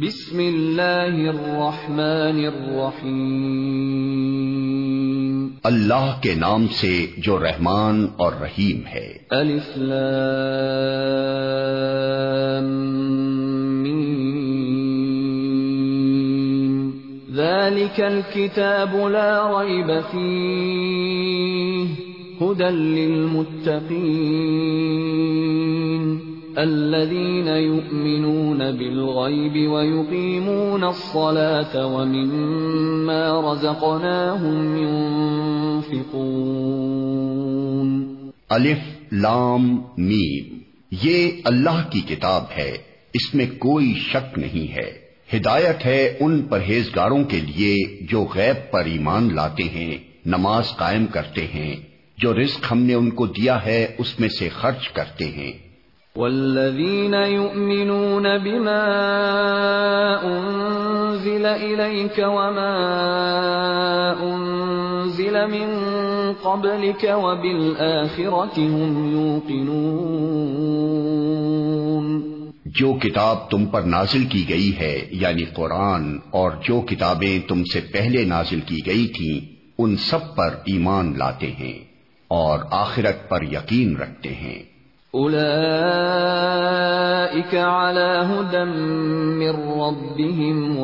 بسم اللہ الرحمن الرحیم اللہ کے نام سے جو رحمان اور رحیم ہے۔ الف لام میم۔ ذالک الكتاب لا ریب فیہ۔ هدى للمتقین۔ الذين يؤمنون بالغيب ويقيمون الصلاة ومما رزقناهم ينفقون. الف لام میم. یہ اللہ کی کتاب ہے، اس میں کوئی شک نہیں ہے۔ ہدایت ہے ان پرہیزگاروں کے لیے جو غیب پر ایمان لاتے ہیں، نماز قائم کرتے ہیں۔ جو رزق ہم نے ان کو دیا ہے، اس میں سے خرچ کرتے ہیں۔ والذين يؤمنون بما أنزل إليك وما أنزل من قبلك وبالآخرة هم يوقنون جو کتاب تم پر نازل کی گئی ہے یعنی قرآن، اور جو کتابیں تم سے پہلے نازل کی گئی تھیں، ان سب پر ایمان لاتے ہیں اور آخرت پر یقین رکھتے ہیں۔ هدى من ربهم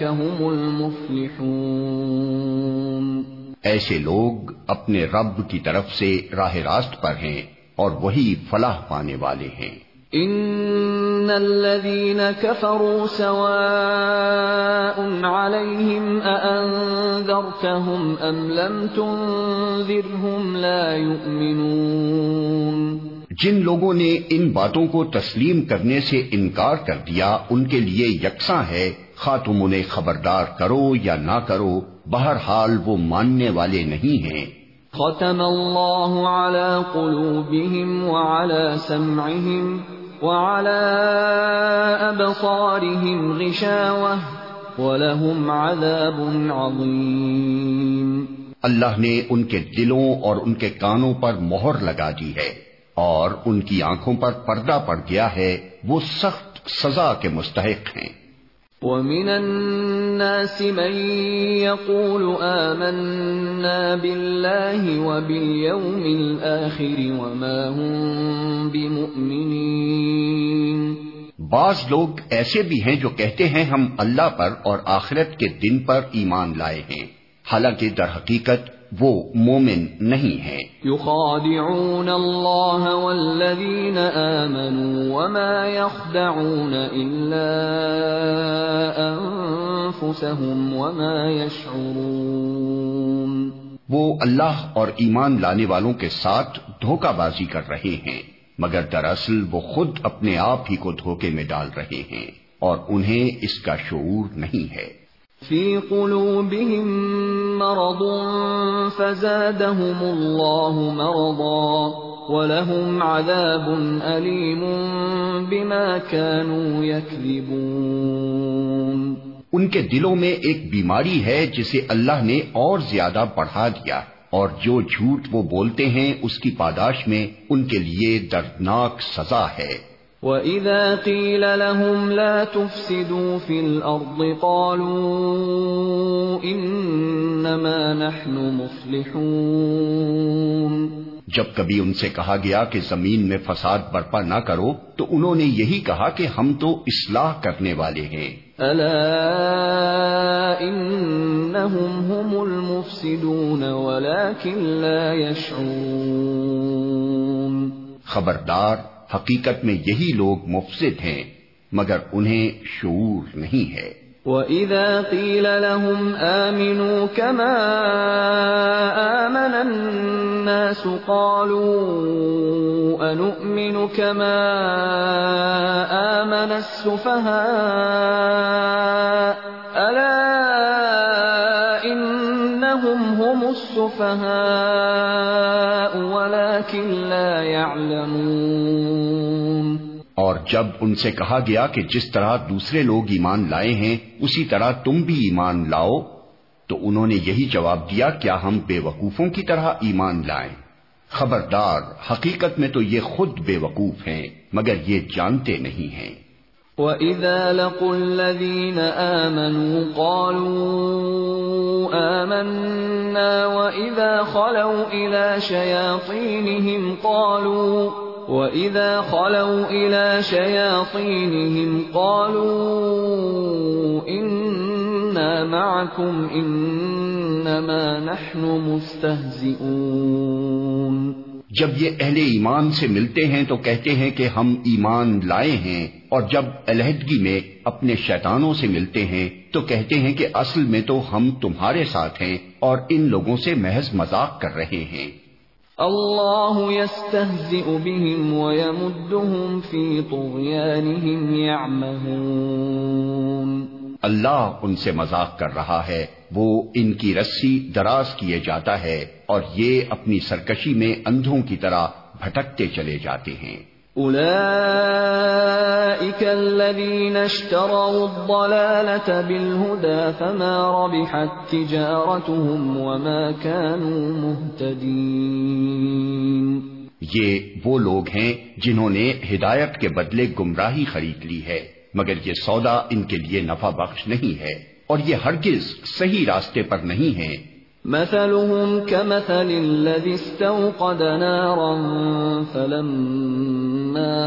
هم المفلحون ایسے لوگ اپنے رب کی طرف سے راہ راست پر ہیں اور وہی فلاح پانے والے ہیں۔ ان الذين كفروا سواء عليهم اانذرتهم ام لم تنذرهم لا يؤمنون جن لوگوں نے ان باتوں کو تسلیم کرنے سے انکار کر دیا ان کے لیے یکساں ہے خواہ تم انہیں خبردار کرو یا نہ کرو بہرحال وہ ماننے والے نہیں ہیں۔ ختم اللہ على قلوبهم وعلى سمعهم وعلى أبصارهم غشاوة ولهم عذاب عظيم۔ اللہ نے ان کے دلوں اور ان کے کانوں پر مہر لگا دی ہے اور ان کی آنکھوں پر پردہ پڑ گیا ہے، وہ سخت سزا کے مستحق ہیں۔ وَمِنَ النَّاسِ مَن يَقُولُ آمَنَّا بِاللَّهِ وَبِالْيَوْمِ الْآخِرِ وَمَا هُم بِمُؤْمِنِينَ۔ بعض لوگ ایسے بھی ہیں جو کہتے ہیں ہم اللہ پر اور آخرت کے دن پر ایمان لائے ہیں۔ حالانکہ در حقیقت وہ مومن نہیں ہے یخادعون اللہ والذین آمنوا وما یخدعون الا انفسهم وما یشعرون وہ اللہ اور ایمان لانے والوں کے ساتھ دھوکہ بازی کر رہے ہیں مگر دراصل وہ خود اپنے آپ ہی کو دھوکے میں ڈال رہے ہیں اور انہیں اس کا شعور نہیں ہے۔ فی قلوبهم مرض فزادهم اللہ مرضا ولهم عذاب علیم بما كانوا يكذبون ان کے دلوں میں ایک بیماری ہے جسے اللہ نے اور زیادہ بڑھا دیا اور جو جھوٹ وہ بولتے ہیں اس کی پاداش میں ان کے لیے دردناک سزا ہے۔ وَإِذَا قِيلَ لَهُمْ لَا تُفْسِدُوا فِي الْأَرْضِ قَالُوا إِنَّمَا نَحْنُ مُصْلِحُونَ جب کبھی ان سے کہا گیا کہ زمین میں فساد برپا نہ کرو تو انہوں نے یہی کہا کہ ہم تو اصلاح کرنے والے ہیں۔ الا انہم هم المفسدون ولكن لا يشعرون خبردار حقیقت میں یہی لوگ مفسد ہیں، مگر انہیں شعور نہیں ہے۔ وَإِذَا قِيلَ لَهُمْ آمِنُوا كَمَا آمَنَ النَّاسُ قَالُوا أَنُؤْمِنُ كَمَا آمَنَ السُّفَهَاءُ، أَلَا إِنَّهُمْ هُمُ السُّفَهَاءُ وَلَكِنْ لَا يَعْلَمُونَ اور جب ان سے کہا گیا کہ جس طرح دوسرے لوگ ایمان لائے ہیں، اسی طرح تم بھی ایمان لاؤ، تو انہوں نے یہی جواب دیا، کیا ہم بے وقوفوں کی طرح ایمان لائیں؟ خبردار، حقیقت میں تو یہ خود بے وقوف ہیں، مگر یہ جانتے نہیں ہیں۔ وَإِذَا لَقُوا الَّذِينَ آمَنُوا قَالُوا آمَنَّا وَإِذَا خَلَوْا إِلَى شَيَاطِينِهِمْ قَالُوا وَإِذَا خَلَوْا إِلَى شَيَاطِينِهِمْ قَالُوا إِنَّا مَعَكُمْ إِنَّمَا نَحْنُ مُسْتَهْزِئُونَ جب یہ اہل ایمان سے ملتے ہیں تو کہتے ہیں کہ ہم ایمان لائے ہیں، اور جب علیحدگی میں اپنے شیطانوں سے ملتے ہیں تو کہتے ہیں کہ اصل میں تو ہم تمہارے ساتھ ہیں اور ان لوگوں سے محض مذاق کر رہے ہیں۔ اللہ بهم ويمدهم في طغيانهم يعمهون اللہ ان سے مذاق کر رہا ہے وہ ان کی رسی دراز کیے جاتا ہے اور یہ اپنی سرکشی میں اندھوں کی طرح بھٹکتے چلے جاتے ہیں۔ الذين اشتروا الضلالة بالهدى فما ربحت تجارتهم وما كانوا مهتدين یہ وہ لوگ ہیں جنہوں نے ہدایت کے بدلے گمراہی خرید لی ہے۔ مگر یہ سودا ان کے لیے نفع بخش نہیں ہے اور یہ ہرگز صحیح راستے پر نہیں ہے۔ مثلهم كمثل الذي استوقد نارا فلما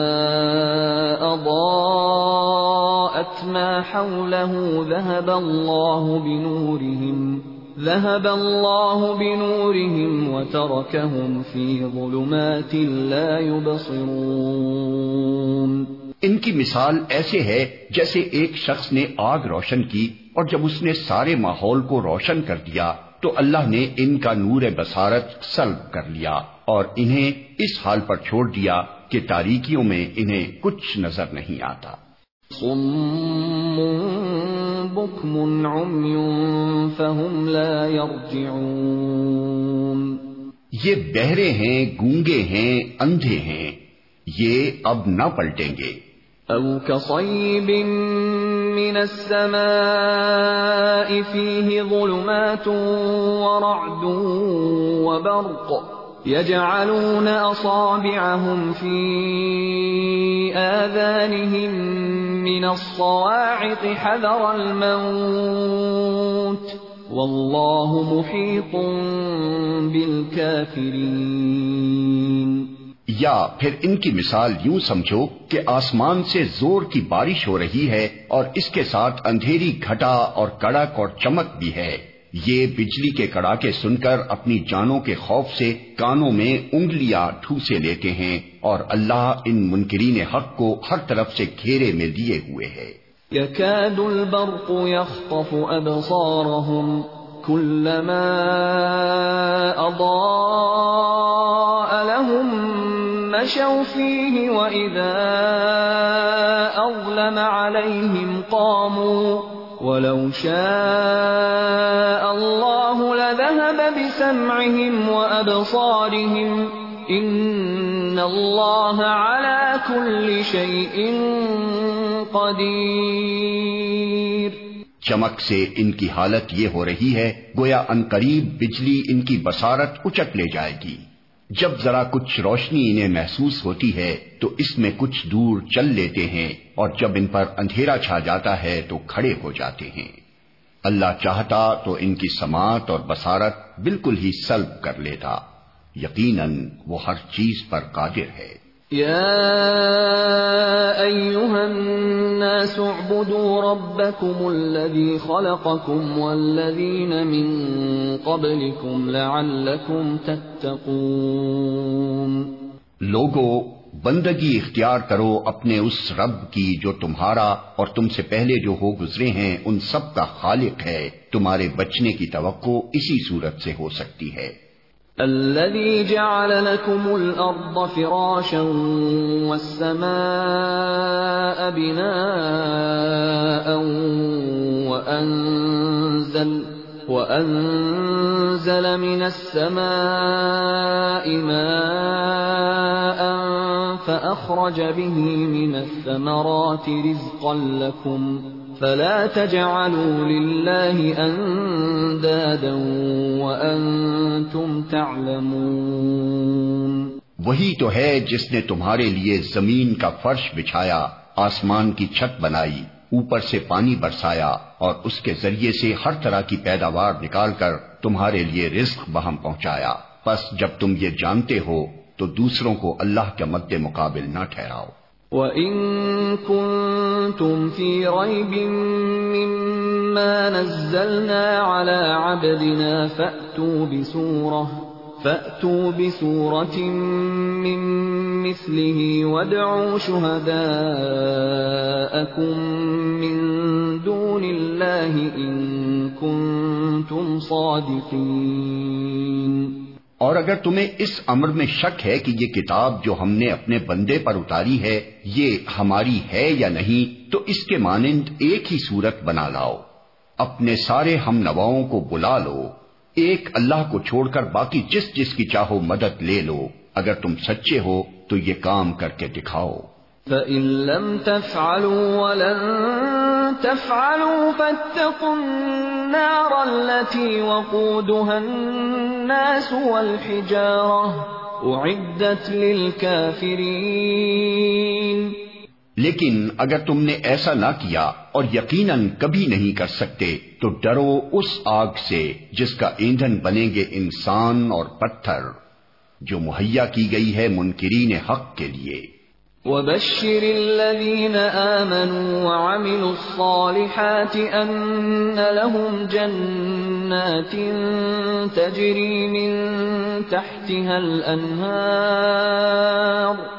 أضاءت ما حوله ذهب الله بنورهم، ذهب الله بنورهم وتركهم في ظلمات لا يبصرون۔ ان کی مثال ایسے ہے جیسے ایک شخص نے آگ روشن کی اور جب اس نے سارے ماحول کو روشن کر دیا تو اللہ نے ان کا نور بسارت سلب کر لیا اور انہیں اس حال پر چھوڑ دیا کہ تاریکیوں میں انہیں کچھ نظر نہیں آتا۔ یہ بہرے ہیں گونگے ہیں اندھے ہیں یہ اب نہ پلٹیں گے۔ او كصيب من السماء فيه ظلمات ورعد وبرق يجعلون أصابعهم في آذانهم من الصواعق حذر الموت والله محيط بالكافرين یا پھر ان کی مثال یوں سمجھو کہ آسمان سے زور کی بارش ہو رہی ہے اور اس کے ساتھ اندھیری گھٹا اور کڑک اور چمک بھی ہے۔ یہ بجلی کے کڑاکے سن کر اپنی جانوں کے خوف سے کانوں میں انگلیاں ٹھوسے لیتے ہیں اور اللہ ان منکرین حق کو ہر طرف سے گھیرے میں لیے ہوئے ہے۔ البرق يخطف كلما لهم مشوا فيه وإذا أظلم عليهم قاموا ولو شاء الله لذهب بسمعهم وأبصارهم إن الله على كل شيء قدير چمک سے ان کی حالت یہ ہو رہی ہے، گویا انقریب بجلی ان کی بسارت اچک لے جائے گی۔ جب ذرا کچھ روشنی انہیں محسوس ہوتی ہے تو اس میں کچھ دور چل لیتے ہیں اور جب ان پر اندھیرا چھا جاتا ہے تو کھڑے ہو جاتے ہیں۔ اللہ چاہتا تو ان کی سماعت اور بسارت بالکل ہی سلب کر لیتا۔ یقیناً وہ ہر چیز پر قادر ہے۔ الناس اعبدوا ربكم الذي خلقكم والذين من قبلكم لعلكم تتقون لوگو، بندگی اختیار کرو اپنے اس رب کی جو تمہارا اور تم سے پہلے جو ہو گزرے ہیں، ان سب کا خالق ہے۔ تمہارے بچنے کی توقع اسی صورت سے ہو سکتی ہے۔ الذي جعل لكم الأرض فراشا والسماء بناء وأنزل, وأنزل من السماء ماء فأخرج به من الثمرات رزقا لكم فلا تجعلوا لله اندادا وانتم تعلمون وہی تو ہے جس نے تمہارے لیے زمین کا فرش بچھایا، آسمان کی چھت بنائی۔ اوپر سے پانی برسایا اور اس کے ذریعے سے ہر طرح کی پیداوار نکال کر تمہارے لیے رزق بہم پہنچایا۔ پس جب تم یہ جانتے ہو تو دوسروں کو اللہ کے مد مقابل نہ ٹھہراؤ۔ وَإِن كُنتُمْ فِي رَيْبٍ مِّمَّا نَزَّلْنَا عَلَىٰ عَبْدِنَا فَأْتُوا بِسُورَةٍ فَأْتُوا بِسُورَةٍ مِّن مِّثْلِهِ وَادْعُوا شُهَدَاءَكُم مِّن دُونِ اللَّهِ إِن كُنتُمْ صَادِقِينَ۔ اور اگر تمہیں اس امر میں شک ہے کہ یہ کتاب جو ہم نے اپنے بندے پر اتاری ہے، یہ ہماری ہے یا نہیں، تو اس کے مانند ایک ہی صورت بنا لاؤ۔ اپنے سارے ہم نواؤں کو بلا لو۔ ایک اللہ کو چھوڑ کر باقی جس جس کی چاہو مدد لے لو۔ اگر تم سچے ہو تو یہ کام کر کے دکھاؤ۔ فَإِن لَّمْ تَفْعَلُوا وَلَن تَفْعَلُوا فَاتَّقُوا النَّارَ الَّتِي وَقُودُهَا النَّاسُ وَالْحِجَارَةُ أُعِدَّتْ لِلْكَافِرِينَ۔ لیکن اگر تم نے ایسا نہ کیا اور یقیناً کبھی نہیں کر سکتے، تو ڈرو اس آگ سے جس کا ایندھن بنیں گے انسان اور پتھر، جو مہیا کی گئی ہے منکرین حق کے لیے۔ وبشر الذين آمنوا وعملوا الصالحات أن لهم جنات تجري من تحتها الأنهار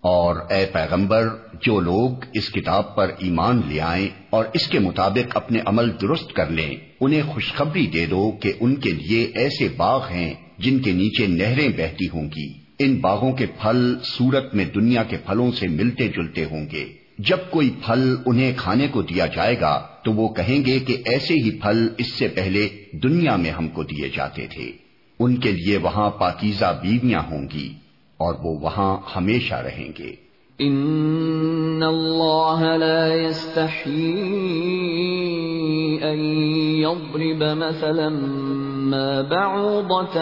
اور اے پیغمبر، جو لوگ اس کتاب پر ایمان لے آئیں اور اس کے مطابق اپنے عمل درست کر لیں، انہیں خوشخبری دے دو کہ ان کے لیے ایسے باغ ہیں جن کے نیچے نہریں بہتی ہوں گی۔ ان باغوں کے پھل سورت میں دنیا کے پھلوں سے ملتے جلتے ہوں گے۔ جب کوئی پھل انہیں کھانے کو دیا جائے گا، تو وہ کہیں گے کہ ایسے ہی پھل اس سے پہلے دنیا میں ہم کو دیے جاتے تھے۔ ان کے لیے وہاں پاکیزہ بیویاں ہوں گی۔ اور وہ وہاں ہمیشہ رہیں گے۔ ان اللہ لا يستحی ان يضرب مثلا ما بعوضة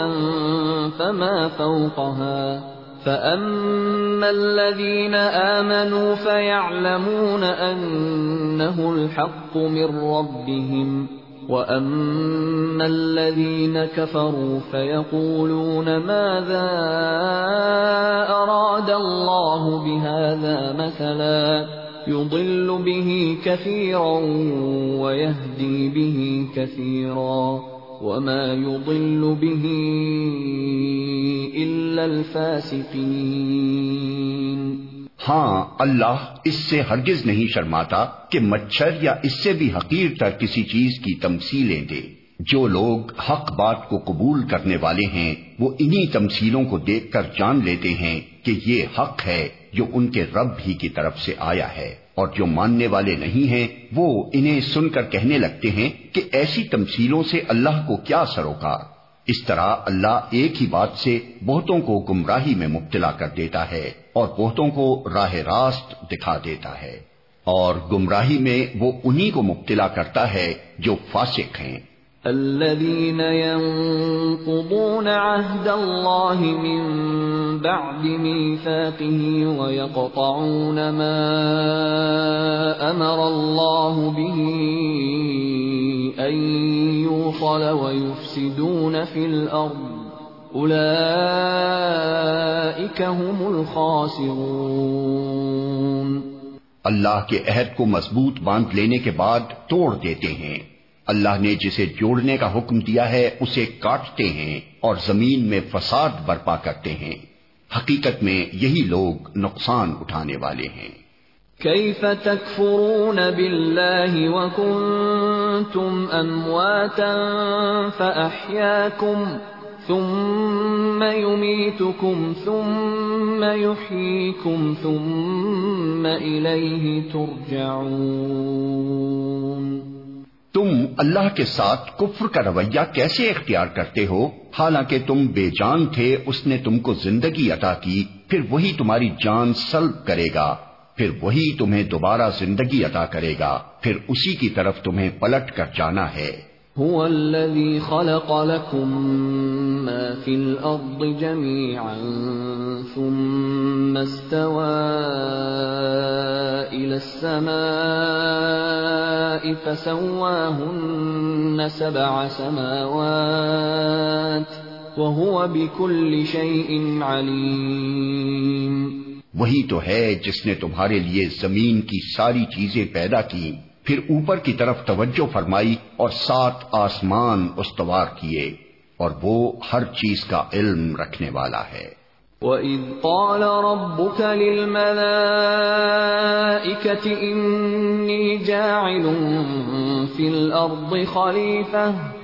فما فوقها فأما الذين آمنوا فيعلمون أنه الحق من ربهم وَأَمَّا الَّذِينَ كَفَرُوا فَيَقُولُونَ مَاذَا أَرَادَ اللَّهُ بِهَذَا مَثَلًا يُضِلُّ بِهِ كَثِيرًا وَيَهْدِي بِهِ كَثِيرًا وَمَا يُضِلُّ بِهِ إِلَّا الْفَاسِقِينَ ہاں اللہ اس سے ہرگز نہیں شرماتا کہ مچھر یا اس سے بھی حقیر تر کسی چیز کی تمثیلیں دے۔ جو لوگ حق بات کو قبول کرنے والے ہیں، وہ انہی تمثیلوں کو دیکھ کر جان لیتے ہیں کہ یہ حق ہے جو ان کے رب ہی کی طرف سے آیا ہے۔ اور جو ماننے والے نہیں ہیں، وہ انہیں سن کر کہنے لگتے ہیں کہ ایسی تمثیلوں سے اللہ کو کیا سروکار۔ اس طرح اللہ ایک ہی بات سے بہتوں کو گمراہی میں مبتلا کر دیتا ہے اور بہتوں کو راہ راست دکھا دیتا ہے اور گمراہی میں وہ انہی کو مبتلا کرتا ہے جو فاسق ہیں۔ الذين ينقضون عهد الله من بعد ميثاقه ويقطعون ما أمر الله به أن يوصل ويفسدون في الأرض. أولئك هم الخاسرون. اللہ کے عہد کو مضبوط باندھ لینے کے بعد توڑ دیتے ہیں۔ اللہ نے جسے جوڑنے کا حکم دیا ہے، اسے کاٹتے ہیں اور زمین میں فساد برپا کرتے ہیں۔ حقیقت میں یہی لوگ نقصان اٹھانے والے ہیں۔ كيف تكفرون بالله وكنتم امواتا فاحياكم ثم يميتكم ثم يحييكم ثم اليه ترجعون۔ تم اللہ کے ساتھ کفر کا رویہ کیسے اختیار کرتے ہو؟ حالانکہ تم بے جان تھے، اس نے تم کو زندگی عطا کی، پھر وہی تمہاری جان سلب کرے گا، پھر وہی تمہیں دوبارہ زندگی عطا کرے گا، پھر اسی کی طرف تمہیں پلٹ کر جانا ہے۔ هو الذي خلق لكم ما في الأرض جميعا ثم استوى إلى السماء فسواهن سبع سماوات وهو بكل شيء عليم وہی تو ہے جس نے تمہارے لیے زمین کی ساری چیزیں پیدا کی پھر اوپر کی طرف توجہ فرمائی اور سات آسمان استوار کیے اور وہ ہر چیز کا علم رکھنے والا ہے۔ وَإِذْ قَالَ رَبُّكَ لِلْمَلَائِكَةِ إِنِّي جَاعِلٌ فِي الْأَرْضِ خَلِيفَةً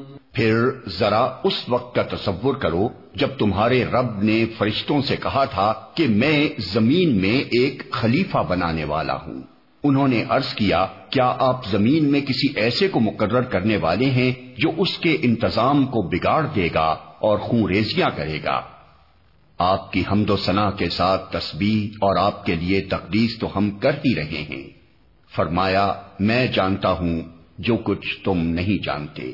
پھر ذرا اس وقت کا تصور کرو جب تمہارے رب نے فرشتوں سے کہا تھا کہ میں زمین میں ایک خلیفہ بنانے والا ہوں۔ انہوں نے عرض کیا کیا آپ زمین میں کسی ایسے کو مقرر کرنے والے ہیں جو اس کے انتظام کو بگاڑ دے گا اور خون ریزیاں کرے گا؟ آپ کی حمد و ثنا کے ساتھ تسبیح اور آپ کے لیے تقدیس تو ہم کر ہی رہے ہیں۔ فرمایا، میں جانتا ہوں جو کچھ تم نہیں جانتے۔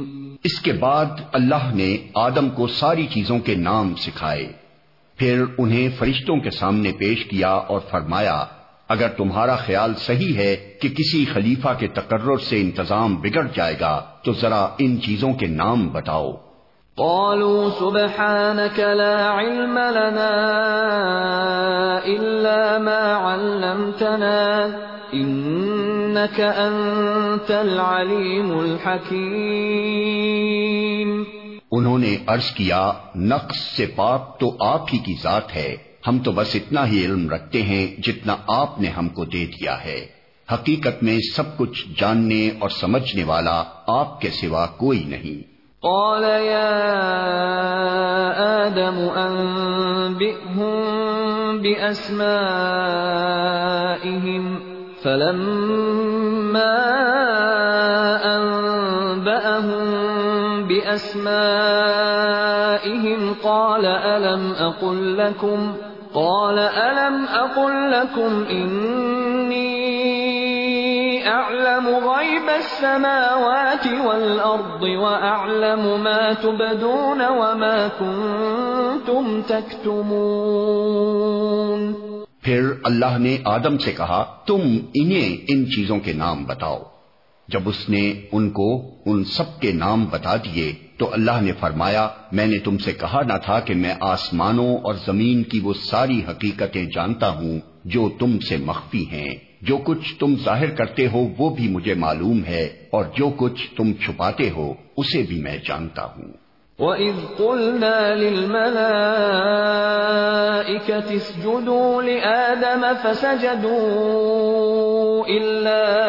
اس کے بعد اللہ نے آدم کو ساری چیزوں کے نام سکھائے۔ پھر انہیں فرشتوں کے سامنے پیش کیا اور فرمایا، اگر تمہارا خیال صحیح ہے کہ کسی خلیفہ کے تقرر سے انتظام بگڑ جائے گا، تو ذرا ان چیزوں کے نام بتاؤ۔ قالوا سبحانك لا علم لنا إلا ما علمتنا انك انت العليم الحكيم انہوں نے عرض کیا، نقص سے پاک تو آپ ہی کی ذات ہے، ہم تو بس اتنا ہی علم رکھتے ہیں جتنا آپ نے ہم کو دے دیا ہے۔ حقیقت میں سب کچھ جاننے اور سمجھنے والا آپ کے سوا کوئی نہیں۔ قال يا آدم أنبئهم بأسمائهم فلما أنبأهم بأسمائهم قال ألم أقل لكم قال ألم أقل لكم إني اعلم غیب السماوات والارض واعلم ما تبدون وما کنتم تکتمون پھر اللہ نے آدم سے کہا، تم انہیں ان چیزوں کے نام بتاؤ۔ جب اس نے ان کو ان سب کے نام بتا دیے، تو اللہ نے فرمایا، میں نے تم سے کہا نہ تھا کہ میں آسمانوں اور زمین کی وہ ساری حقیقتیں جانتا ہوں جو تم سے مخفی ہیں۔ جو کچھ تم ظاہر کرتے ہو وہ بھی مجھے معلوم ہے اور جو کچھ تم چھپاتے ہو اسے بھی میں جانتا ہوں۔ وَإِذْ قُلْنَا لِلْمَلَائِكَةِ اسْجُدُوا لِآدَمَ فَسَجَدُوا إِلَّا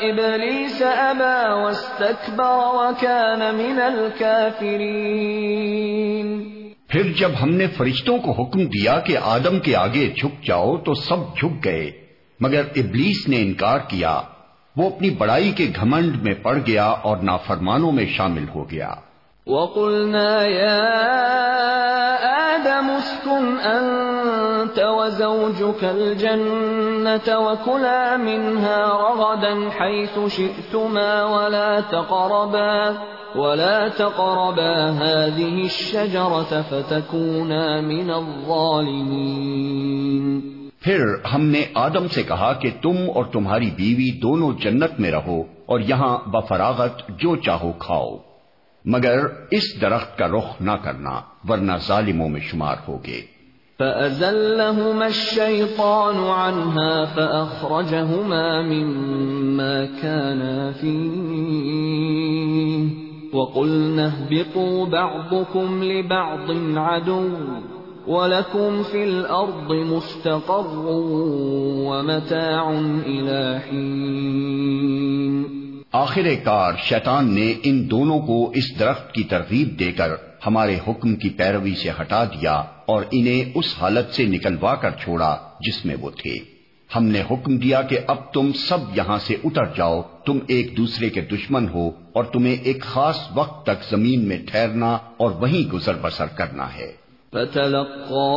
إِبْلِيسَ أَبَى وَاسْتَكْبَرَ وَكَانَ مِنَ الْكَافِرِينَ۔ پھر جب ہم نے فرشتوں کو حکم دیا کہ آدم کے آگے جھک جاؤ تو سب جھک گئے۔ مگر ابلیس نے انکار کیا۔ وہ اپنی بڑائی کے گھمنڈ میں پڑ گیا اور نافرمانوں میں شامل ہو گیا۔ وَقُلْنَا يَا آدَمُ اسْكُنْ أَنْتَ وَزَوْجُكَ الْجَنَّةَ وَكُلَا مِنْهَا رَغَدًا حَيْثُ شِئْتُمَا وَلَا تَقْرَبَا وَلَا تَقْرَبَا هَذِهِ الشَّجَرَةَ فَتَكُونَا مِنَ الظَّالِمِينَ۔ پھر ہم نے آدم سے کہا کہ تم اور تمہاری بیوی دونوں جنت میں رہو اور یہاں بفراغت جو چاہو کھاؤ۔ مگر اس درخت کا رخ نہ کرنا، ورنہ ظالموں میں شمار ہوگے۔ فأزلهما الشيطان عنها فأخرجهما مما كانا فيه وقلنا اهبطوا بعضكم لبعض عدو وَلَكُمْ فِي الْأَرْضِ مُسْتَقَرٌّ وَمَتَاعٌ إِلَى حِينٍ۔ آخر کار، شیطان نے ان دونوں کو اس درخت کی ترغیب دے کر ہمارے حکم کی پیروی سے ہٹا دیا اور انہیں اس حالت سے نکلوا کر چھوڑا جس میں وہ تھے۔ ہم نے حکم دیا کہ اب تم سب یہاں سے اتر جاؤ، تم ایک دوسرے کے دشمن ہو اور تمہیں ایک خاص وقت تک زمین میں ٹھہرنا اور وہیں گزر بسر کرنا ہے۔ فتلقى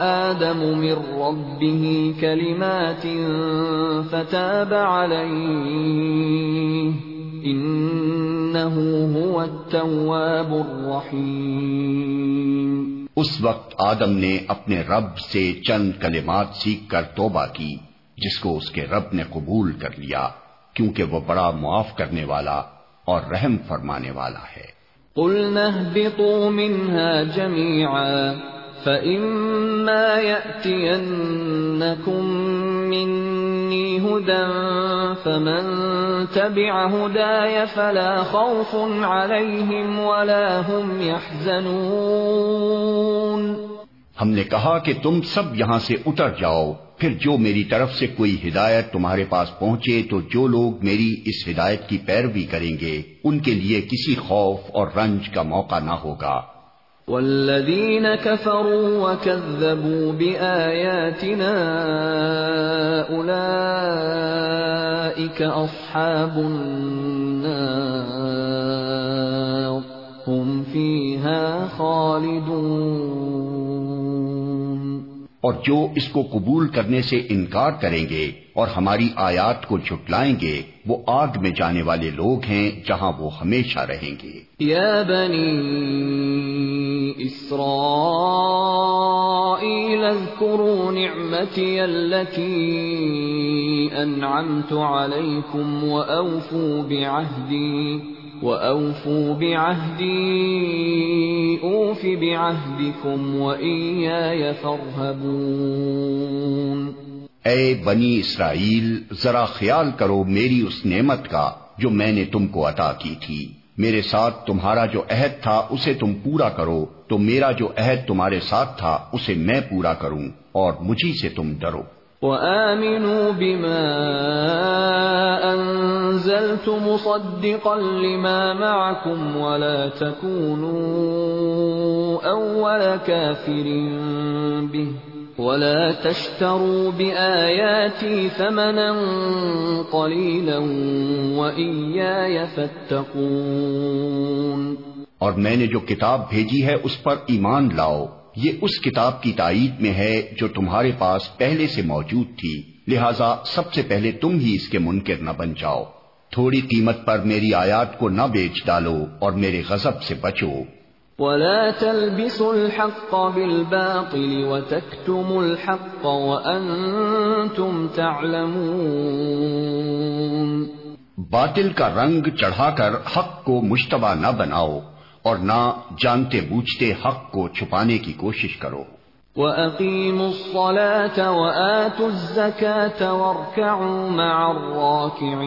آدم من ربه كلمات فتاب عليه إنه هو التواب الرحيم۔ اس وقت آدم نے اپنے رب سے چند کلمات سیکھ کر توبہ کی، جس کو اس کے رب نے قبول کر لیا، کیونکہ وہ بڑا معاف کرنے والا اور رحم فرمانے والا ہے۔ قلنا اهبطوا منها جميعا فإما يأتينكم مني هدى فمن تبع هداي فلا خوف عليهم ولا هم يحزنون ہم نے کہا کہ تم سب یہاں سے اتر جاؤ۔ پھر جو میری طرف سے کوئی ہدایت تمہارے پاس پہنچے تو جو لوگ میری اس ہدایت کی پیروی کریں گے، ان کے لیے کسی خوف اور رنج کا موقع نہ ہوگا۔ والذین كفروا وكذبوا بآیاتنا اولئیک اصحاب النار، هم فیها خالدون۔ اور جو اس کو قبول کرنے سے انکار کریں گے اور ہماری آیات کو جھٹلائیں گے، وہ آگ میں جانے والے لوگ ہیں جہاں وہ ہمیشہ رہیں گے۔ یا بنی اسرائیل اذکروا نعمتی اللتی انعمت علیکم وأوفوا بعہدی۔ وَأَوْفُوا بِعَهْدِي، أُوفِ بِعَهْدِكُمْ وَإِيَّايَ فَارْهَبُونَ۔ اے بنی اسرائیل، ذرا خیال کرو میری اس نعمت کا جو میں نے تم کو عطا کی تھی۔ میرے ساتھ تمہارا جو عہد تھا اسے تم پورا کرو، تو میرا جو عہد تمہارے ساتھ تھا اسے میں پورا کروں، اور مجھی سے تم ڈرو۔ وآمنوا بما أنزلت مصدقا لما معكم ولا تكونوا أول كافر به ولا تشتروا بآياتي ثمنا قليلا وإياي فاتقون اور میں نے جو کتاب بھیجی ہے اس پر ایمان لاؤ۔ یہ اس کتاب کی تائید میں ہے جو تمہارے پاس پہلے سے موجود تھی لہذا سب سے پہلے تم ہی اس کے منکر نہ بن جاؤ۔ تھوڑی قیمت پر میری آیات کو نہ بیچ ڈالو اور میرے غضب سے بچو۔ ولا تلبسوا الحق بالباطل وتكتموا الحق وانتم تعلمون۔ باطل کا رنگ چڑھا کر حق کو مشتبہ نہ بناؤ۔ اور نہ جانتے بوجھتے حق کو چھپانے کی کوشش کرو۔ وَأَقِيمُوا الصَّلَاةَ وَآتُوا الزَّكَاةَ وَارْكَعُوا مَعَ الرَّاكِعِينَ۔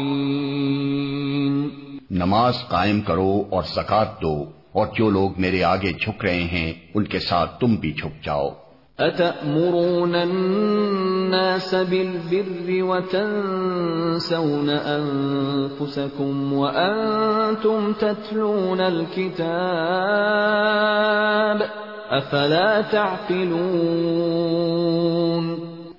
نماز قائم کرو اور زکات دو اور جو لوگ میرے آگے جھک رہے ہیں ان کے ساتھ تم بھی جھک جاؤ۔ اتأمرون الناس بالبر وتنسون انفسكم وانتم تتلون الكتاب افلا تعقلون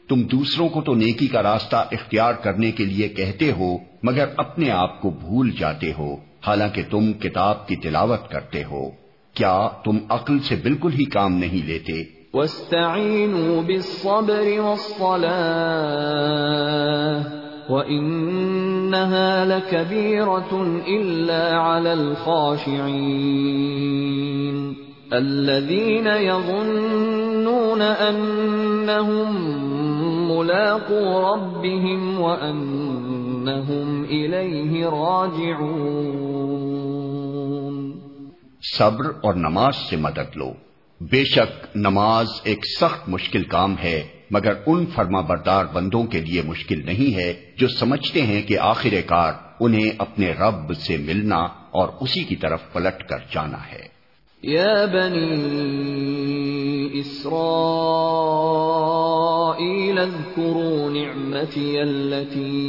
تم دوسروں کو تو نیکی کا راستہ اختیار کرنے کے لیے کہتے ہو، مگر اپنے آپ کو بھول جاتے ہو۔ حالانکہ تم کتاب کی تلاوت کرتے ہو۔ کیا تم عقل سے بالکل ہی کام نہیں لیتے؟ واستعينوا بالصبر والصلاة وإنها لكبيرة إلا على الخاشعين. الذين يظنون يظنون أنهم ملاقو ربهم وأنهم إليه راجعون. صبر اور نماز سے مدد لو۔ بے شک نماز ایک سخت مشکل کام ہے، مگر ان فرما بردار بندوں کے لیے مشکل نہیں ہے جو سمجھتے ہیں کہ آخر کار انہیں اپنے رب سے ملنا اور اسی کی طرف پلٹ کر جانا ہے۔ يا بني إسرائيل اذكروا نعمتي التي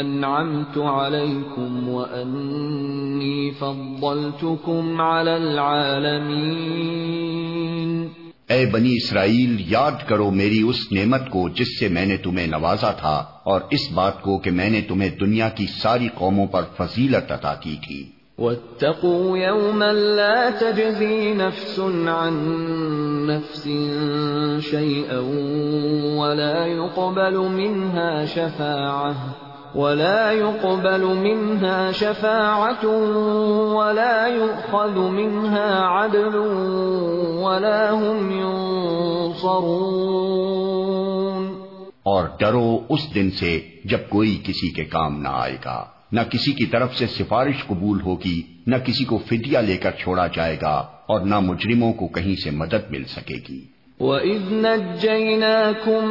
أنعمت عليكم وأني فضلتكم على العالمين. اے بنی اسرائیل، یاد کرو میری اس نعمت کو جس سے میں نے تمہیں نوازا تھا اور اس بات کو کہ میں نے تمہیں دنیا کی ساری قوموں پر فضیلت عطا کی تھی۔ واتقوا يوما لا تجزي نفس عن نفس شيئا ولا يقبل منها شفاعة ولا يقبل منها شفاعة ولا يؤخذ منها عدل ولا هم ينصرون اور ڈرو اس دن سے جب کوئی کسی کے کام نہ آئے گا۔ نہ کسی کی طرف سے سفارش قبول ہوگی، نہ کسی کو فدیہ لے کر چھوڑا جائے گا اور نہ مجرموں کو کہیں سے مدد مل سکے گی۔ وَإِذْ نَجَّيْنَاكُمْ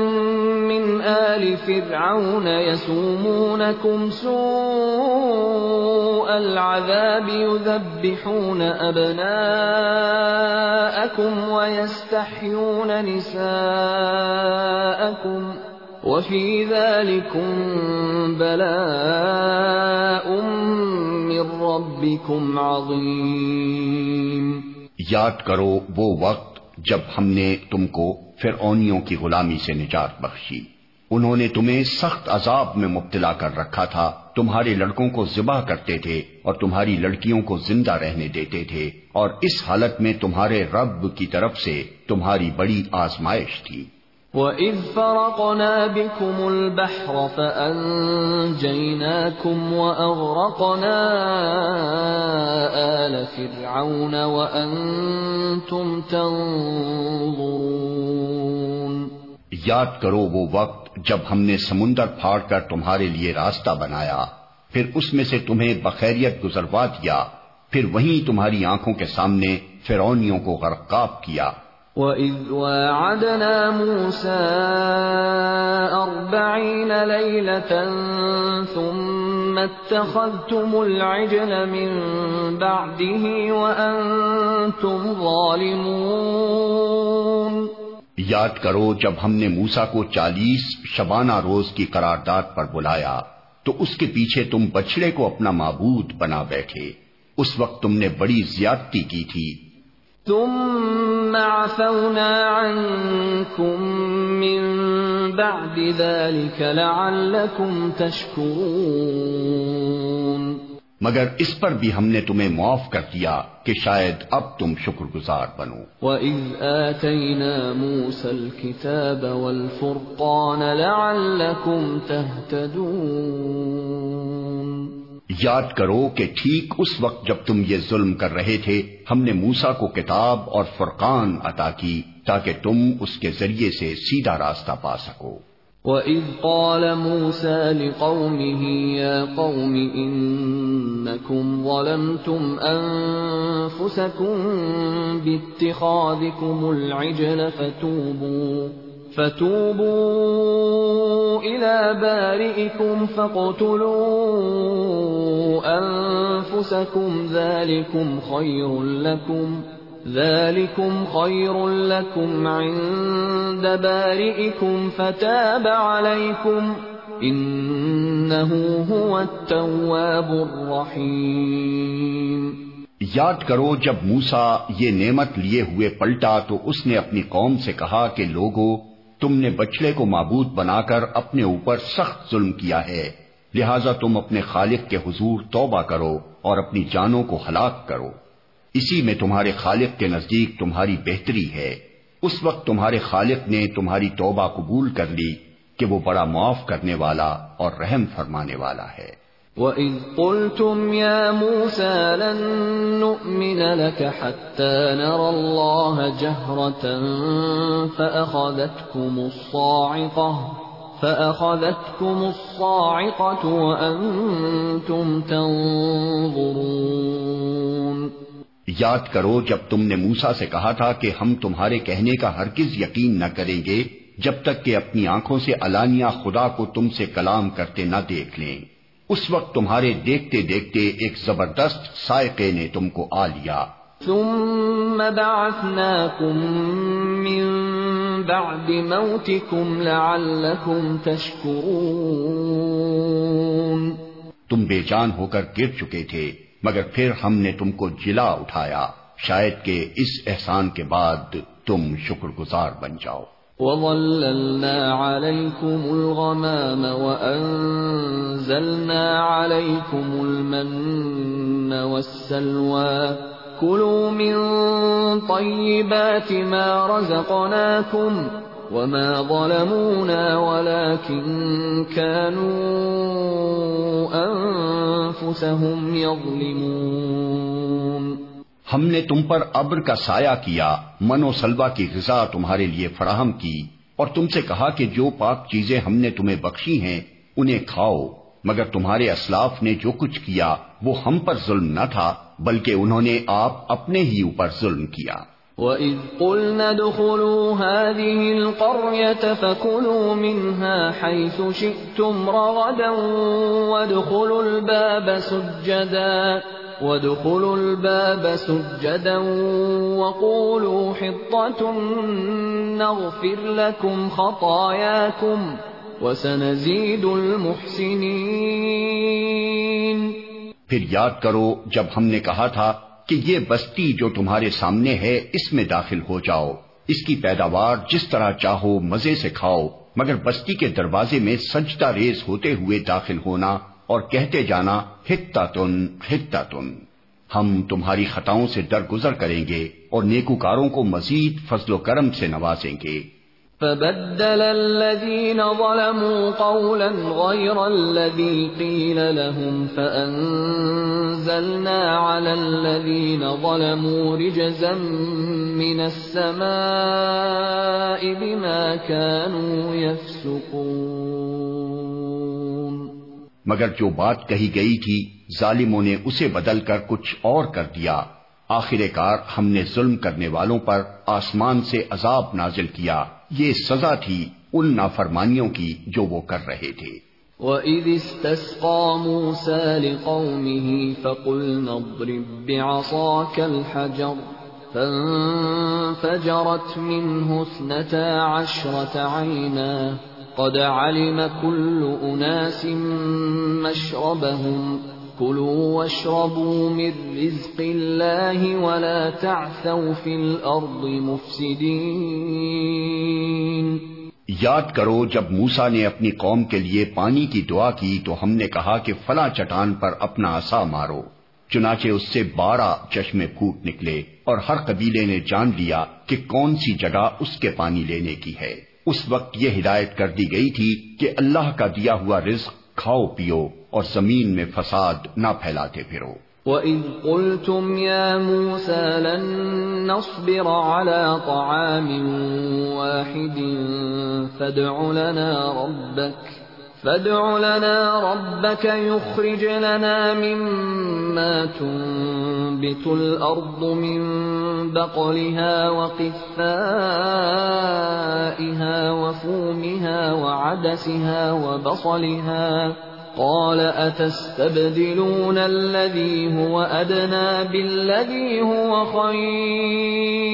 مِنْ آلِ فِرْعَوْنَ يَسُومُونَكُمْ سُوءَ الْعَذَابِ يُذَبِّحُونَ أَبْنَاءَكُمْ وَيَسْتَحْيُونَ نِسَاءَكُمْ وفي ذلكم بلاء من ربكم عظيم یاد کرو وہ وقت جب ہم نے تم کو فرعونیوں کی غلامی سے نجات بخشی۔ انہوں نے تمہیں سخت عذاب میں مبتلا کر رکھا تھا۔ تمہارے لڑکوں کو ذبح کرتے تھے اور تمہاری لڑکیوں کو زندہ رہنے دیتے تھے۔ اور اس حالت میں تمہارے رب کی طرف سے تمہاری بڑی آزمائش تھی۔ وَإِذْ فَرَقْنَا بِكُمُ الْبَحْرَ فَأَنْجَيْنَاكُمْ وَأَغْرَقْنَا آلَ فِرْعَوْنَ وَأَنْتُمْ تَنْظُرُونَ یاد کرو وہ وقت جب ہم نے سمندر پھاڑ کر تمہارے لیے راستہ بنایا، پھر اس میں سے تمہیں بخیریت گزروا دیا، پھر وہیں تمہاری آنکھوں کے سامنے فرونیوں کو غرقاب کیا۔ وَإِذْ وَاعَدْنَا مُوسَىٰ أَرْبَعِينَ لَيْلَةً ثُمَّ اتَّخَذْتُمُ الْعِجْلَ مِن بَعْدِهِ وَأَنتُمْ ظَالِمُونَ یاد کرو جب ہم نے موسا کو چالیس شبانہ روز کی قرارداد پر بلایا، تو اس کے پیچھے تم بچڑے کو اپنا معبود بنا بیٹھے۔ اس وقت تم نے بڑی زیادتی کی تھی۔ ثم عفونا عنكم من بعد ذلك لعلكم تشكرون۔ مگر اس پر بھی ہم نے تمہیں معاف کر دیا کہ شاید اب تم شکر گزار بنو۔ وَإِذْ آتَيْنَا مُوسَى الْكِتَابَ وَالْفُرْقَانَ لَعَلَّكُمْ تَهْتَدُونَ۔ یاد کرو کہ ٹھیک اس وقت جب تم یہ ظلم کر رہے تھے، ہم نے موسا کو کتاب اور فرقان عطا کی تاکہ تم اس کے ذریعے سے سیدھا راستہ پا سکو۔ وَإِذْ قَالَ مُوسَى لِقَوْمِهِ يَا قَوْمِ إِنَّكُمْ ظَلَمْتُمْ أَنفُسَكُمْ بِاتِّخَاذِكُمُ الْعِجْلَ فَتُوبُوا فتوبوا إلى بارئكم فاقتلوا أنفسكم، ذلكم خير لكم، ذلكم خير لكم عند بارئكم، فتاب عليكم، إنه هو التواب الرحيم۔ یاد کرو، جب موسا یہ نعمت لیے ہوئے پلٹا تو اس نے اپنی قوم سے کہا کہ لوگوں تم نے بچڑے کو معبود بنا کر اپنے اوپر سخت ظلم کیا ہے۔ لہذا تم اپنے خالق کے حضور توبہ کرو اور اپنی جانوں کو ہلاک کرو۔ اسی میں تمہارے خالق کے نزدیک تمہاری بہتری ہے۔ اس وقت تمہارے خالق نے تمہاری توبہ قبول کر لی کہ وہ بڑا معاف کرنے والا اور رحم فرمانے والا ہے۔ وَإِذْ قُلْتُمْ يَا مُوسَى لَن نُّؤْمِنَ لَكَ حَتَّى نَرَى اللَّهَ جَهْرَةً فَأَخَذَتْكُمُ الصَّاعِقَةُ فَأَخَذَتْكُمُ الصَّاعِقَةُ وَأَنتُمْ تَنظُرُونَ یاد کرو جب تم نے موسا سے کہا تھا کہ ہم تمہارے کہنے کا ہرگز یقین نہ کریں گے، جب تک کہ اپنی آنکھوں سے علانیہ خدا کو تم سے کلام کرتے نہ دیکھ لیں۔ اس وقت تمہارے دیکھتے دیکھتے ایک زبردست سائقے نے تم کو آ لیا۔ ثم بعثناكم من بعد موتكم لعلكم تشكرون۔ تم بے جان ہو کر گر چکے تھے مگر پھر ہم نے تم کو جلا اٹھایا۔ شاید کہ اس احسان کے بعد تم شکر گزار بن جاؤ۔ وَظَلَّلْنَا عَلَيْكُمُ الْغَمَامَ وَأَنزَلْنَا عَلَيْكُمُ الْمَنَّ وَالسَّلْوَى كُلُوا مِن طَيِّبَاتِ مَا رَزَقْنَاكُمْ وَمَا ظَلَمُونَا وَلَكِن كَانُوا أَنفُسَهُمْ يَظْلِمُونَ ہم نے تم پر ابر کا سایہ کیا، من و سلوا کی غذا تمہارے لیے فراہم کی، اور تم سے کہا کہ جو پاک چیزیں ہم نے تمہیں بخشی ہیں، انہیں کھاؤ۔ مگر تمہارے اسلاف نے جو کچھ کیا، وہ ہم پر ظلم نہ تھا، بلکہ انہوں نے آپ اپنے ہی اوپر ظلم کیا۔ وَإِذْ قُلْنَا دُخُلُوا هَذِهِ الْقَرْيَةَ فَكُلُوا مِنْهَا حَيْثُ شِئْتُمْ رَغَدًا وَادْخُلُوا الْبَابَ سُجَّدًا۔ وَادْخُلُوا الْبَابَ سُجَّدًا وَقُولُوا حِطَّةٌ نَغْفِرْ لَكُمْ خَطَايَاكُمْ وَسَنَزِيدُ الْمُحْسِنِينَ پھر یاد کرو جب ہم نے کہا تھا کہ یہ بستی جو تمہارے سامنے ہے، اس میں داخل ہو جاؤ۔ اس کی پیداوار جس طرح چاہو، مزے سے کھاؤ۔ مگر بستی کے دروازے میں سجدہ ریز ہوتے ہوئے داخل ہونا اور کہتے جانا ہتا تن ہتا تن ہم تمہاری خطاؤں سے درگزر کریں گے اور نیکوکاروں کو مزید فضل و کرم سے نوازیں گے۔ فبدل الذين ظلموا قولا غير الذي قيل لهم فأنزلنا على الذين ظلموا رجزا من السماء بما كانوا يفسقون مگر جو بات کہی گئی تھی، ظالموں نے اسے بدل کر کچھ اور کر دیا۔ آخر کار ہم نے ظلم کرنے والوں پر آسمان سے عذاب نازل کیا۔ یہ سزا تھی ان نافرمانیوں کی جو وہ کر رہے تھے۔ وَإِذِ اسْتَسْقَى مُوسَى لِقَوْمِهِ فَقُلْنَا اضْرِبْ بِعَصَاكَ الْحَجَرَ فَانْفَجَرَتْ مِنْهُ اثْنَتَا عَشْرَةَ عَيْنًا قد علم كل اناس مشربهم. كلوا واشربوا من رزق الله ولا تعثوا في الارض مفسدين. یاد کرو، جب موسا نے اپنی قوم کے لیے پانی کی دعا کی تو ہم نے کہا کہ فلاں چٹان پر اپنا آسا مارو، چنانچہ اس سے بارہ چشمے پھوٹ نکلے اور ہر قبیلے نے جان لیا کہ کون سی جگہ اس کے پانی لینے کی ہے۔ اس وقت یہ ہدایت کر دی گئی تھی کہ اللہ کا دیا ہوا رزق کھاؤ پیو اور زمین میں فساد نہ پھیلاتے پھرو۔ وَإِذْ قُلْتُمْ يَا مُوسَى لَن نَصْبِرَ عَلَى طَعَامٍ وَاحِدٍ فَادْعُ لَنَا رَبَّكَ فادع لنا ربك يخرج لنا مما تنبت الأرض من بقلها وقثائها وفومها وعدسها وبصلها قال أتستبدلون الذي هو أدنى بالذي هو خير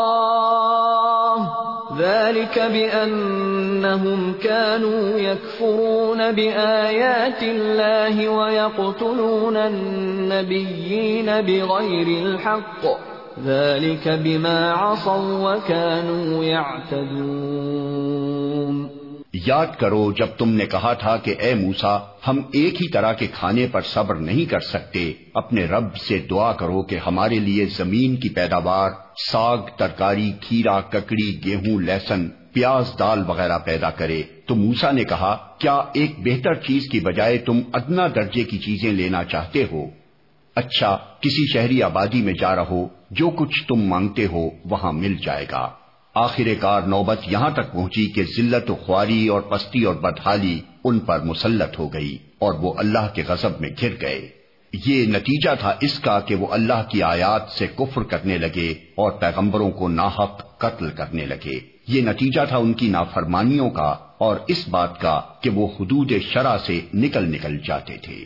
ذلك بأنهم كانوا يكفرون بآيات الله ويقتلون النبيين بغير الحق. ذلك بما عصوا وكانوا يعتدون. یاد کرو جب تم نے کہا تھا کہ اے موسا ہم ایک ہی طرح کے کھانے پر صبر نہیں کر سکتے، اپنے رب سے دعا کرو کہ ہمارے لیے زمین کی پیداوار ساگ، ترکاری، کھیرا، ککڑی، گیہوں، لہسن، پیاز، دال وغیرہ پیدا کرے۔ تو موسا نے کہا، کیا ایک بہتر چیز کی بجائے تم ادنا درجے کی چیزیں لینا چاہتے ہو؟ اچھا کسی شہری آبادی میں جا رہو، جو کچھ تم مانگتے ہو، وہاں مل جائے گا۔ آخر کار نوبت یہاں تک پہنچی کہ ذلت و خواری اور پستی اور بدحالی ان پر مسلط ہو گئی اور وہ اللہ کے غضب میں گر گئے۔ یہ نتیجہ تھا اس کا کہ وہ اللہ کی آیات سے کفر کرنے لگے اور پیغمبروں کو ناحق قتل کرنے لگے۔ یہ نتیجہ تھا ان کی نافرمانیوں کا اور اس بات کا کہ وہ حدود شرع سے نکل نکل جاتے تھے۔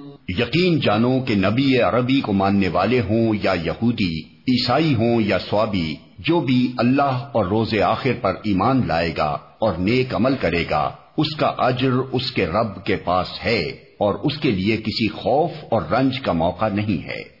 یقین جانو کہ نبی عربی کو ماننے والے ہوں یا یہودی، عیسائی ہوں یا سوابی، جو بھی اللہ اور روز آخر پر ایمان لائے گا اور نیک عمل کرے گا، اس کا اجر اس کے رب کے پاس ہے اور اس کے لیے کسی خوف اور رنج کا موقع نہیں ہے۔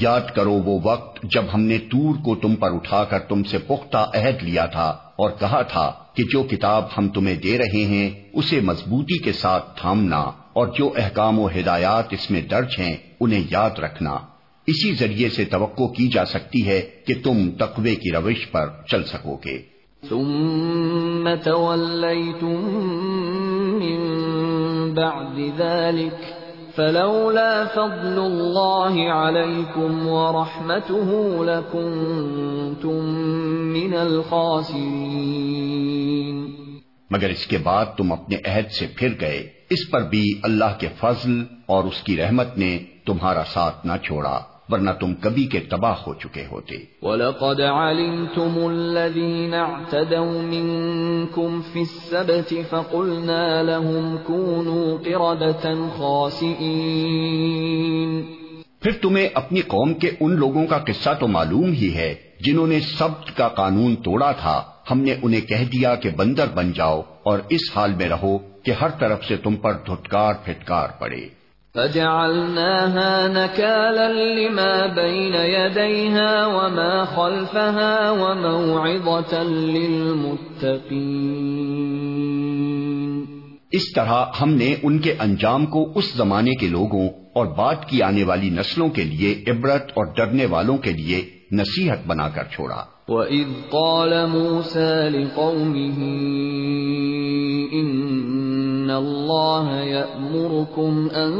یاد کرو وہ وقت جب ہم نے تور کو تم پر اٹھا کر تم سے پختہ عہد لیا تھا اور کہا تھا کہ جو کتاب ہم تمہیں دے رہے ہیں، اسے مضبوطی کے ساتھ تھامنا اور جو احکام و ہدایات اس میں درج ہیں، انہیں یاد رکھنا۔ اسی ذریعے سے توقع کی جا سکتی ہے کہ تم تقوی کی روش پر چل سکو گے۔ ثم تولیتم من بعد ذلك فلولا فضل الله عليكم ورحمته لكنتم من الخاسرين. مگر اس کے بعد تم اپنے عہد سے پھر گئے، اس پر بھی اللہ کے فضل اور اس کی رحمت نے تمہارا ساتھ نہ چھوڑا۔ ورنہ تم کبھی کے تباہ ہو چکے ہوتے۔ وَلَقَدْ عَلِمْتُمُ الَّذِينَ اعْتَدَوْا مِنْكُمْ فِي السَّبْتِ فَقُلْنَا لَهُمْ كُونُوا قِرَدَةً خَاسِئِينَ۔ پھر تمہیں اپنی قوم کے ان لوگوں کا قصہ تو معلوم ہی ہے جنہوں نے سبت کا قانون توڑا تھا۔ ہم نے انہیں کہہ دیا کہ بندر بن جاؤ اور اس حال میں رہو کہ ہر طرف سے تم پر دھٹکار پھٹکار پڑے۔ فجعلناها نكالا لما بين يديها وما خلفها وموعظة للمتقين. اس طرح ہم نے ان کے انجام کو اس زمانے کے لوگوں اور بعد کی آنے والی نسلوں کے لیے عبرت اور ڈرنے والوں کے لیے نصیحت بنا کر چھوڑا۔ وَإِذْ قَالَ مُوسَى لِقَوْمِهِ ان اللہ یأمرکم ان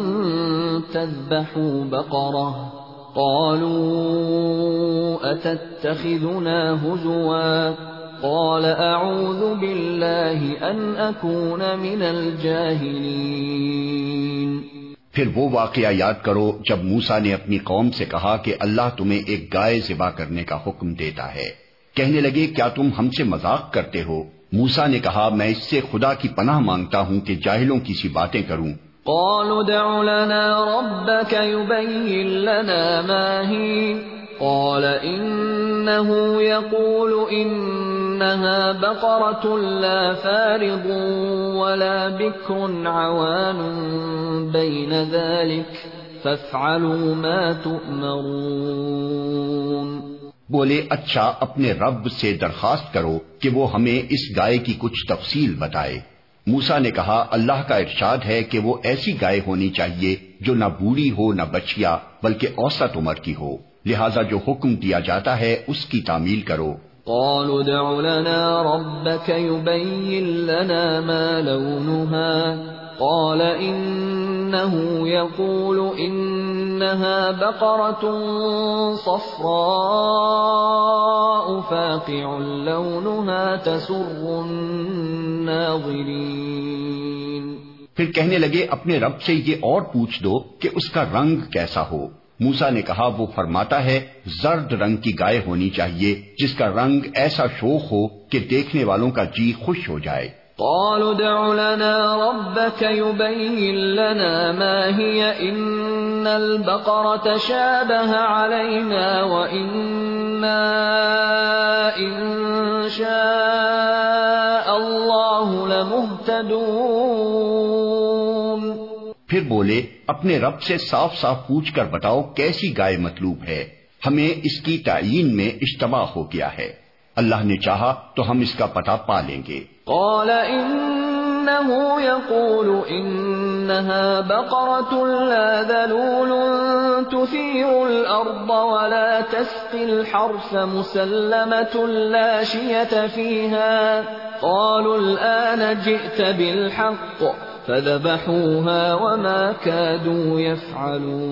تذبحوا بقرہ قالوا اتتخذنا هزوا قال اعوذ باللہ ان اکون من الجاہلین پھر وہ واقعہ یاد کرو جب موسا نے اپنی قوم سے کہا کہ اللہ تمہیں ایک گائے ذبح کرنے کا حکم دیتا ہے۔ کہنے لگے، کیا تم ہم سے مذاق کرتے ہو؟ موسا نے کہا، میں اس سے خدا کی پناہ مانگتا ہوں کہ جاہلوں کی سی باتیں کروں۔ قالوا دع لنا ربك يبين لنا ما هي۔ قال انه يقول انها بقرة لا فارض ولا بكر عوان بين ذلك، فافعلوا ما تؤمرون۔ بولے اچھا اپنے رب سے درخواست کرو کہ وہ ہمیں اس گائے کی کچھ تفصیل بتائے۔ موسا نے کہا، اللہ کا ارشاد ہے کہ وہ ایسی گائے ہونی چاہیے جو نہ بوڑھی ہو، نہ بچیا بلکہ اوسط عمر کی ہو۔ لہذا جو حکم دیا جاتا ہے، اس کی تعمیل کرو۔ قالوا دع لنا ربك يبين لنا ما لونها. قال انه يقول إنها بقرة صفراء فاقع لونها تسر الناظرين. پھر کہنے لگے، اپنے رب سے یہ اور پوچھ دو کہ اس کا رنگ کیسا ہو۔ موسا نے کہا وہ فرماتا ہے زرد رنگ کی گائے ہونی چاہیے جس کا رنگ ایسا شوق ہو کہ دیکھنے والوں کا جی خوش ہو جائے۔ قالوا دع لنا ربك يبين لنا ما هي إن البقرة شابه علينا وإنا إن شاء الله لمهتدون۔ پھر بولے اپنے رب سے صاف صاف پوچھ کر بتاؤ کیسی گائے مطلوب ہے۔ ہمیں اس کی تعین میں اجتماع ہو گیا ہے۔ اللہ نے چاہا تو ہم اس کا پتہ پا لیں گے۔ قال انه يقول انها بقرة لا ذلول تثير الارض ولا تسقي الحرث مسلمة لا شية فيها قالوا الان جئت بالحق۔ فذبحوها وما كادوا يفعلون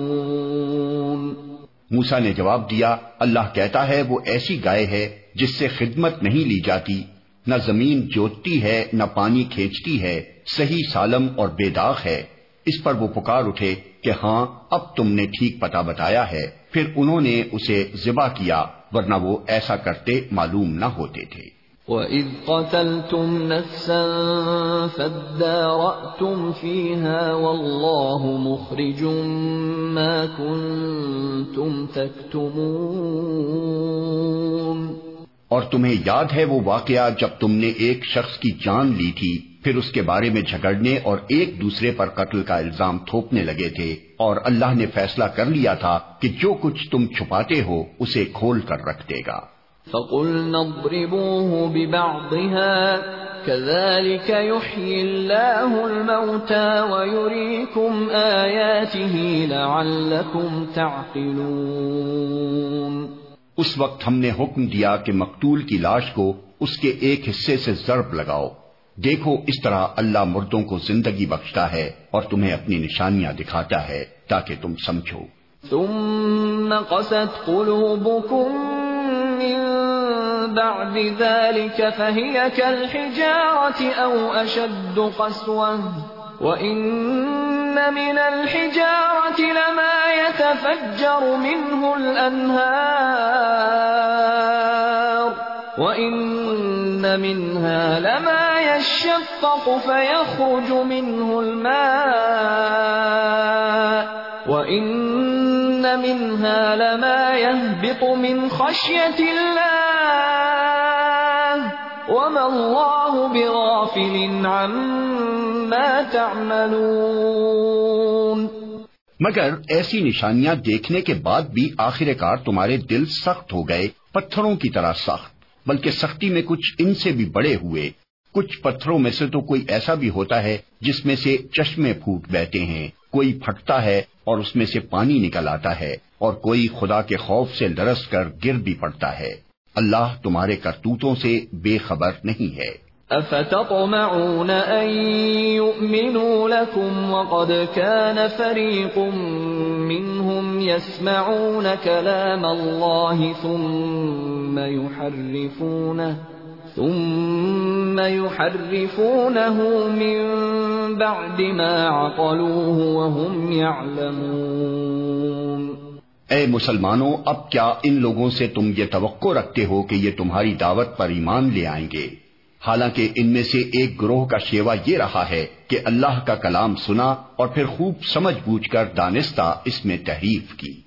موسا نے جواب دیا، اللہ کہتا ہے وہ ایسی گائے ہے جس سے خدمت نہیں لی جاتی، نہ زمین جوتتی ہے، نہ پانی کھینچتی ہے، صحیح سالم اور بے داغ ہے۔ اس پر وہ پکار اٹھے کہ ہاں اب تم نے ٹھیک پتا بتایا ہے۔ پھر انہوں نے اسے ذبح کیا، ورنہ وہ ایسا کرتے معلوم نہ ہوتے تھے۔ وَإِذْ قَتَلْتُمْ نَفْسًا فَادَّارَأْتُمْ فِيهَا وَاللَّهُ مُخْرِجٌ مَا كُنْتُمْ تَكْتُمُونَ اور تمہیں یاد ہے وہ واقعہ جب تم نے ایک شخص کی جان لی تھی، پھر اس کے بارے میں جھگڑنے اور ایک دوسرے پر قتل کا الزام تھوپنے لگے تھے۔ اور اللہ نے فیصلہ کر لیا تھا کہ جو کچھ تم چھپاتے ہو، اسے کھول کر رکھ دے گا۔ فَقُلْنَا اضْرِبُوهُ بِبَعْضِهَا كَذَلِكَ يُحْيِي اللَّهُ الْمَوْتَى وَيُرِيكُمْ آيَاتِهِ لَعَلَّكُمْ تَعْقِلُونَ اس وقت ہم نے حکم دیا کہ مقتول کی لاش کو اس کے ایک حصے سے ضرب لگاؤ۔ دیکھو اس طرح اللہ مردوں کو زندگی بخشتا ہے اور تمہیں اپنی نشانیاں دکھاتا ہے تاکہ تم سمجھو۔ ثم قست قلوبكم من بعد ذلك فهي كالحجارة أو أشد قسوة. وإن من الحجارة لما يتفجر منه الأنهار. وإن منها لما يشقق فيخرج منه الماء. وإن منها لما يهبط من خشية الله. وما الله بغافل عما تعملون. مگر ایسی نشانیاں دیکھنے کے بعد بھی آخر کار تمہارے دل سخت ہو گئے، پتھروں کی طرح سخت، بلکہ سختی میں کچھ ان سے بھی بڑے ہوئے۔ کچھ پتھروں میں سے تو کوئی ایسا بھی ہوتا ہے جس میں سے چشمے پھوٹ بہتے ہیں۔ کوئی پھٹتا ہے اور اس میں سے پانی نکل آتا ہے اور کوئی خدا کے خوف سے لرس کر گر بھی پڑتا ہے۔ اللہ تمہارے کرتوتوں سے بے خبر نہیں ہے۔ افتطمعون ان يؤمنوا لكم وقد كان فريق منهم يسمعون كلام الله ثم يحرفونه ثم يحرفونه من بعد ما عقلوه وهم يعلمون. اے مسلمانوں، اب کیا ان لوگوں سے تم یہ توقع رکھتے ہو کہ یہ تمہاری دعوت پر ایمان لے آئیں گے؟ حالانکہ ان میں سے ایک گروہ کا شیوا یہ رہا ہے کہ اللہ کا کلام سنا اور پھر خوب سمجھ بوجھ کر دانستہ اس میں تحریف کی۔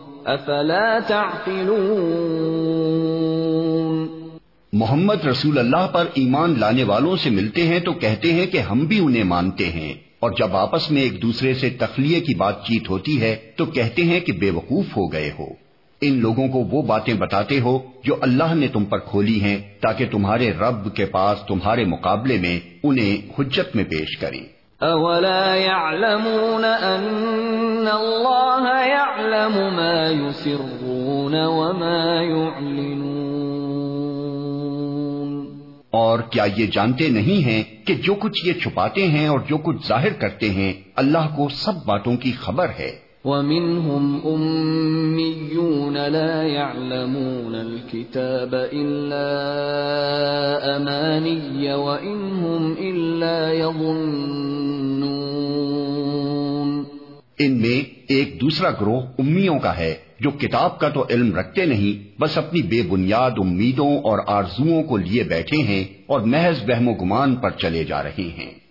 افلا تعقلون محمد رسول اللہ پر ایمان لانے والوں سے ملتے ہیں تو کہتے ہیں کہ ہم بھی انہیں مانتے ہیں۔ اور جب آپس میں ایک دوسرے سے تخلیے کی بات چیت ہوتی ہے تو کہتے ہیں کہ بے وقوف ہو گئے ہو۔ ان لوگوں کو وہ باتیں بتاتے ہو جو اللہ نے تم پر کھولی ہیں تاکہ تمہارے رب کے پاس تمہارے مقابلے میں انہیں حجت میں پیش کریں۔ اولا يعلمون ان اللہ يعلم ما يسرون وما يعلنون۔ اور کیا یہ جانتے نہیں ہیں کہ جو کچھ یہ چھپاتے ہیں اور جو کچھ ظاہر کرتے ہیں اللہ کو سب باتوں کی خبر ہے؟ وَمِنْهُمْ أُمِّيُّونَ لَا يَعْلَمُونَ الْكِتَابَ إِلَّا أَمَانِيَّ وَإِنْهُمْ إِلَّا يَظُنُّونَ. ان میں ایک دوسرا گروہ امیوں کا ہے، جو کتاب کا تو علم رکھتے نہیں، بس اپنی بے بنیاد امیدوں اور آرزوؤں کو لیے بیٹھے ہیں اور محض وہم و گمان پر چلے جا رہے ہیں۔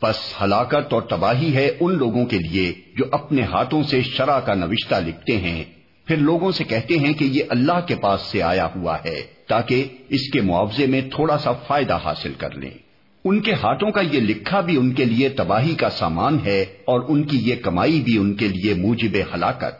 پس ہلاکت اور تباہی ہے ان لوگوں کے لیے جو اپنے ہاتھوں سے شرع کا نوشتہ لکھتے ہیں۔ پھر لوگوں سے کہتے ہیں کہ یہ اللہ کے پاس سے آیا ہوا ہے تاکہ اس کے معاوضے میں تھوڑا سا فائدہ حاصل کر لیں۔ ان کے ہاتھوں کا یہ لکھا بھی ان کے لیے تباہی کا سامان ہے اور ان کی یہ کمائی بھی ان کے لیے موجب ہلاکت۔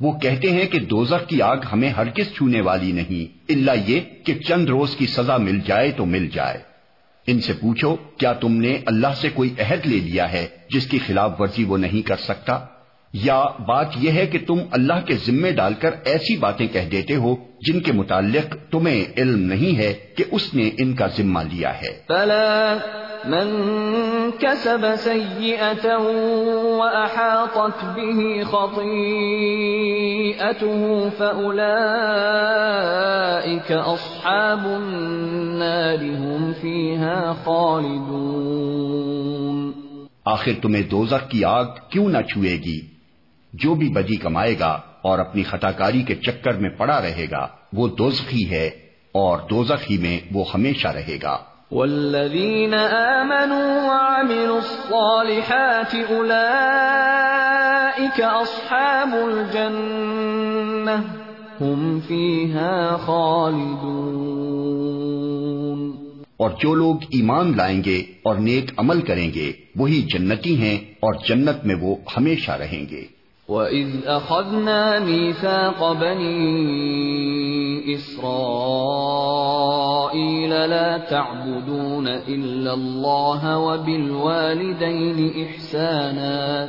وہ کہتے ہیں کہ دوزخ کی آگ ہمیں ہر کس چھونے والی نہیں۔ اللہ یہ کہ چند روز کی سزا مل جائے تو مل جائے۔ ان سے پوچھو، کیا تم نے اللہ سے کوئی عہد لے لیا ہے جس کی خلاف ورزی وہ نہیں کر سکتا؟ یا بات یہ ہے کہ تم اللہ کے ذمے ڈال کر ایسی باتیں کہہ دیتے ہو جن کے متعلق تمہیں علم نہیں ہے کہ اس نے ان کا ذمہ لیا ہے۔ من كسب سيئة وأحاطت به خطيئته فأولئك أصحاب النار هم فيها خالدون آخر تمہیں دوزخ کی آگ کیوں نہ چھوئے گی؟ جو بھی بدی کمائے گا اور اپنی خطا کاری کے چکر میں پڑا رہے گا، وہ دوزخی ہے اور دوزخی میں وہ ہمیشہ رہے گا۔ والذين آمنوا وعملوا الصالحات أولئك أصحاب الجنة هم فيها خالدون اور جو لوگ ایمان لائیں گے اور نیک عمل کریں گے، وہی جنتی ہیں اور جنت میں وہ ہمیشہ رہیں گے۔ وَإِذْ أَخَذْنَا مِيثَاقَ بَنِي إِسْرَائِيلَ لَا تَعْبُدُونَ إِلَّا اللَّهَ وَبِالْوَالِدَيْنِ إِحْسَانًا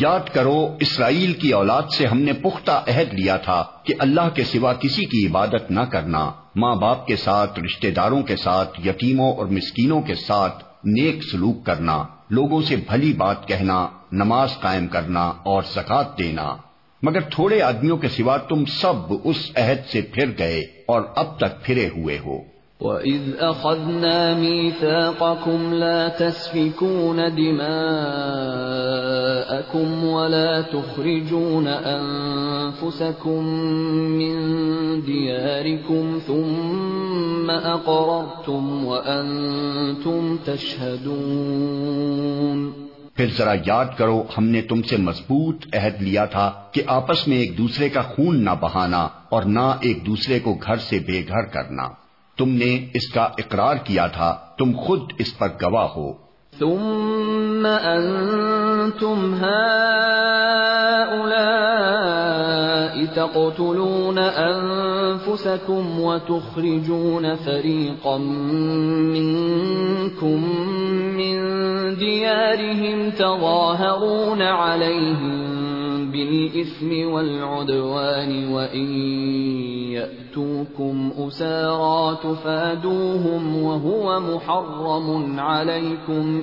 یاد کرو، اسرائیل کی اولاد سے ہم نے پختہ عہد لیا تھا کہ اللہ کے سوا کسی کی عبادت نہ کرنا۔ ماں باپ کے ساتھ، رشتہ داروں کے ساتھ، یتیموں اور مسکینوں کے ساتھ نیک سلوک کرنا، لوگوں سے بھلی بات کہنا، نماز قائم کرنا اور زکات دینا۔ مگر تھوڑے آدمیوں کے سوا تم سب اس عہد سے پھر گئے اور اب تک پھرے ہوئے ہو۔ وَإِذْ أَخَذْنَا مِيثَاقَكُمْ لَا تَسْفِكُونَ دِمَاءَكُمْ وَلَا تُخْرِجُونَ أَنفُسَكُمْ مِنْ دِيَارِكُمْ ثُمَّ أَقْرَرْتُمْ وَأَنْتُمْ تَشْهَدُونَ پھر ذرا یاد کرو، ہم نے تم سے مضبوط عہد لیا تھا کہ آپس میں ایک دوسرے کا خون نہ بہانا اور نہ ایک دوسرے کو گھر سے بے گھر کرنا۔ تم نے اس کا اقرار کیا تھا تم خود اس پر گواہ ہو۔ ثم أنتم هؤلاء تقتلون أنفسكم وتخرجون فريقا منكم من ديارهم تظاهرون عليهم بالإثم والعدوان وإن يأتوكم أسارا تفادوهم وهو محرم عليكم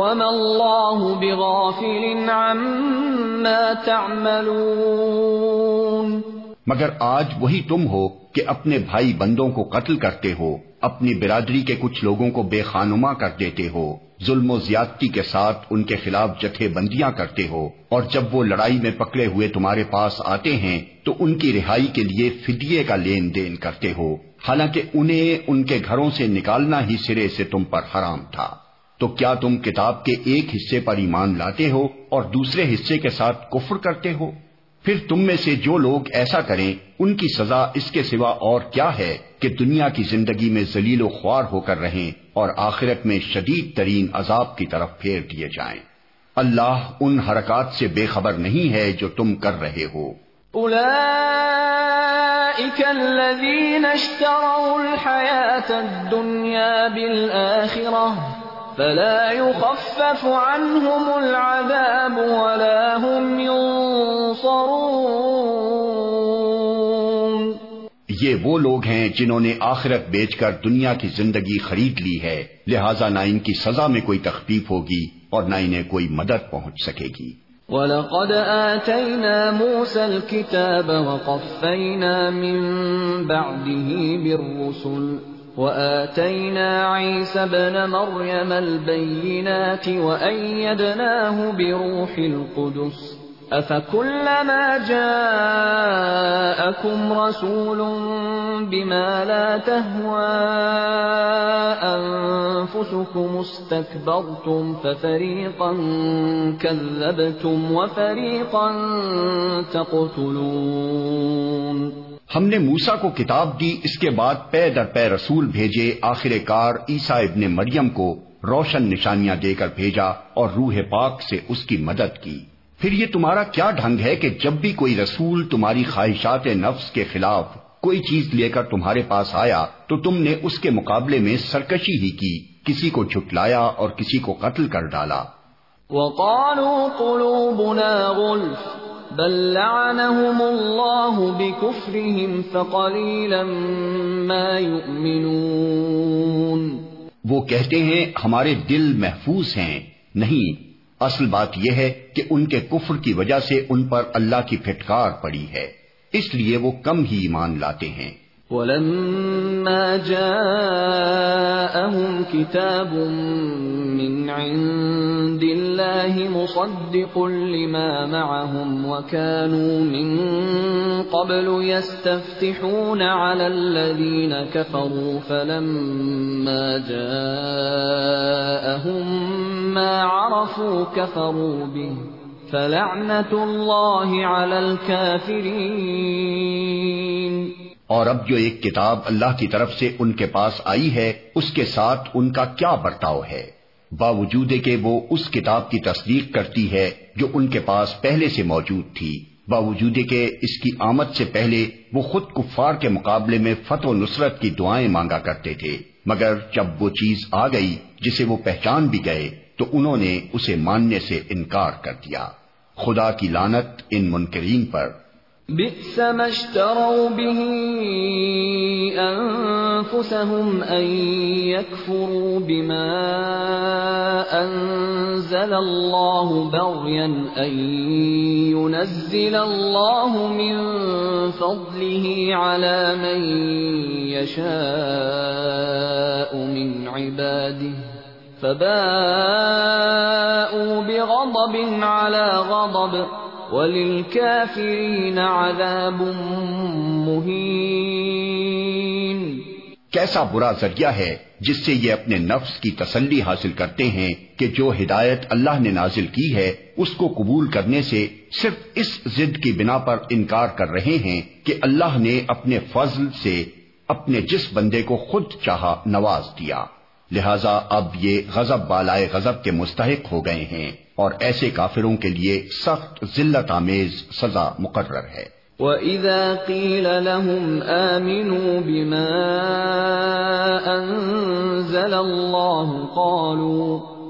وما الله بغافل عما تعملون مگر آج وہی تم ہو کہ اپنے بھائی بندوں کو قتل کرتے ہو، اپنی برادری کے کچھ لوگوں کو بے خانما کر دیتے ہو، ظلم و زیادتی کے ساتھ ان کے خلاف جتھے بندیاں کرتے ہو، اور جب وہ لڑائی میں پکڑے ہوئے تمہارے پاس آتے ہیں، تو ان کی رہائی کے لیے فدیے کا لین دین کرتے ہو، حالانکہ انہیں ان کے گھروں سے نکالنا ہی سرے سے تم پر حرام تھا۔ تو کیا تم کتاب کے ایک حصے پر ایمان لاتے ہو اور دوسرے حصے کے ساتھ کفر کرتے ہو؟ پھر تم میں سے جو لوگ ایسا کریں، ان کی سزا اس کے سوا اور کیا ہے کہ دنیا کی زندگی میں ذلیل و خوار ہو کر رہیں اور آخرت میں شدید ترین عذاب کی طرف پھیر دیے جائیں؟ اللہ ان حرکات سے بے خبر نہیں ہے جو تم کر رہے ہو۔ فلا يخفف عنهم العذاب ولا هم ينصرون۔ یہ وہ لوگ ہیں جنہوں نے آخرت بیچ کر دنیا کی زندگی خرید لی ہے لہذا نہ ان کی سزا میں کوئی تخفیف ہوگی اور نہ انہیں کوئی مدد پہنچ سکے گی۔ وَلَقَدْ آتَيْنَا مُوسَى الْكِتَابَ وَقَفَّيْنَا مِن بَعْدِهِ بِالرُّسُلِ وآتينا عيسى بن مريم البينات وأيدناه بروح القدس أفكلما جاءكم رسول بما لا تهوى أنفسكم استكبرتم ففريقا كذبتم وفريقا تقتلون ہم نے موسا کو کتاب دی، اس کے بعد پے در پے رسول بھیجے، آخر کار عیسا ابن مریم کو روشن نشانیاں دے کر بھیجا اور روح پاک سے اس کی مدد کی۔ پھر یہ تمہارا کیا ڈھنگ ہے کہ جب بھی کوئی رسول تمہاری خواہشات نفس کے خلاف کوئی چیز لے کر تمہارے پاس آیا تو تم نے اس کے مقابلے میں سرکشی ہی کی، کسی کو جھٹلایا اور کسی کو قتل کر ڈالا۔ وقالوا قلوبنا غلف۔ بل لعنهم الله بكفرهم فقليلا ما يؤمنون. وہ کہتے ہیں، ہمارے دل محفوظ ہیں۔ نہیں، اصل بات یہ ہے کہ ان کے کفر کی وجہ سے ان پر اللہ کی پھٹکار پڑی ہے، اس لیے وہ کم ہی ایمان لاتے ہیں۔ ولما جاءهم كتاب من عند الله مصدق لما معهم وكانوا من قبل يستفتحون على الذين كفروا فلما جاءهم ما عرفوا كفروا به فلعنة الله على الكافرين اور اب جو ایک کتاب اللہ کی طرف سے ان کے پاس آئی ہے، اس کے ساتھ ان کا کیا برتاؤ ہے؟ باوجود کہ وہ اس کتاب کی تصدیق کرتی ہے جو ان کے پاس پہلے سے موجود تھی۔ باوجود کہ اس کی آمد سے پہلے وہ خود کفار کے مقابلے میں فتح و نصرت کی دعائیں مانگا کرتے تھے۔ مگر جب وہ چیز آ گئی جسے وہ پہچان بھی گئے، تو انہوں نے اسے ماننے سے انکار کر دیا۔ خدا کی لانت ان منکرین پر۔ بئس ما اشتروا به أنفسهم أن يكفروا بما أنزل الله بغيا أن ينزل الله من فضله على من يشاء من عباده فباءوا بغضب على غضب وللكافرين عذاب مهين۔ کیسا برا ذریعہ ہے جس سے یہ اپنے نفس کی تسلی حاصل کرتے ہیں کہ جو ہدایت اللہ نے نازل کی ہے، اس کو قبول کرنے سے صرف اس ضد کی بنا پر انکار کر رہے ہیں کہ اللہ نے اپنے فضل سے اپنے جس بندے کو خود چاہا نواز دیا لہذا اب یہ غضب بالائے غضب کے مستحق ہو گئے ہیں اور ایسے کافروں کے لیے سخت ذلت آمیز سزا مقرر ہے۔ وَإِذَا قِيلَ لَهُمْ آمِنُوا بِمَا أَنزَلَ اللَّهُ قَالُوا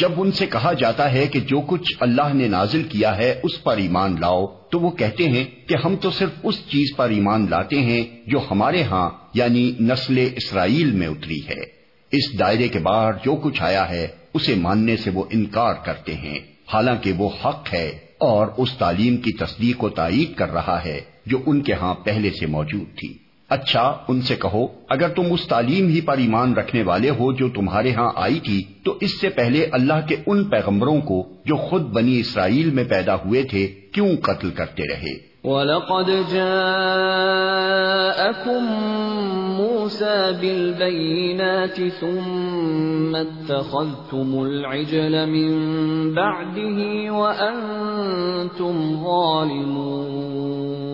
جب ان سے کہا جاتا ہے کہ جو کچھ اللہ نے نازل کیا ہے اس پر ایمان لاؤ، تو وہ کہتے ہیں کہ ہم تو صرف اس چیز پر ایمان لاتے ہیں جو ہمارے ہاں یعنی نسل اسرائیل میں اتری ہے۔ اس دائرے کے باہر جو کچھ آیا ہے، اسے ماننے سے وہ انکار کرتے ہیں۔ حالانکہ وہ حق ہے اور اس تعلیم کی تصدیق و تائید کر رہا ہے جو ان کے ہاں پہلے سے موجود تھی۔ اچھا ان سے کہو، اگر تم اس تعلیم ہی پر ایمان رکھنے والے ہو جو تمہارے ہاں آئی تھی، تو اس سے پہلے اللہ کے ان پیغمبروں کو جو خود بنی اسرائیل میں پیدا ہوئے تھے، کیوں قتل کرتے رہے؟ وَلَقَدْ جَاءَكُم مُوسَى بِالْبَيِّنَاتِ ثُمَّ اتَّخَذْتُمُ الْعِجْلَ مِن بَعْدِهِ وَأَنتُمْ ظَالِمُونَ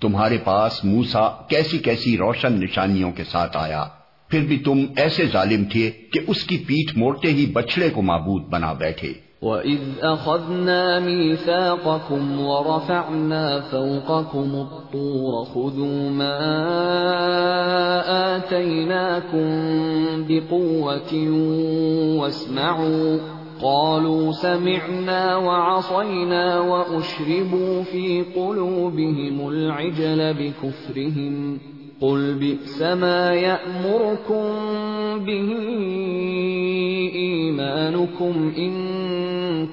تمہارے پاس موسا کیسی کیسی روشن نشانیوں کے ساتھ آیا، پھر بھی تم ایسے ظالم تھے کہ اس کی پیٹھ موڑتے ہی بچڑے کو معبود بنا بیٹھے۔ وَإِذْ أَخَذْنَا مِيثَاقَكُمْ وَرَفَعْنَا فَوْقَكُمُ الطُّورَ خُذُوا مَا آتَيْنَاكُمْ بِقُوَّةٍ وَاسْمَعُوا قَالُوا سَمِعْنَا وَعَصَيْنَا وَأُشْرِبُوا فِي قُلُوبِهِمُ الْعِجْلَ بِكُفْرِهِمْ قل بئس ما يأمركم به ایمانكم ان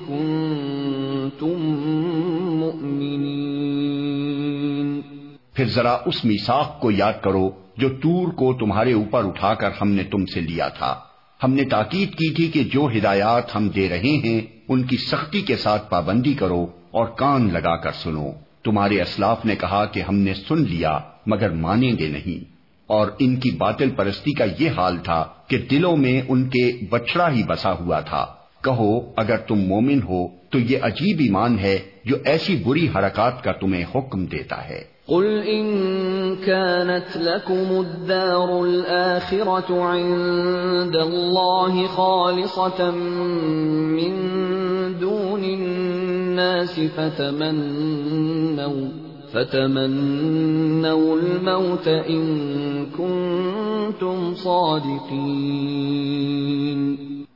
كنتم مؤمنین پھر ذرا اس میساخ کو یاد کرو جو تور کو تمہارے اوپر اٹھا کر ہم نے تم سے لیا تھا۔ ہم نے تاکید کی تھی کہ جو ہدایات ہم دے رہے ہیں، ان کی سختی کے ساتھ پابندی کرو اور کان لگا کر سنو۔ تمہارے اسلاف نے کہا کہ ہم نے سن لیا، مگر مانیں گے نہیں۔ اور ان کی باطل پرستی کا یہ حال تھا کہ دلوں میں ان کے بچڑا ہی بسا ہوا تھا۔ کہو، اگر تم مومن ہو، تو یہ عجیب ایمان ہے جو ایسی بری حرکات کا تمہیں حکم دیتا ہے۔ قل ان كانت لكم الدار الآخرة عند الله خالصة من دون الناس فتمنوا فتمنوا الموت ان كنتم صادقين.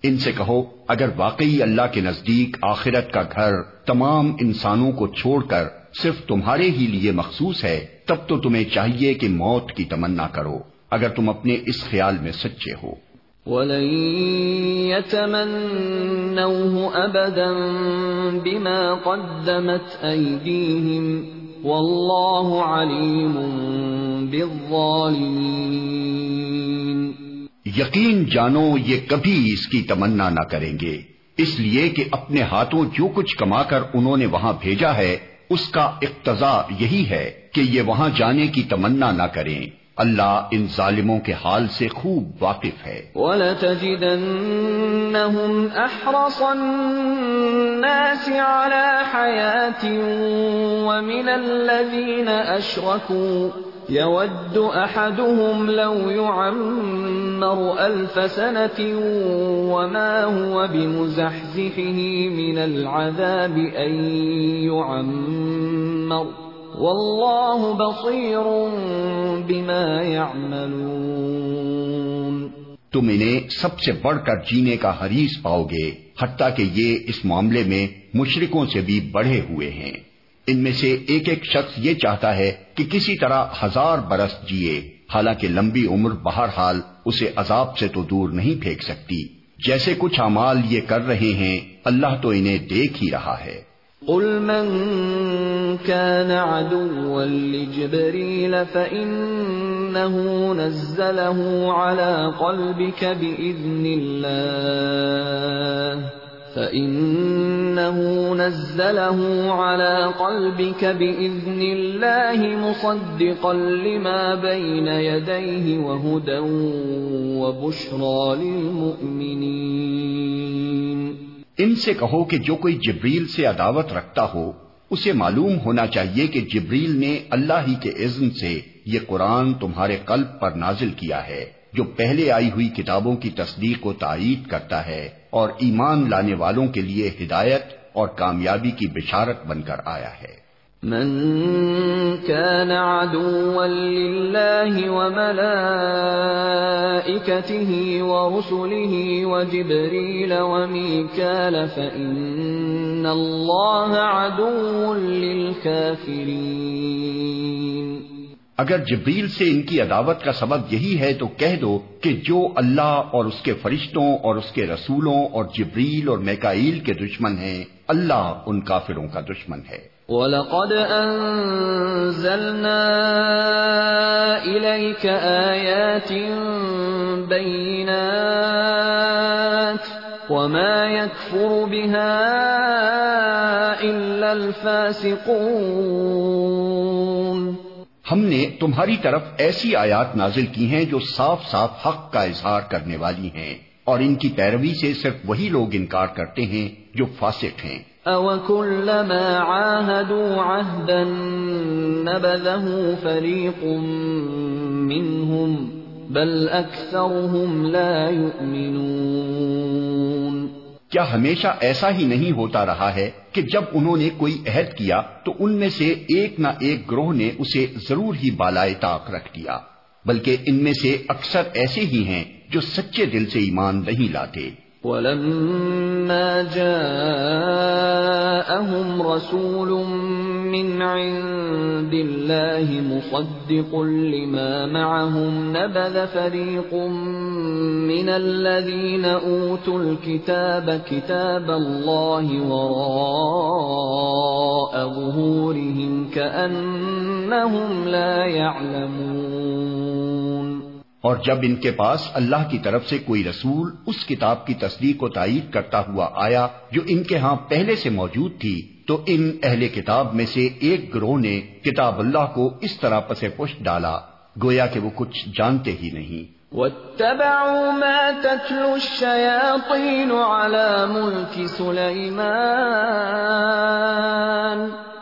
ان سے کہو، اگر واقعی اللہ کے نزدیک آخرت کا گھر تمام انسانوں کو چھوڑ کر صرف تمہارے ہی لیے مخصوص ہے، تب تو تمہیں چاہیے کہ موت کی تمنا کرو، اگر تم اپنے اس خیال میں سچے ہو۔ وَلَن يَتَمَنَّوْهُ أَبَدًا بِمَا قَدَّمَتْ أَيْدِيهِمْ واللہ علیم بالظالمین یقین جانو یہ کبھی اس کی تمنا نہ کریں گے۔ اس لیے کہ اپنے ہاتھوں جو کچھ کما کر انہوں نے وہاں بھیجا ہے، اس کا اقتضا یہی ہے کہ یہ وہاں جانے کی تمنا نہ کریں۔ اللہ ان ظالموں کے حال سے خوب واقف ہے۔ وَلَتَجِدَنَّهُمْ أَحْرَصَ النَّاسِ عَلَى حَيَاةٍ وَمِنَ الَّذِينَ أَشْرَكُوا يود أحدهم لو يعمر ألف سنة وما هو بمزحزحه من العذاب أن يعمر واللہ بصیر بما يعملون تم انہیں سب سے بڑھ کر جینے کا حریص پاؤ گے، حتیٰ کہ یہ اس معاملے میں مشرکوں سے بھی بڑھے ہوئے ہیں۔ ان میں سے ایک ایک شخص یہ چاہتا ہے کہ کسی طرح ہزار برس جیے۔ حالانکہ لمبی عمر بہرحال اسے عذاب سے تو دور نہیں پھینک سکتی۔ جیسے کچھ اعمال یہ کر رہے ہیں، اللہ تو انہیں دیکھ ہی رہا ہے۔ قل من كان عدوا لجبريل فإنه نزله على قلبك بإذن الله فإنه نزله على قلبك بإذن الله مصدقا لما بين يديه وهدى وبشرى للمؤمنين ان سے کہو کہ جو کوئی جبریل سے عداوت رکھتا ہو، اسے معلوم ہونا چاہیے کہ جبریل نے اللہ ہی کے اذن سے یہ قرآن تمہارے قلب پر نازل کیا ہے۔ جو پہلے آئی ہوئی کتابوں کی تصدیق و تائید کرتا ہے اور ایمان لانے والوں کے لیے ہدایت اور کامیابی کی بشارت بن کر آیا ہے۔ من كان عدوا لله وملائكته ورسله وجبريل وميكال فإن الله عدو للكافرين اگر جبریل سے ان کی عداوت کا سبب یہی ہے تو کہہ دو کہ جو اللہ اور اس کے فرشتوں اور اس کے رسولوں اور جبریل اور میکائیل کے دشمن ہیں، اللہ ان کافروں کا دشمن ہے۔ وَلَقَدْ أَنزَلْنَا إِلَيْكَ آيَاتٍ بَيِّنَاتٍ وَمَا يَكْفُرُ بِهَا إِلَّا الْفَاسِقُونَ ہم نے تمہاری طرف ایسی آیات نازل کی ہیں جو صاف صاف حق کا اظہار کرنے والی ہیں اور ان کی پیروی سے صرف وہی لوگ انکار کرتے ہیں جو فاسق ہیں۔ أَوَكُلَّمَا عَاهَدُوا عَهْدًا نَبَذَهُ فَرِيقٌ مِّنْهُمْ بَلْ أَكْثَرُهُمْ لَا يُؤْمِنُونَ۔ کیا ہمیشہ ایسا ہی نہیں ہوتا رہا ہے کہ جب انہوں نے کوئی عہد کیا تو ان میں سے ایک نہ ایک گروہ نے اسے ضرور ہی بالائے طاق رکھ دیا، بلکہ ان میں سے اکثر ایسے ہی ہیں جو سچے دل سے ایمان نہیں لاتے۔ وَلَمَّا جَاءَهُمْ رَسُولٌ من عند الله مصدق لما معهم. نبذ فريق من الذين أوتوا الكتاب كتاب الله وراء ظهورهم كأنهم لا يعلمون. اور جب ان کے پاس اللہ کی طرف سے کوئی رسول اس کتاب کی تصدیق و تائید کرتا ہوا آیا جو ان کے ہاں پہلے سے موجود تھی تو ان اہل کتاب میں سے ایک گروہ نے کتاب اللہ کو اس طرح پسے پشت ڈالا، گویا کہ وہ کچھ جانتے ہی نہیں۔ واتبعوا ما تتلو الشياطين على ملك سليمان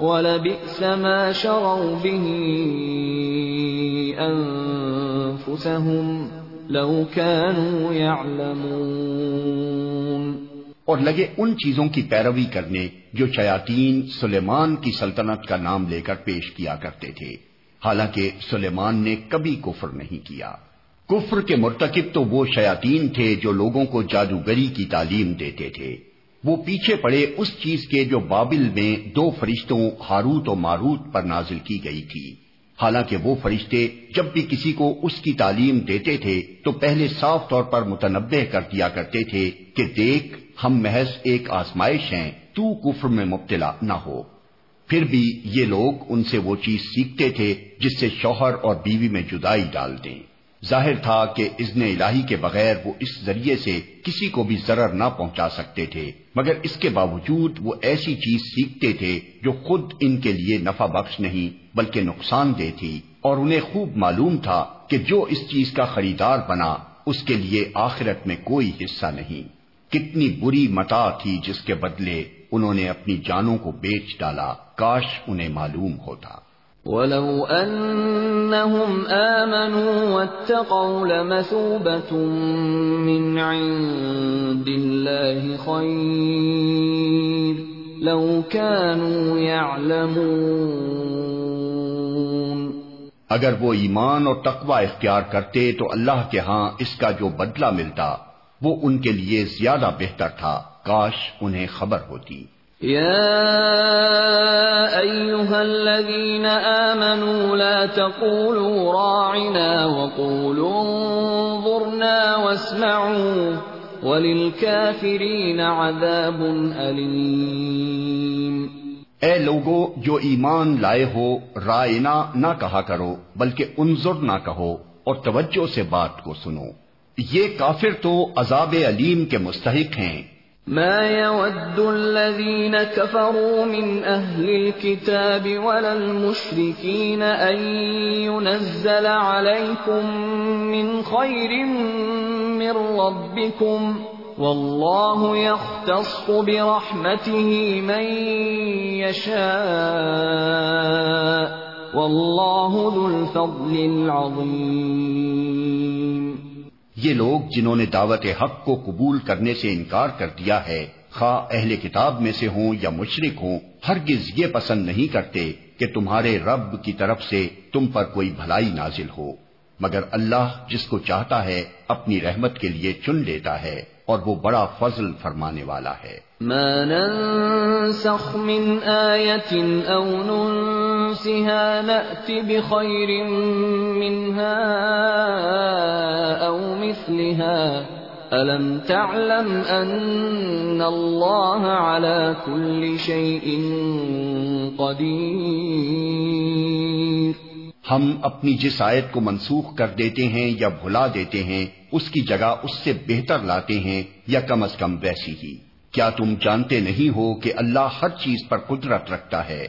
وَلَبِئْسَ مَا شَرَوْا بِهِ أَنفُسَهُمْ لَوْ كَانُوا يَعْلَمُونَ۔ اور لگے ان چیزوں کی پیروی کرنے جو شیاطین سلیمان کی سلطنت کا نام لے کر پیش کیا کرتے تھے۔ حالانکہ سلیمان نے کبھی کفر نہیں کیا۔ کفر کے مرتکب تو وہ شیاطین تھے جو لوگوں کو جادوگری کی تعلیم دیتے تھے۔ وہ پیچھے پڑے اس چیز کے جو بابل میں دو فرشتوں ہاروت و ماروت پر نازل کی گئی تھی۔ حالانکہ وہ فرشتے جب بھی کسی کو اس کی تعلیم دیتے تھے تو پہلے صاف طور پر متنوع کر دیا کرتے تھے کہ دیکھ، ہم محض ایک آزمائش ہیں، تو کفر میں مبتلا نہ ہو۔ پھر بھی یہ لوگ ان سے وہ چیز سیکھتے تھے جس سے شوہر اور بیوی میں جدائی ڈال دیں۔ ظاہر تھا کہ اذن الہی کے بغیر وہ اس ذریعے سے کسی کو بھی ضرر نہ پہنچا سکتے تھے، مگر اس کے باوجود وہ ایسی چیز سیکھتے تھے جو خود ان کے لیے نفع بخش نہیں، بلکہ نقصان دہ تھی۔ اور انہیں خوب معلوم تھا کہ جو اس چیز کا خریدار بنا، اس کے لیے آخرت میں کوئی حصہ نہیں۔ کتنی بری متا تھی جس کے بدلے انہوں نے اپنی جانوں کو بیچ ڈالا، کاش انہیں معلوم ہوتا۔ وَلَوْ أَنَّهُمْ آمَنُوا وَاتَّقَوْا لَمَثُوبَةٌ مِّنْ عِندِ اللَّهِ خَيْرٌ لَوْ كَانُوا يَعْلَمُونَ اگر وہ ایمان اور تقوی اختیار کرتے تو اللہ کے ہاں اس کا جو بدلہ ملتا وہ ان کے لیے زیادہ بہتر تھا۔ کاش انہیں خبر ہوتی۔ الذين آمنوا لا تقولوا راعنا وقولوا انظرنا واسمعوا وللكافرين عذاب أليم. اے لوگو، جو ایمان لائے ہو، رائنا نہ کہا کرو، بلکہ انظر نہ کہو اور توجہ سے بات کو سنو۔ یہ کافر تو عذاب علیم کے مستحق ہیں۔ ما يود الذين كفروا من أهل الكتاب ولا المشركين أن ينزل عليكم من خير من ربكم والله يختص برحمته من يشاء والله ذو الفضل العظيم یہ لوگ جنہوں نے دعوت حق کو قبول کرنے سے انکار کر دیا ہے، خواہ اہل کتاب میں سے ہوں یا مشرق ہوں، ہرگز یہ پسند نہیں کرتے کہ تمہارے رب کی طرف سے تم پر کوئی بھلائی نازل ہو، مگر اللہ جس کو چاہتا ہے اپنی رحمت کے لیے چن لیتا ہے۔ اور وہ بڑا فضل فرمانے والا ہے۔ ما ننسخ من آية أو ننسها نأت بخير منها أو مثلها۔ ألم تعلم أن الله على كل شيء قدير ہم اپنی جس آیت کو منسوخ کر دیتے ہیں یا بھلا دیتے ہیں، اس کی جگہ اس سے بہتر لاتے ہیں یا کم از کم ویسی ہی۔ کیا تم جانتے نہیں ہو کہ اللہ ہر چیز پر قدرت رکھتا ہے؟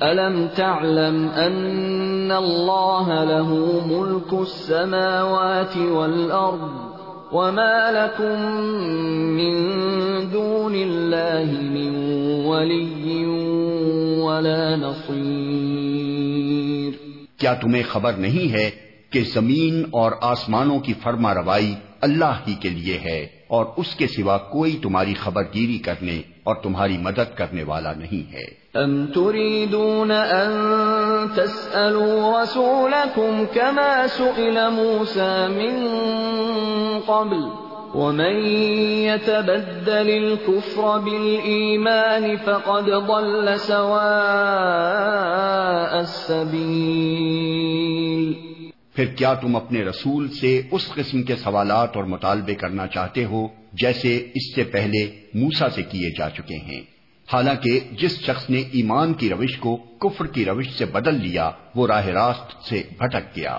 الم تعلم ان اللہ له ملک السماوات والارض وما لكم من دون اللہ من ولی ولا نصیر کیا تمہیں خبر نہیں ہے کہ زمین اور آسمانوں کی فرما روائی اللہ ہی کے لیے ہے اور اس کے سوا کوئی تمہاری خبر گیری کرنے اور تمہاری مدد کرنے والا نہیں ہے؟ ام تريدون ان تسألوا رسولكم كما سئل موسى من قبل ومن يتبدل الكفر بالإيمان فقد ضل سواء السبيل پھر کیا تم اپنے رسول سے اس قسم کے سوالات اور مطالبے کرنا چاہتے ہو جیسے اس سے پہلے موسا سے کیے جا چکے ہیں؟ حالانکہ جس شخص نے ایمان کی روش کو کفر کی روش سے بدل لیا، وہ راہ راست سے بھٹک گیا۔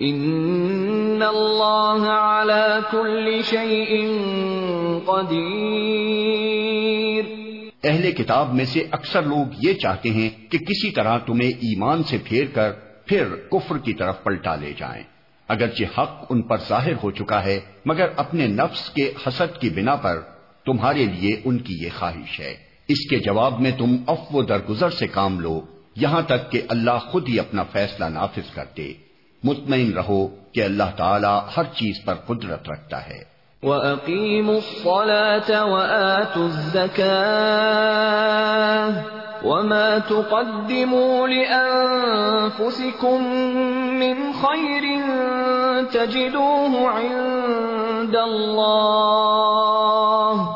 ان اللہ کل قدیر اہل کتاب میں سے اکثر لوگ یہ چاہتے ہیں کہ کسی طرح تمہیں ایمان سے پھیر کر پھر کفر کی طرف پلٹا لے جائیں۔ اگرچہ حق ان پر ظاہر ہو چکا ہے، مگر اپنے نفس کے حسد کی بنا پر تمہارے لیے ان کی یہ خواہش ہے۔ اس کے جواب میں تم افو درگزر سے کام لو، یہاں تک کہ اللہ خود ہی اپنا فیصلہ نافذ کر دے۔ مطمئن رہو کہ اللہ تعالی ہر چیز پر قدرت رکھتا ہے۔ وَأَقِيمُوا الصَّلَاةَ وَآتُوا الزَّكَاةَ وَمَا تُقَدِّمُوا لِأَنفُسِكُم مِّنْ خَيْرٍ تَجِدُوهُ عِندَ اللَّهِ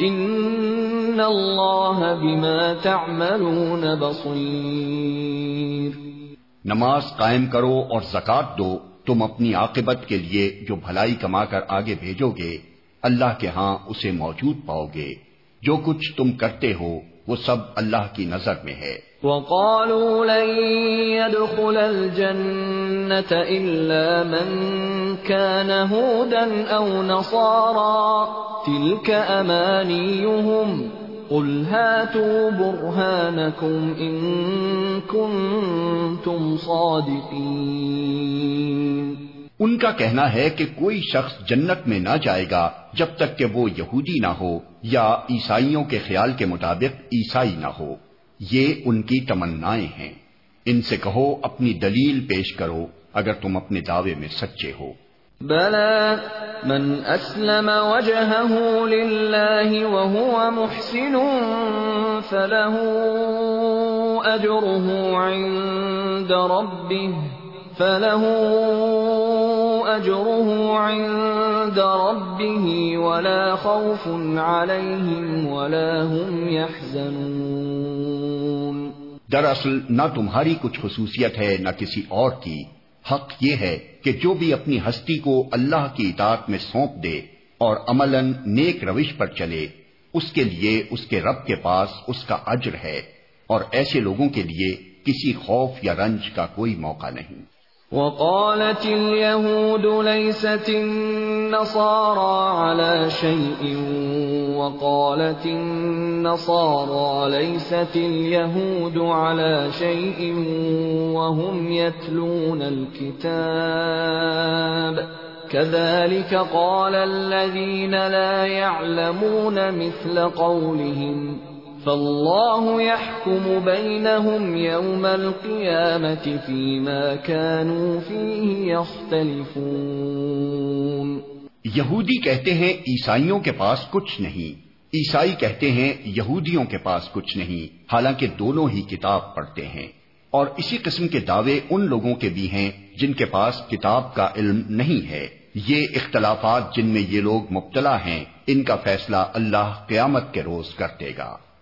إِنَّ اللَّهَ بِمَا تَعْمَلُونَ بَصِيرٌ نماز قائم کرو اور زکات دو، تم اپنی عاقبت کے لیے جو بھلائی کما کر آگے بھیجو گے، اللہ کے ہاں اسے موجود پاؤ گے۔ جو کچھ تم کرتے ہو، وہ سب اللہ کی نظر میں ہے۔ وقالوا لن يدخل الجنة إلا من كان هودا أو نصارا، تلك أمانيهم۔ قل هاتوا برهانكم إن كنتم صادقين ان کا کہنا ہے کہ کوئی شخص جنت میں نہ جائے گا جب تک کہ وہ یہودی نہ ہو یا عیسائیوں کے خیال کے مطابق عیسائی نہ ہو۔ یہ ان کی تمنائیں ہیں۔ ان سے کہو، اپنی دلیل پیش کرو اگر تم اپنے دعوے میں سچے ہو۔ بلى من أسلم وجهه لله وهو محسن فله أجره عند ربه، فله أجره عند ربه ولا خوف عليهم ولا هم يحزنون. دراصل، نہ تمہاری کچھ خصوصیت ہے، نہ کسی اور کی۔ حق یہ ہے کہ جو بھی اپنی ہستی کو اللہ کی اطاعت میں سونپ دے اور عملاً نیک روش پر چلے، اس کے لیے اس کے رب کے پاس اس کا اجر ہے اور ایسے لوگوں کے لیے کسی خوف یا رنج کا کوئی موقع نہیں۔ وقالت اليهود ليست النصارى على شيء، وقالت النصارى ليست اليهود على شيء، وهم يتلون الكتاب. كذلك قال الذين لا يعلمون مثل قولهم. فاللہ يحكم بينهم يوم القيامة فيما كانوا فيه يختلفون یہودی کہتے ہیں عیسائیوں کے پاس کچھ نہیں۔ عیسائی کہتے ہیں یہودیوں کے پاس کچھ نہیں۔ حالانکہ دونوں ہی کتاب پڑھتے ہیں۔ اور اسی قسم کے دعوے ان لوگوں کے بھی ہیں جن کے پاس کتاب کا علم نہیں ہے۔ یہ اختلافات جن میں یہ لوگ مبتلا ہیں، ان کا فیصلہ اللہ قیامت کے روز کر دے گا۔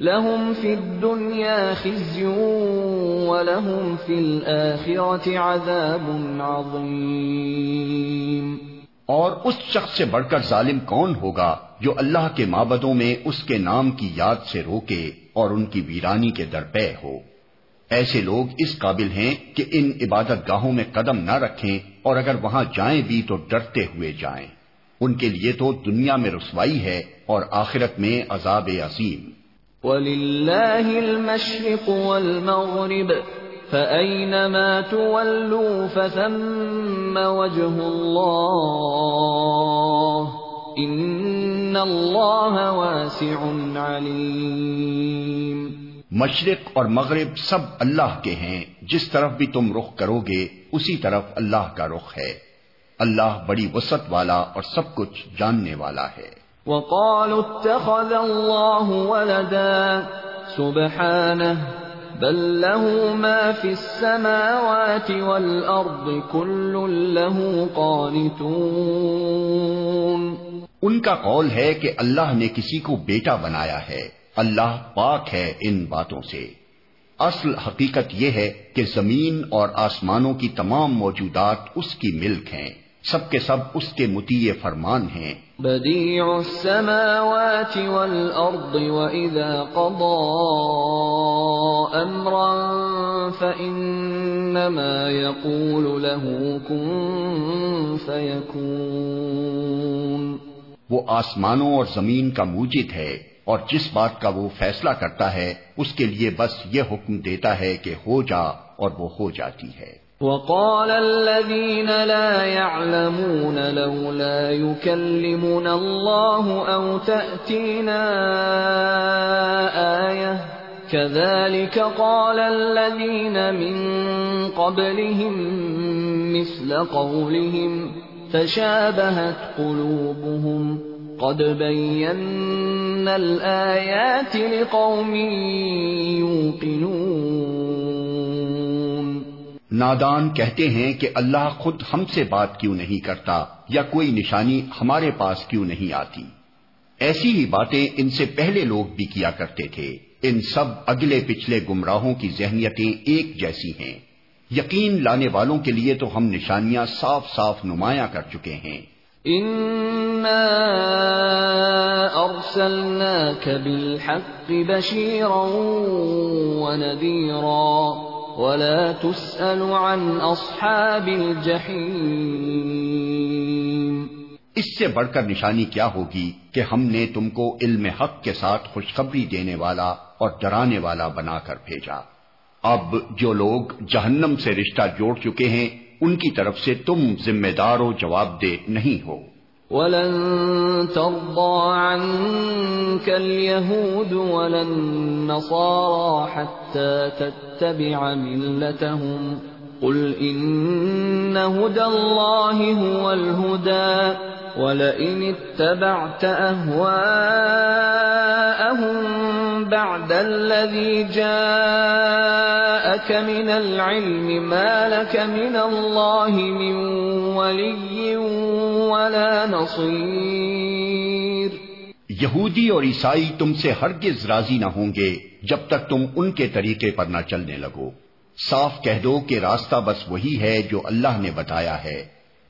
لهم في الدنيا خزي ولهم في الآخرة عذاب عظيم۔ اور اس شخص سے بڑھ کر ظالم کون ہوگا جو اللہ کے مابدوں میں اس کے نام کی یاد سے روکے اور ان کی ویرانی کے درپے ہو۔ ایسے لوگ اس قابل ہیں کہ ان عبادت گاہوں میں قدم نہ رکھیں اور اگر وہاں جائیں بھی تو ڈرتے ہوئے جائیں۔ ان کے لیے تو دنیا میں رسوائی ہے اور آخرت میں عذاب عظیم۔ وَلِلَّهِ الْمَشْرِقُ وَالْمَغْرِبُ فَأَيْنَمَا تُوَلُّوا فَثَمَّ وَجْهُ اللَّهِ إِنَّ اللَّهَ وَاسِعٌ عَلِيمٌ مشرق اور مغرب سب اللہ کے ہیں۔ جس طرف بھی تم رخ کرو گے، اسی طرف اللہ کا رخ ہے۔ اللہ بڑی وسط والا اور سب کچھ جاننے والا ہے۔ وقالوا اتخذ الله ولدا سبحانه بل له ما في السماوات والأرض كل له قانتون ان کا قول ہے کہ اللہ نے کسی کو بیٹا بنایا ہے۔ اللہ پاک ہے ان باتوں سے۔ اصل حقیقت یہ ہے کہ زمین اور آسمانوں کی تمام موجودات اس کی ملک ہیں۔ سب کے سب اس کے متیع فرمان ہیں۔ بدیع السماوات والارض واذا قضى امرا فانما يقول له كن فيكون وہ آسمانوں اور زمین کا موجد ہے اور جس بات کا وہ فیصلہ کرتا ہے اس کے لیے بس یہ حکم دیتا ہے کہ ہو جا اور وہ ہو جاتی ہے۔ وقال الذين لا يعلمون لولا يكلمنا الله أو تأتينا آية. كذلك قال الذين من قبلهم مثل قولهم تشابهت قلوبهم. قد بينا الآيات لقوم يوقنون. نادان کہتے ہیں کہ اللہ خود ہم سے بات کیوں نہیں کرتا یا کوئی نشانی ہمارے پاس کیوں نہیں آتی۔ ایسی ہی باتیں ان سے پہلے لوگ بھی کیا کرتے تھے۔ ان سب اگلے پچھلے گمراہوں کی ذہنیتیں ایک جیسی ہیں۔ یقین لانے والوں کے لیے تو ہم نشانیاں صاف صاف نمایاں کر چکے ہیں۔ ارسلناك بالحق بشيرا ونذيرا ولا تسأل عن اصحاب اس سے بڑھ کر نشانی کیا ہوگی کہ ہم نے تم کو علم حق کے ساتھ خوشخبری دینے والا اور ڈرانے والا بنا کر بھیجا۔ اب جو لوگ جہنم سے رشتہ جوڑ چکے ہیں، ان کی طرف سے تم ذمہ دار و جواب دہ نہیں ہو۔ ولن ترضى عنك اليهود ولا النصارى حتى تتبع ملتهم. قل إن هدى الله هو الهدى. ولئن اتبعت أهواءهم بعد الذي جاءك من العلم ما لك من الله من ولي ولا نصير۔ یہودی اور عیسائی تم سے ہرگز راضی نہ ہوں گے جب تک تم ان کے طریقے پر نہ چلنے لگو۔ صاف کہہ دو کہ راستہ بس وہی ہے جو اللہ نے بتایا ہے،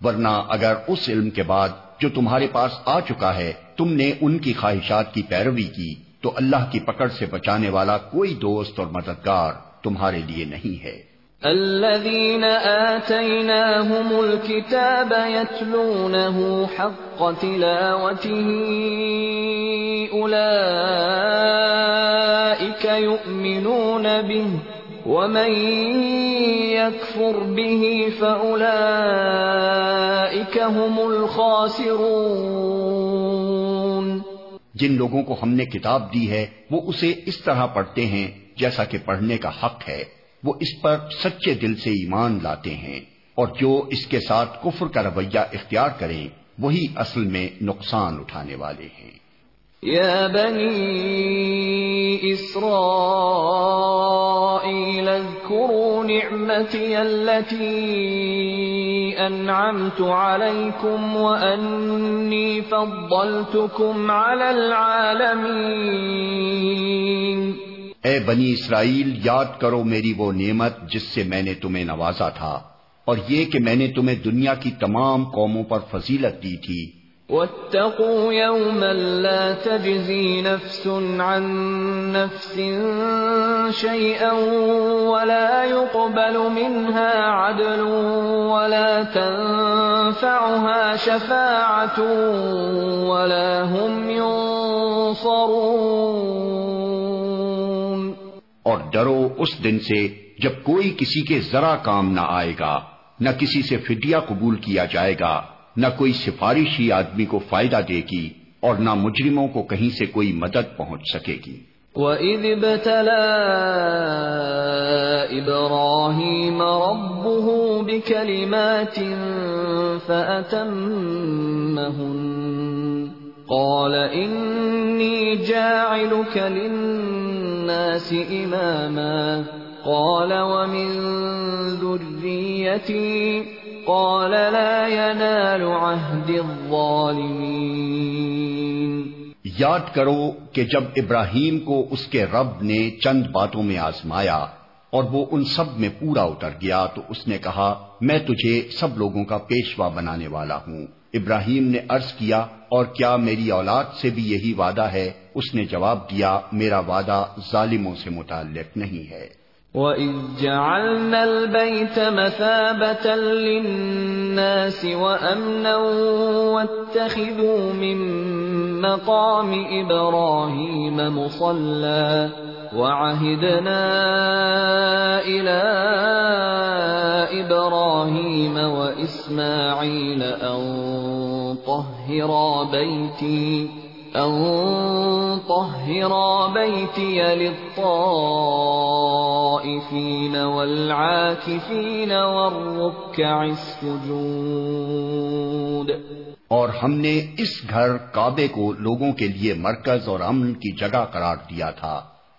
ورنہ اگر اس علم کے بعد جو تمہارے پاس آ چکا ہے، تم نے ان کی خواہشات کی پیروی کی، تو اللہ کی پکڑ سے بچانے والا کوئی دوست اور مددگار تمہارے لیے نہیں ہے۔ الذين آتيناهم الكتاب يتلونه حق تلاوته أولئك يؤمنون به ومن يكفر به فأولئك هم الخاسرون جن لوگوں کو ہم نے کتاب دی ہے، وہ اسے اس طرح پڑھتے ہیں جیسا کہ پڑھنے کا حق ہے۔ وہ اس پر سچے دل سے ایمان لاتے ہیں اور جو اس کے ساتھ کفر کا رویہ اختیار کریں، وہی اصل میں نقصان اٹھانے والے ہیں۔ يا بني إسرائيل اذكروا نعمتي التي أنعمت عليكم وأني فضلتكم على العالمين اے بنی اسرائیل، یاد کرو میری وہ نعمت جس سے میں نے تمہیں نوازا تھا، اور یہ کہ میں نے تمہیں دنیا کی تمام قوموں پر فضیلت دی تھی۔ واتقوا يوما لا تجزي نفس عن نفس شيئا ولا يقبل منها عدل ولا تنفعها شفاعة ولا هم ينصرون اور ڈرو اس دن سے جب کوئی کسی کے ذرا کام نہ آئے گا، نہ کسی سے فدیہ قبول کیا جائے گا، نہ کوئی سفارشی آدمی کو فائدہ دے گی اور نہ مجرموں کو کہیں سے کوئی مدد پہنچ سکے گی۔ وَإِذِ ابْتَلَى إِبْرَاهِيمَ رَبُّهُ بِكَلِمَاتٍ فَأَتَمَّهُنَّ قَالَ إِنِّي جَاعِلُكَ لِلنَّاسِ إِمَامًا. قَالَ وَمِن ذُرِّيَّتِي. قال لا ينال عهد الظالمين. یاد کرو کہ جب ابراہیم کو اس کے رب نے چند باتوں میں آزمایا اور وہ ان سب میں پورا اتر گیا تو اس نے کہا، میں تجھے سب لوگوں کا پیشوا بنانے والا ہوں۔ ابراہیم نے عرض کیا، اور کیا میری اولاد سے بھی یہی وعدہ ہے؟ اس نے جواب دیا، میرا وعدہ ظالموں سے متعلق نہیں ہے۔ وَإِذْ جَعَلْنَا الْبَيْتَ مَثَابَةً لِلنَّاسِ وَأَمْنًا وَاتَّخِذُوا مِن مَّقَامِ إِبْرَاهِيمَ مُصَلًّى وَعَهِدْنَا إِلَىٰ إِبْرَاهِيمَ وَإِسْمَاعِيلَ أَن طَهِّرَا بَيْتِي۔ أن بيتي للطائفين والعاكفين والركع السجود اور ہم نے اس گھر کعبے کو لوگوں کے لیے مرکز اور امن کی جگہ قرار دیا تھا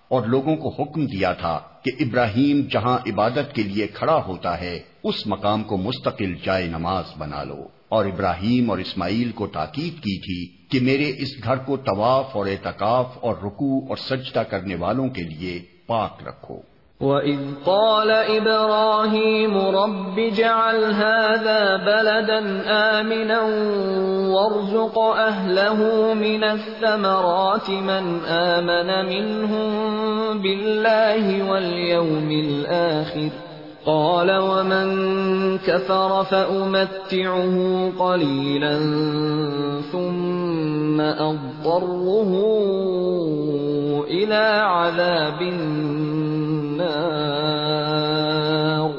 اور لوگوں کو حکم دیا تھا کہ ابراہیم جہاں عبادت کے لیے کھڑا ہوتا ہے، اس مقام کو مستقل جائے نماز بنا لو۔ اور ابراہیم اور اسماعیل کو تاکید کی تھی کہ میرے اس گھر کو طواف اور اعتکاف اور رکوع اور سجدہ کرنے والوں کے لیے پاک رکھو۔ وَإِذْ قَالَ إِبْرَاهِيمُ رَبِّ جَعَلْ هَذَا بَلَدًا آمِنًا وَارْزُقْ أَهْلَهُ مِنَ الثَّمَرَاتِ مَنْ آمَنَ مِنْهُمْ بِاللَّهِ وَالْيَوْمِ الْآخِرِ قال ومن كفر فأمتعه قليلا ثم أضطره إلى عذاب النار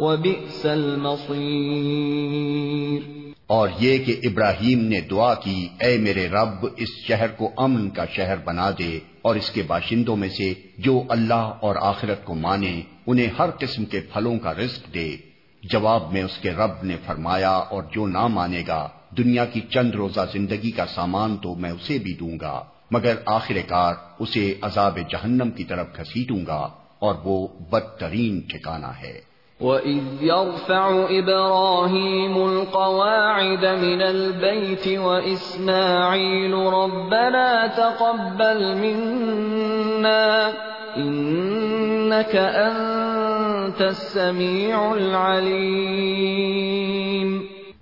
وبئس المصير۔ اور یہ کہ ابراہیم نے دعا کی، اے میرے رب، اس شہر کو امن کا شہر بنا دے۔ اور اس کے باشندوں میں سے جو اللہ اور آخرت کو مانے، انہیں ہر قسم کے پھلوں کا رزق دے۔ جواب میں اس کے رب نے فرمایا، اور جو نہ مانے گا، دنیا کی چند روزہ زندگی کا سامان تو میں اسے بھی دوں گا، مگر آخر کار اسے عذاب جہنم کی طرف گھسیٹوں گا، اور وہ بدترین ٹھکانہ ہے۔ وَإِذْ يَرْفَعُ إِبْرَاهِيمُ الْقَوَاعِدَ مِنَ الْبَيْتِ وَإِسْمَاعِيلُ رَبَّنَا تَقَبَّلْ مِنَّا إِنَّكَ أَنْتَ السَّمِيعُ الْعَلِيمُ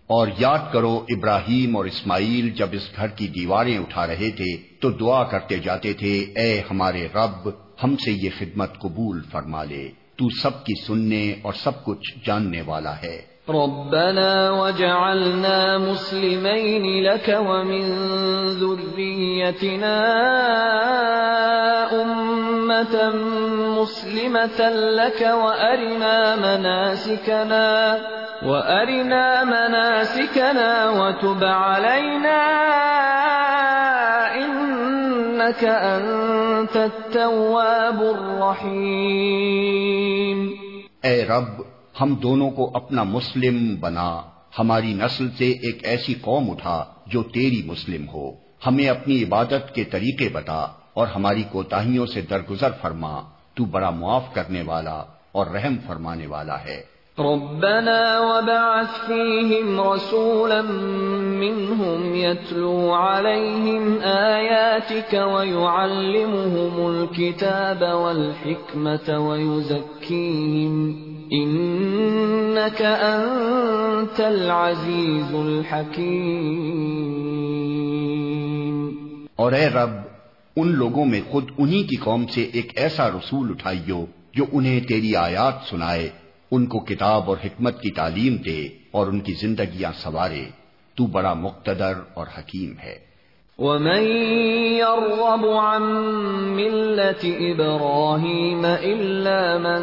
اور یاد کرو ابراہیم اور اسماعیل جب اس گھر کی دیواریں اٹھا رہے تھے تو دعا کرتے جاتے تھے، اے ہمارے رب، ہم سے یہ خدمت قبول فرما لے۔ تو سب کی سننے اور سب کچھ جاننے والا ہے۔ ربنا وجعلنا مسلمين لك ومن ذريتنا أمة مسلمة لك وأرنا مناسكنا وأرنا مناسكنا وتب علينا إنك أنت التواب الرحيم. اے رب، ہم دونوں کو اپنا مسلم بنا۔ ہماری نسل سے ایک ایسی قوم اٹھا جو تیری مسلم ہو۔ ہمیں اپنی عبادت کے طریقے بتا اور ہماری کوتاہیوں سے درگزر فرما۔ تو بڑا معاف کرنے والا اور رحم فرمانے والا ہے۔ ربنا وبعث فيهم رسولا منهم يتلو عليهم آياتك ويعلمهم الكتاب والحكمة ويزكيهم انك انت العزيز الحكيم. اور اے رب، ان لوگوں میں خود انہی کی قوم سے ایک ایسا رسول اٹھائیو جو انہیں تیری آیات سنائے۔ ان کو کتاب اور حکمت کی تعلیم دے اور ان کی زندگیاں سوارے تو بڑا مقتدر اور حکیم ہے۔ ومن يرغب عن ملة إبراهيم إلا من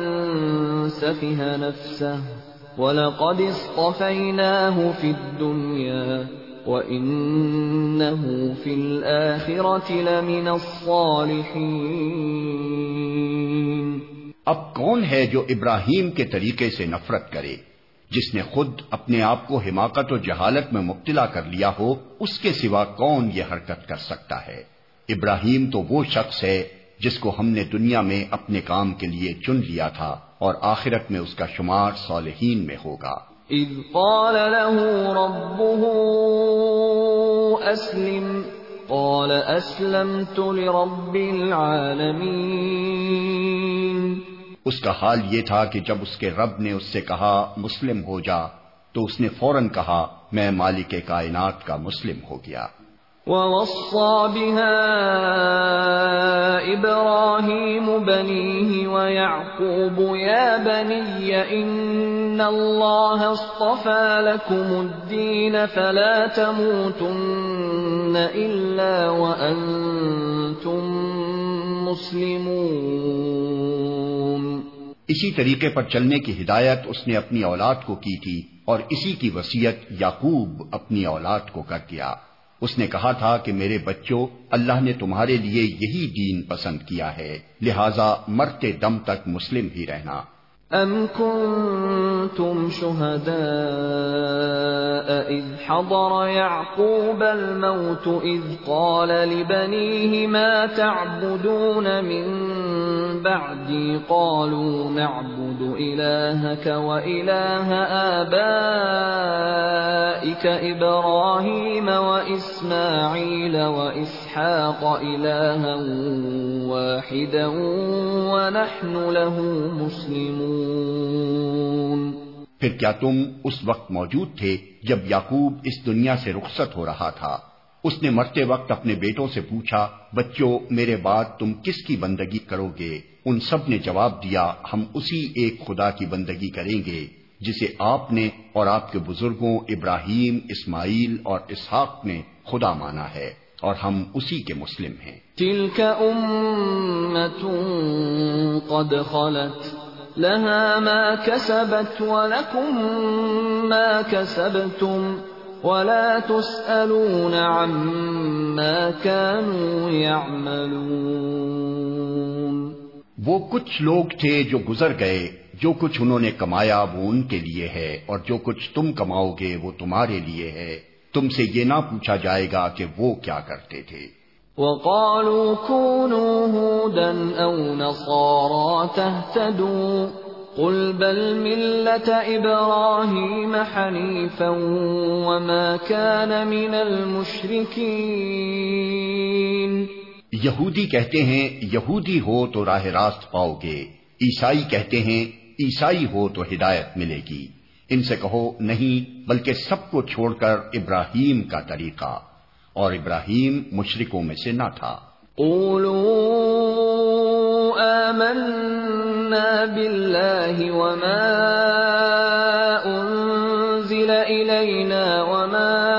سفه نفسه، ولقد اصطفيناه في الدنيا، وإنه في الآخرة لمن الصالحين۔ اب کون ہے جو ابراہیم کے طریقے سے نفرت کرے؟ جس نے خود اپنے آپ کو حماقت و جہالت میں مبتلا کر لیا ہو، اس کے سوا کون یہ حرکت کر سکتا ہے؟ ابراہیم تو وہ شخص ہے جس کو ہم نے دنیا میں اپنے کام کے لیے چن لیا تھا اور آخرت میں اس کا شمار صالحین میں ہوگا۔ اذ قال له ربه اسلم، قال اسلمت لرب اس کا حال یہ تھا کہ جب اس کے رب نے اس سے کہا، مسلم ہو جا، تو اس نے فوراً کہا، میں مالک کائنات کا مسلم ہو گیا۔ ووصى بها إبراهيم بنيه ويعقوب، يا بني، إن الله اصطفى لكم الدين فلا تموتن إلا وأنتم مسلمون اسی طریقے پر چلنے کی ہدایت اس نے اپنی اولاد کو کی تھی اور اسی کی وسیعت یعقوب اپنی اولاد کو کر دیا۔ اس نے کہا تھا کہ میرے بچوں، اللہ نے تمہارے لیے یہی دین پسند کیا ہے، لہذا مرتے دم تک مسلم ہی رہنا۔ أَمْ كُنْتُمْ شُهَدَاءَ إِذْ حَضَرَ يَعْقُوبَ الْمَوْتُ إِذْ قَالَ لِبَنِيهِ مَا تَعْبُدُونَ مِنْ بَعْدِي؟ قَالُوا نَعْبُدُ إِلَهَكَ وَإِلَهَ آبَائِكَ إِبْرَاهِيمَ وَإِسْمَاعِيلَ وَإِسْحَاقَ إِلَهًا وَاحِدًا وَنَحْنُ لَهُ مُسْلِمُونَ پھر کیا تم اس وقت موجود تھے جب یعقوب اس دنیا سے رخصت ہو رہا تھا؟ اس نے مرتے وقت اپنے بیٹوں سے پوچھا بچوں میرے بعد تم کس کی بندگی کرو گے؟ ان سب نے جواب دیا ہم اسی ایک خدا کی بندگی کریں گے جسے آپ نے اور آپ کے بزرگوں ابراہیم اسماعیل اور اسحاق نے خدا مانا ہے اور ہم اسی کے مسلم ہیں۔ تلك قد خلت۔ لها ما كسبت ولكم ما كسبتم ولا تسألون عما كانوا يعملون وہ کچھ لوگ تھے جو گزر گئے، جو کچھ انہوں نے کمایا وہ ان کے لیے ہے، اور جو کچھ تم کماؤ گے وہ تمہارے لیے ہے۔ تم سے یہ نہ پوچھا جائے گا کہ وہ کیا کرتے تھے۔ وقالوا كونوا هودا أو نصارى تهتدوا قل بل ملة إبراهيم حنيفا وما كان من المشركين یہودی کہتے ہیں، یہودی ہو تو راہ راست پاؤ گے، عیسائی کہتے ہیں، عیسائی ہو تو ہدایت ملے گی۔ ان سے کہو، نہیں، بلکہ سب کو چھوڑ کر ابراہیم کا طریقہ۔ اور ابراہیم مشرکوں میں سے نہ تھا۔ قولوا آمنا بالله وما انزل الینا وما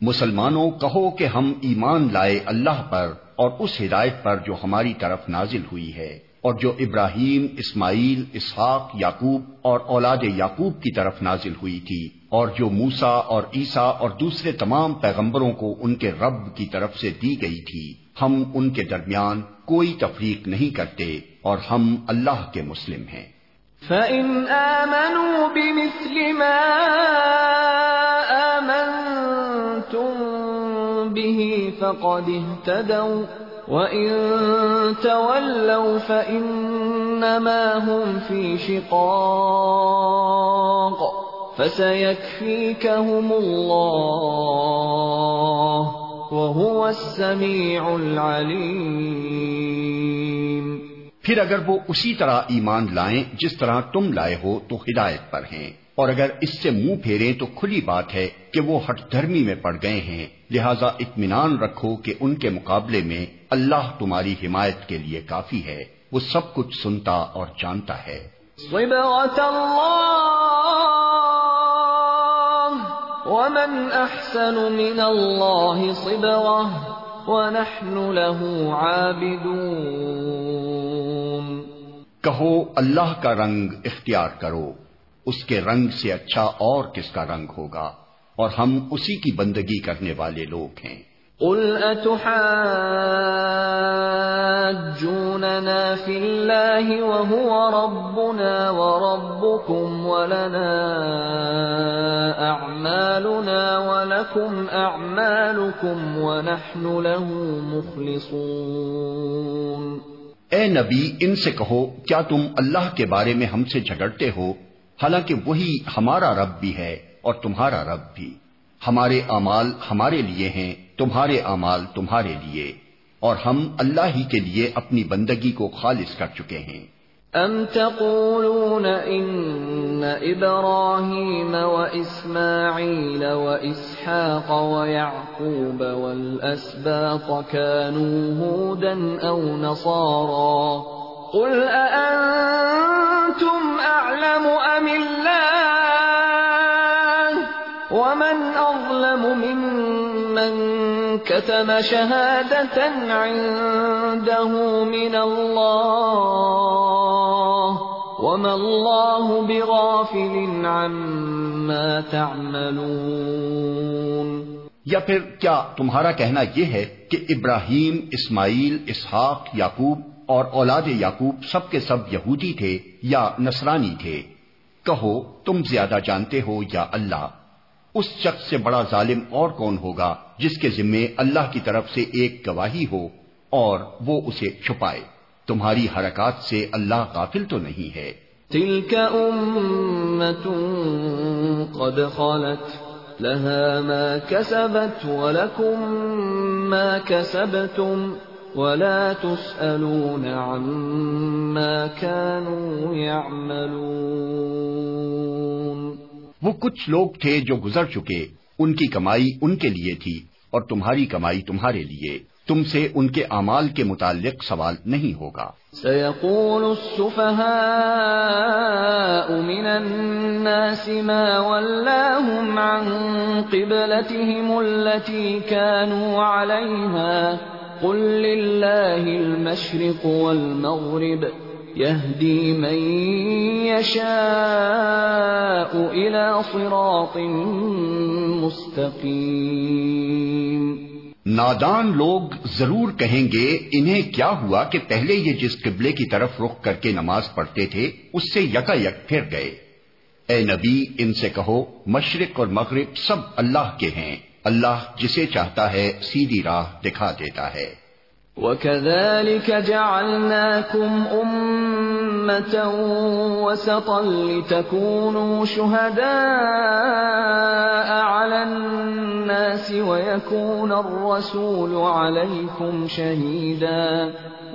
مسلمانوں، کہو کہ ہم ایمان لائے اللہ پر اور اس ہدایت پر جو ہماری طرف نازل ہوئی ہے اور جو ابراہیم، اسماعیل، اسحاق، یعقوب اور اولاد یعقوب کی طرف نازل ہوئی تھی اور جو موسا اور عیسا اور دوسرے تمام پیغمبروں کو ان کے رب کی طرف سے دی گئی تھی، ہم ان کے درمیان کوئی تفریق نہیں کرتے اور ہم اللہ کے مسلم ہیں۔ فَإِنْ آمَنُوا بِمِثْلِ مَا بِهِ فَقَدْ اهْتَدَوْا وَإِن تَوَلَّوْا فَإِنَّمَا هُمْ فِي شِقَاقٍ فَسَيَكْفِيكَهُمُ اللَّهُ وَهُوَ السَّمِيعُ الْعَلِيمُ پھر اگر وہ اسی طرح ایمان لائیں جس طرح تم لائے ہو تو ہدایت پر ہیں۔ اور اگر اس سے منہ پھیریں تو کھلی بات ہے کہ وہ ہٹ دھرمی میں پڑ گئے ہیں۔ لہذا اطمینان رکھو کہ ان کے مقابلے میں اللہ تمہاری حمایت کے لیے کافی ہے۔ وہ سب کچھ سنتا اور جانتا ہے۔ اللہ ومن احسن من اللہ ونحن له عابدون۔ کہو اللہ کا رنگ اختیار کرو۔ اس کے رنگ سے اچھا اور کس کا رنگ ہوگا؟ اور ہم اسی کی بندگی کرنے والے لوگ ہیں۔ قل اتحاجوننا في الله وهو ربنا وربكم ولنا اعمالنا ولكم اعمالكم ونحن له مخلصون۔ اے نبی ان سے کہو کیا تم اللہ کے بارے میں ہم سے جھگڑتے ہو؟ حالانکہ وہی ہمارا رب بھی ہے اور تمہارا رب بھی۔ ہمارے اعمال ہمارے لیے ہیں، تمہارے اعمال تمہارے لیے۔ اور ہم اللہ ہی کے لیے اپنی بندگی کو خالص کر چکے ہیں۔ ام تقولون ان ابراہیم و اسماعیل و اسحاق و یعقوب والاسباط كانوا هودا او نصارا قل اانتم اعلم ام اللہ ومن اظلم ممن كتم شهادة عنده من الله وما الله بغافل عما تعملون یا پھر کیا تمہارا کہنا یہ ہے کہ ابراہیم، اسماعیل، اسحاق، یعقوب اور اولاد یعقوب سب کے سب یہودی تھے یا نصرانی تھے۔ کہو، تم زیادہ جانتے ہو یا اللہ؟ اس شخص سے بڑا ظالم اور کون ہوگا جس کے ذمے اللہ کی طرف سے ایک گواہی ہو اور وہ اسے چھپائے؟ تمہاری حرکات سے اللہ غافل تو نہیں ہے۔ تلك أمة قد خلت لها ما كسبت ولكم ما كسبتم ولا تسألون عما كانوا يعملون وہ کچھ لوگ تھے جو گزر چکے ان کی کمائی ان کے لیے تھی اور تمہاری کمائی تمہارے لیے۔ تم سے ان کے اعمال کے متعلق سوال نہیں ہوگا۔ سيقول السفهاء من الناس ما ولاهم عن قبلتهم التي كانوا عليها قل لله المشرق والمغرب يهدي من يشاء إلى صراط مستقيم نادان لوگ ضرور کہیں گے، انہیں کیا ہوا کہ پہلے یہ جس قبلے کی طرف رخ کر کے نماز پڑھتے تھے، اس سے یکا یک پھر گئے۔ اے نبی، ان سے کہو، مشرق اور مغرب سب اللہ کے ہیں۔ اللہ جسے چاہتا ہے سیدھی راہ دکھا دیتا ہے۔ وكذلك جعلناكم أمة وسطا لتكونوا شهداء على الناس ويكون الرسول عليكم شهيدا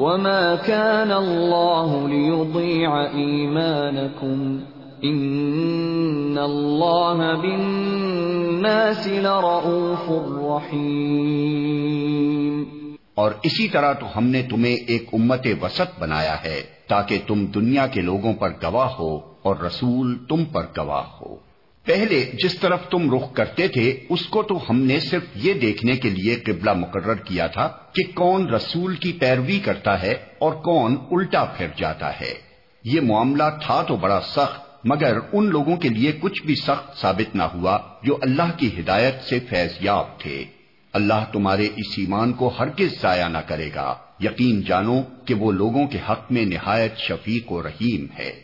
وما كان الله ليضيع إيمانكم إن الله بالناس لرؤوف رحيم اور اسی طرح تو ہم نے تمہیں ایک امت وسط بنایا ہے تاکہ تم دنیا کے لوگوں پر گواہ ہو اور رسول تم پر گواہ ہو۔ پہلے جس طرف تم رخ کرتے تھے، اس کو تو ہم نے صرف یہ دیکھنے کے لیے قبلہ مقرر کیا تھا کہ کون رسول کی پیروی کرتا ہے اور کون الٹا پھر جاتا ہے۔ یہ معاملہ تھا تو بڑا سخت، مگر ان لوگوں کے لیے کچھ بھی سخت ثابت نہ ہوا جو اللہ کی ہدایت سے فیض یاب تھے۔ اللہ تمہارے اس ایمان کو ہرگز ضائع نہ کرے گا۔ یقین جانو کہ وہ لوگوں کے حق میں نہایت شفیق و رحیم ہے۔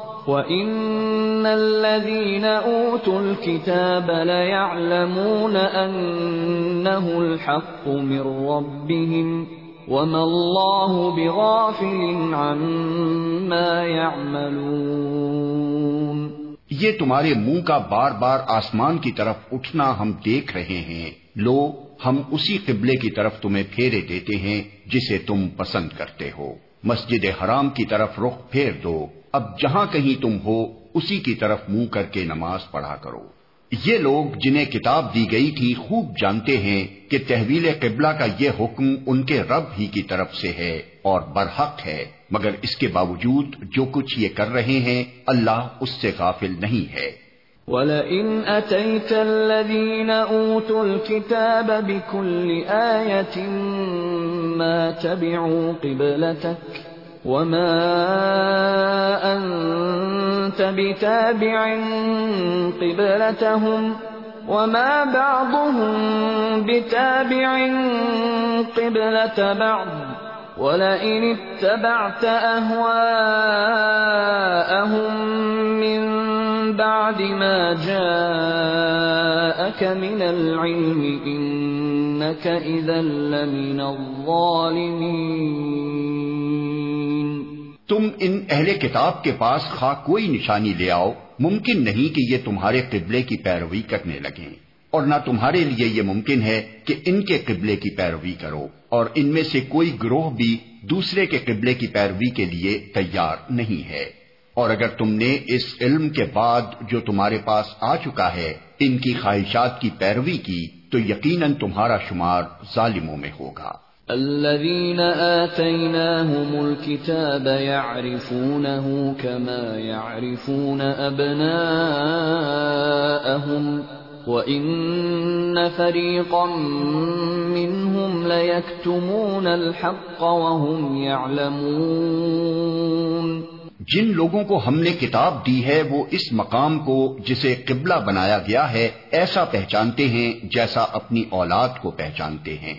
وَإِنَّ الَّذِينَ أُوتُوا الْكِتَابَ لَيَعْلَمُونَ أَنَّهُ الْحَقُّ مِنْ رَبِّهِمْ وَمَا اللَّهُ بِغَافِلٍ عَمَّا يَعْمَلُونَ یہ تمہارے منہ کا بار بار آسمان کی طرف اٹھنا ہم دیکھ رہے ہیں۔ لو، ہم اسی قبلے کی طرف تمہیں پھیرے دیتے ہیں جسے تم پسند کرتے ہو۔ مسجد حرام کی طرف رخ پھیر دو۔ اب جہاں کہیں تم ہو، اسی کی طرف منہ کر کے نماز پڑھا کرو۔ یہ لوگ جنہیں کتاب دی گئی تھی خوب جانتے ہیں کہ تحویل قبلہ کا یہ حکم ان کے رب ہی کی طرف سے ہے اور برحق ہے۔ مگر اس کے باوجود جو کچھ یہ کر رہے ہیں، اللہ اس سے غافل نہیں ہے۔ وَلَئِنْ أَتَيْتَ الَّذِينَ أُوتُوا الْكِتَابَ بِكُلِّ آيَةٍ مَا تَبِعُوا قِبْلَتَكَ وما أنت بتابع قبلتهم وما بعضهم بتابع قبلة بعض ولئن اتبعت أهواءهم من بعد ما جاءك من العلم إنك إذا لمن الظالمين تم ان اہل کتاب کے پاس خواہ کوئی نشانی لے آؤ، ممکن نہیں کہ یہ تمہارے قبلے کی پیروی کرنے لگیں۔ اور نہ تمہارے لیے یہ ممکن ہے کہ ان کے قبلے کی پیروی کرو، اور ان میں سے کوئی گروہ بھی دوسرے کے قبلے کی پیروی کے لیے تیار نہیں ہے۔ اور اگر تم نے اس علم کے بعد جو تمہارے پاس آ چکا ہے، ان کی خواہشات کی پیروی کی، تو یقیناً تمہارا شمار ظالموں میں ہوگا۔ الذين آتيناهم الكتاب يعرفونه كما يعرفون أبناءهم وإن فريقا منهم ليكتمون الحق وهم يعلمون جن لوگوں کو ہم نے کتاب دی ہے، وہ اس مقام کو، جسے قبلہ بنایا گیا ہے، ایسا پہچانتے ہیں جیسا اپنی اولاد کو پہچانتے ہیں۔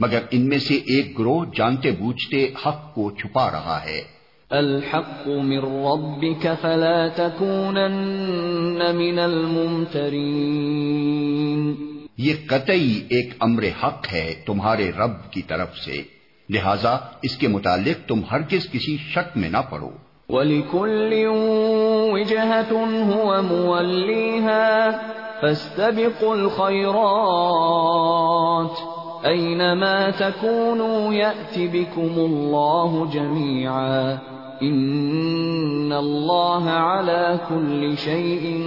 مگر ان میں سے ایک گروہ جانتے بوجھتے حق کو چھپا رہا ہے۔ الحق من ربك فلا تكونن من الممترین یہ قطعی ایک امر حق ہے تمہارے رب کی طرف سے۔ لہذا اس کے متعلق تم ہرگز کسی شک میں نہ پڑو۔ وَلِكُلٍّ وِجْهَةٌ هُوَ مُوَلِّيهَا فَاسْتَبِقُوا الْخَيْرَاتِ أينما تكونوا يأتي بكم الله جميعا إن الله على كل شيء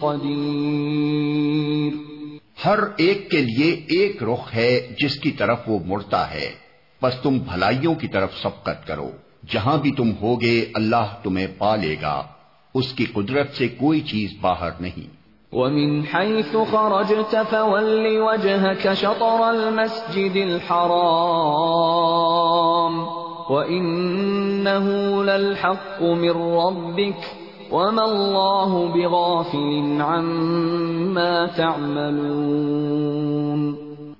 قدير۔ ہر ایک کے لیے ایک رخ ہے جس کی طرف وہ مڑتا ہے۔ بس تم بھلائیوں کی طرف سبقت کرو۔ جہاں بھی تم ہوگے اللہ تمہیں پا لے گا۔ اس کی قدرت سے کوئی چیز باہر نہیں۔ ومن حيث خرجت فول وجهك شطر المسجد الحرام۔ وإنه للحق من ربك وما الله بغافل عما تعملون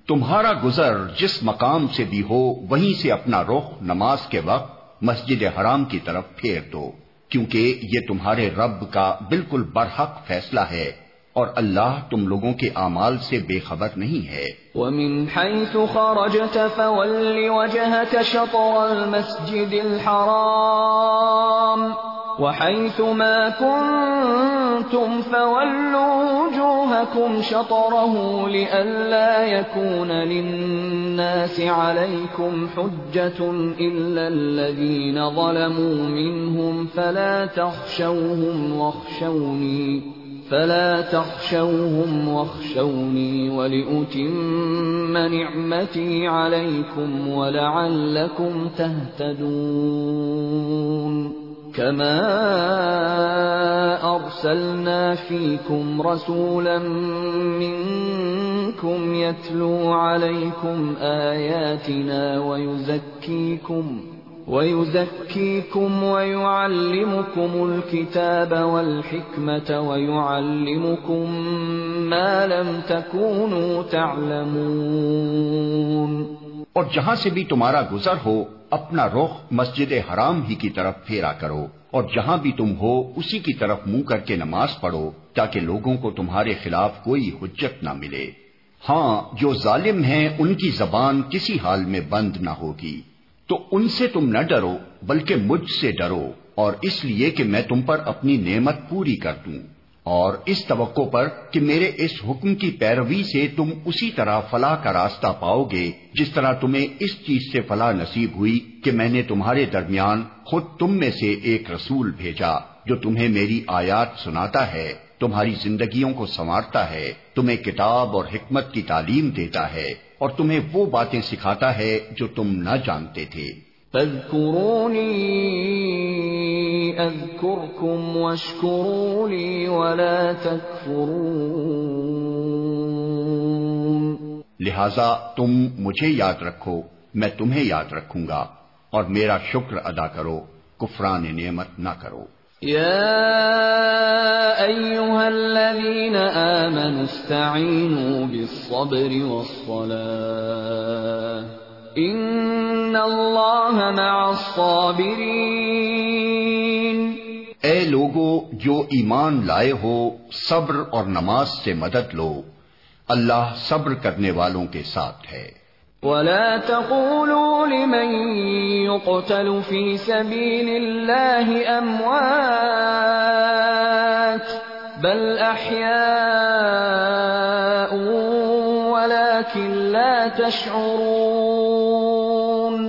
تمہارا گزر جس مقام سے بھی ہو، وہیں سے اپنا رخ نماز کے وقت مسجد حرام کی طرف پھیر دو، کیونکہ یہ تمہارے رب کا بالکل برحق فیصلہ ہے۔ اور اللہ تم لوگوں کے اعمال سے بے خبر نہیں ہے۔ وَمِنْ حَيْثُ خَرَجْتَ فَوَلِّ وَجَهَكَ شَطْرَ الْمَسْجِدِ الْحَرَامِ وَحَيْثُ مَا كُنْتُمْ فَوَلُّوا وُجُوهَكُمْ شَطْرَهُ لِئَلَّا يَكُونَ لِلنَّاسِ عَلَيْكُمْ حُجَّةٌ إِلَّا الَّذِينَ ظَلَمُوا مِنْهُمْ فَلَا تَخْشَوْهُمْ وَاخْشَوْنِي فلا تخشوهم واخشوني ولأتم نعمتي عليكم ولعلكم تهتدون كما أرسلنا فيكم رسولا منكم يتلو عليكم آياتنا ويزكيكم وَيُزَكِّيكُمْ وَيُعَلِّمُكُمُ الْكِتَابَ وَالْحِكْمَةَ وَيُعَلِّمُكُمْ مَا لَمْ تَكُونُوا تَعْلَمُونَ اور جہاں سے بھی تمہارا گزر ہو، اپنا رخ مسجد حرام ہی کی طرف پھیرا کرو، اور جہاں بھی تم ہو، اسی کی طرف منہ کر کے نماز پڑھو، تاکہ لوگوں کو تمہارے خلاف کوئی حجت نہ ملے۔ ہاں جو ظالم ہیں، ان کی زبان کسی حال میں بند نہ ہوگی۔ تو ان سے تم نہ ڈرو، بلکہ مجھ سے ڈرو، اور اس لیے کہ میں تم پر اپنی نعمت پوری کر دوں۔ اور اس توقع پر کہ میرے اس حکم کی پیروی سے تم اسی طرح فلاح کا راستہ پاؤ گے، جس طرح تمہیں اس چیز سے فلاح نصیب ہوئی کہ میں نے تمہارے درمیان خود تم میں سے ایک رسول بھیجا جو تمہیں میری آیات سناتا ہے، تمہاری زندگیوں کو سنوارتا ہے، تمہیں کتاب اور حکمت کی تعلیم دیتا ہے۔ اور تمہیں وہ باتیں سکھاتا ہے جو تم نہ جانتے تھے۔ اذکرکم واشکرونی ولا تکفرون۔ لہذا تم مجھے یاد رکھو میں تمہیں یاد رکھوں گا اور میرا شکر ادا کرو کفران نعمت نہ کرو۔ يا أيها الذين آمنوا استعينوا بالصبر والصلاة. إن الله مع الصابرين. اے لوگو، جو ایمان لائے ہو، صبر اور نماز سے مدد لو۔ اللہ صبر کرنے والوں کے ساتھ ہے۔ ولا تقولوا لمن يقتل في سبيل الله اموات بل احياء ولكن لا تشعرون۔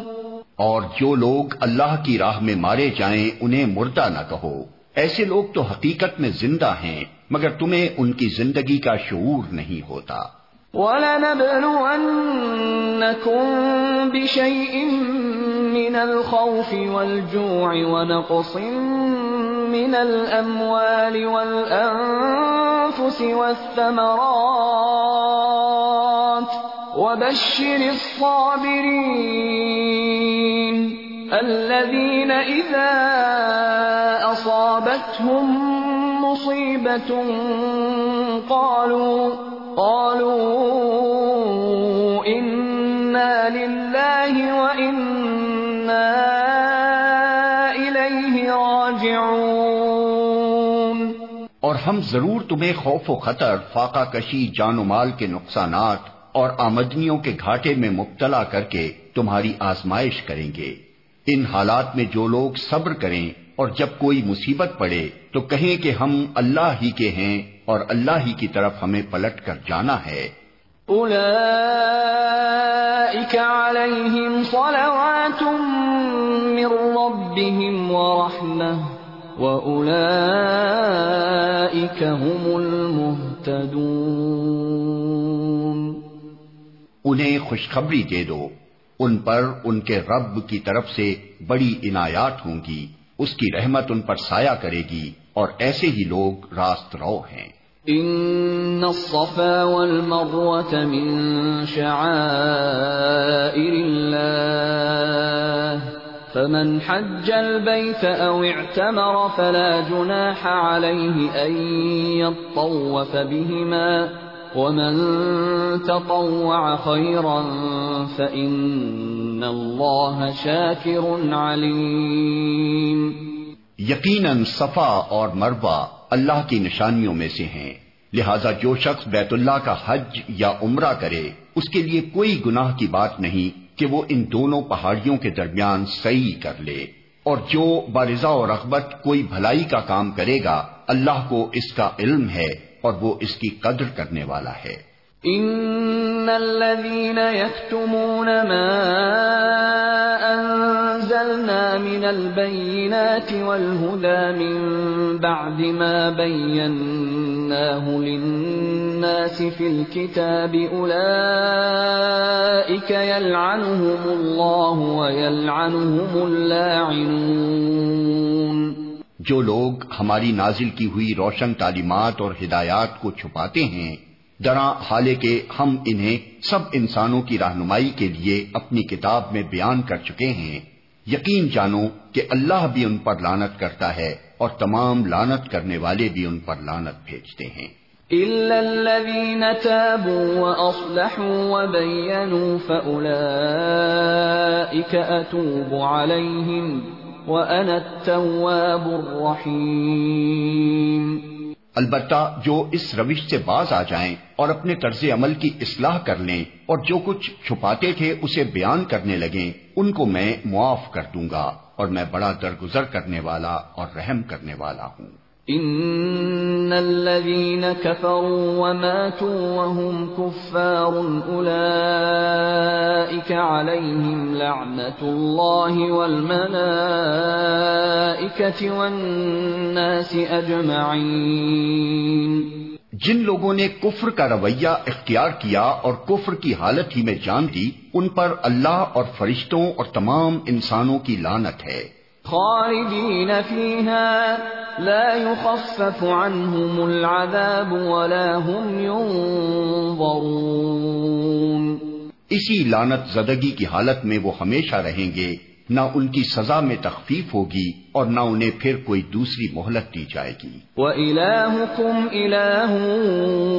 اور جو لوگ اللہ کی راہ میں مارے جائیں انہیں مردہ نہ کہو۔ ایسے لوگ تو حقیقت میں زندہ ہیں، مگر تمہیں ان کی زندگی کا شعور نہیں ہوتا۔ وَلَنَبْلُوَنَّكُمْ بِشَيْءٍ مِّنَ الْخَوْفِ وَالْجُوعِ وَنَقْصٍ مِّنَ الْأَمْوَالِ وَالْأَنفُسِ وَالثَّمَرَاتِ وَبَشِّرِ الصَّابِرِينَ الذين إذا أصابتهم مصيبة قالوا قالوا إنا لله وإنا إليه راجعون. اور ہم ضرور تمہیں خوف و خطر، فاقہ کشی، جان و مال کے نقصانات اور آمدنیوں کے گھاٹے میں مبتلا کر کے تمہاری آزمائش کریں گے۔ ان حالات میں جو لوگ صبر کریں اور جب کوئی مصیبت پڑے تو کہیں کہ ہم اللہ ہی کے ہیں۔ اور اللہ ہی کی طرف ہمیں پلٹ کر جانا ہے۔ علیہم صلوات من ربهم انہیں خوشخبری دے دو۔ ان پر ان کے رب کی طرف سے بڑی عنایات ہوں گی۔ اس کی رحمت ان پر سایہ کرے گی اور ایسے ہی لوگ راست رو ہیں۔ ان الصفا والمروة من شعائر الله فمن حج البيت او اعتمر فلا جناح عليه ان يطوف بهما ومن تطوع خيرا فإن الله شاكر عليم یقیناً صفا اور مربع اللہ کی نشانیوں میں سے ہیں۔ لہذا جو شخص بیت اللہ کا حج یا عمرہ کرے، اس کے لیے کوئی گناہ کی بات نہیں کہ وہ ان دونوں پہاڑیوں کے درمیان صحیح کر لے۔ اور جو بارضا اور رغبت کوئی بھلائی کا کام کرے گا، اللہ کو اس کا علم ہے اور وہ اس کی قدر کرنے والا ہے۔ ان الذين يكتمون ما انزلنا من البينات والهدى من بعد ما بيناه للناس في الكتاب اولئك يلعنهم الله ويلعنهم اللاعنون جو لوگ ہماری نازل کی ہوئی روشن تعلیمات اور ہدایات کو چھپاتے ہیں درا حالے کے ہم انہیں سب انسانوں کی رہنمائی کے لیے اپنی کتاب میں بیان کر چکے ہیں۔ یقین جانو کہ اللہ بھی ان پر لانت کرتا ہے اور تمام لانت کرنے والے بھی ان پر لانت بھیجتے ہیں۔ وَأَنَا التَّوَّابُ الرَّحِيمُ البتہ جو اس روش سے باز آ جائیں اور اپنے طرز عمل کی اصلاح کر لیں اور جو کچھ چھپاتے تھے اسے بیان کرنے لگیں، ان کو میں معاف کر دوں گا اور میں بڑا درگزر کرنے والا اور رحم کرنے والا ہوں۔ ان الذين كفروا وماتوا وهم كفار اولئك عليهم لعنه الله والملائكه والناس اجمعين جن لوگوں نے کفر کا رویہ اختیار کیا اور کفر کی حالت ہی میں جان دی، ان پر اللہ اور فرشتوں اور تمام انسانوں کی لانت ہے۔ خالدین لا يخفف عنهم العذاب ولا هم ينظرون اسی لانت زدگی کی حالت میں وہ ہمیشہ رہیں گے نہ ان کی سزا میں تخفیف ہوگی اور نہ انہیں پھر کوئی دوسری مہلت دی جائے گی۔ وَإِلَاهُكُمْ إِلَاهٌ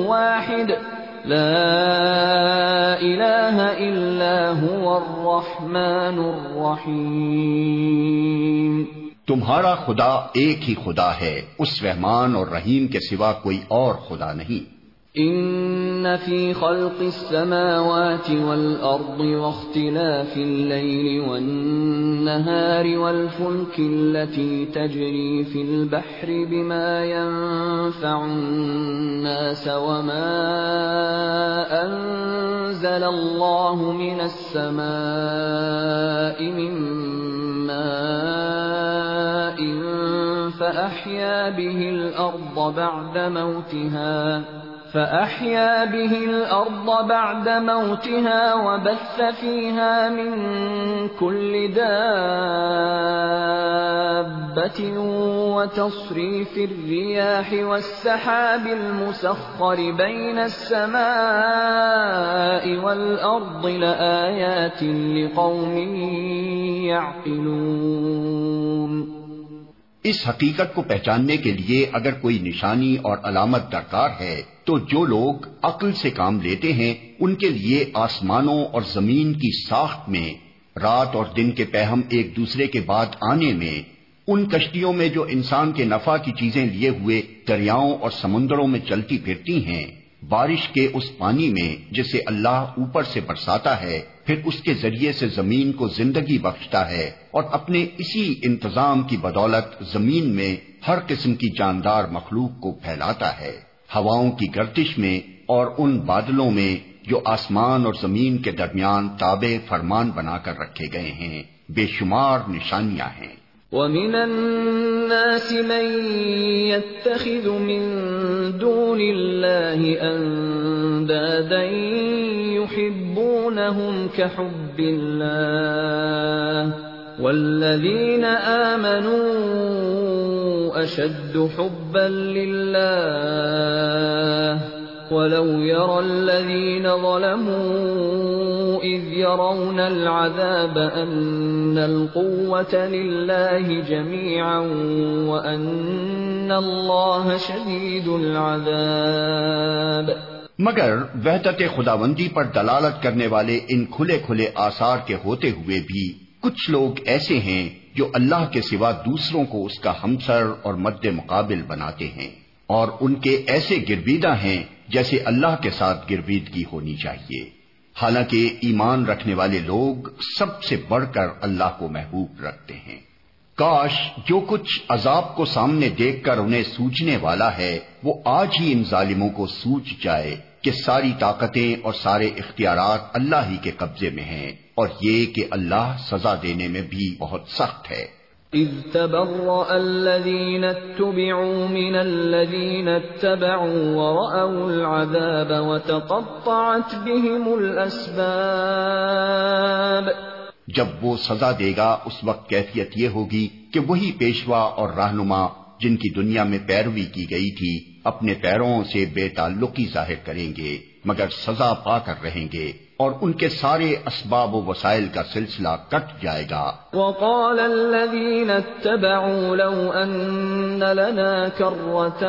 وَاحِدٌ۔ لا الہ الا هو الرحمن الرحیم تمہارا خدا ایک ہی خدا ہے، اس رحمان اور رحیم کے سوا کوئی اور خدا نہیں۔ ان في خلق السماوات والارض واختلاف الليل والنهار والفلك التي تجري في البحر بما ينفع الناس وما انزل الله من السماء من ماء فاحيا به الارض بعد موتها فأحيا به الأرض بعد موتها وبث فيها من كل دابة وتصريف الرياح والسحاب المسخر بين السماء والأرض لآيات لقوم يعقلون۔ اس حقیقت کو پہچاننے کے لیے اگر کوئی نشانی اور علامت درکار ہے تو جو لوگ عقل سے کام لیتے ہیں، ان کے لیے آسمانوں اور زمین کی ساخت میں، رات اور دن کے پہم ایک دوسرے کے بعد آنے میں، ان کشتیوں میں جو انسان کے نفع کی چیزیں لیے ہوئے دریاؤں اور سمندروں میں چلتی پھرتی ہیں، بارش کے اس پانی میں جسے اللہ اوپر سے برساتا ہے، پھر اس کے ذریعے سے زمین کو زندگی بخشتا ہے اور اپنے اسی انتظام کی بدولت زمین میں ہر قسم کی جاندار مخلوق کو پھیلاتا ہے۔ ہواؤں کی گردش میں اور ان بادلوں میں جو آسمان اور زمین کے درمیان تابع فرمان بنا کر رکھے گئے ہیں، بے شمار نشانیاں ہیں۔ وَمِنَ النَّاسِ مَن يَتَّخِذُ مِن دُونِ اللَّهِ أَندَادًا يُحِبُّونَهُمْ كَحُبِّ اللَّهِ وَالَّذِينَ آمَنُوا أَشَدُّ حُبًّا لِلَّهِ ولو يرى الذين ظلموا إذ يرون العذاب أن القوة لله جميعا وأن الله شديد العذاب مگر وحدت خداوندی پر دلالت کرنے والے ان کھلے کھلے آثار کے ہوتے ہوئے بھی کچھ لوگ ایسے ہیں جو اللہ کے سوا دوسروں کو اس کا ہمسر اور مد مقابل بناتے ہیں اور ان کے ایسے گرویدہ ہیں جیسے اللہ کے ساتھ گرویدگی ہونی چاہیے۔ حالانکہ ایمان رکھنے والے لوگ سب سے بڑھ کر اللہ کو محبوب رکھتے ہیں۔ کاش جو کچھ عذاب کو سامنے دیکھ کر انہیں سوچنے والا ہے وہ آج ہی ان ظالموں کو سوچ جائے۔ کہ ساری طاقتیں اور سارے اختیارات اللہ ہی کے قبضے میں ہیں اور یہ کہ اللہ سزا دینے میں بھی بہت سخت ہے۔ اذ تبرأ الذين اتبعوا من الذين اتبعوا ورأوا العذاب وتقطعت بهم الاسباب جب وہ سزا دے گا اس وقت کیفیت یہ ہوگی کہ وہی پیشوا اور رہنما جن کی دنیا میں پیروی کی گئی تھی اپنے پیروں سے بے تعلقی ظاہر کریں گے، مگر سزا پا کر رہیں گے اور ان کے سارے اسباب و وسائل کا سلسلہ کٹ جائے گا۔ وقال الذين اتبعوا لو ان لنا كرة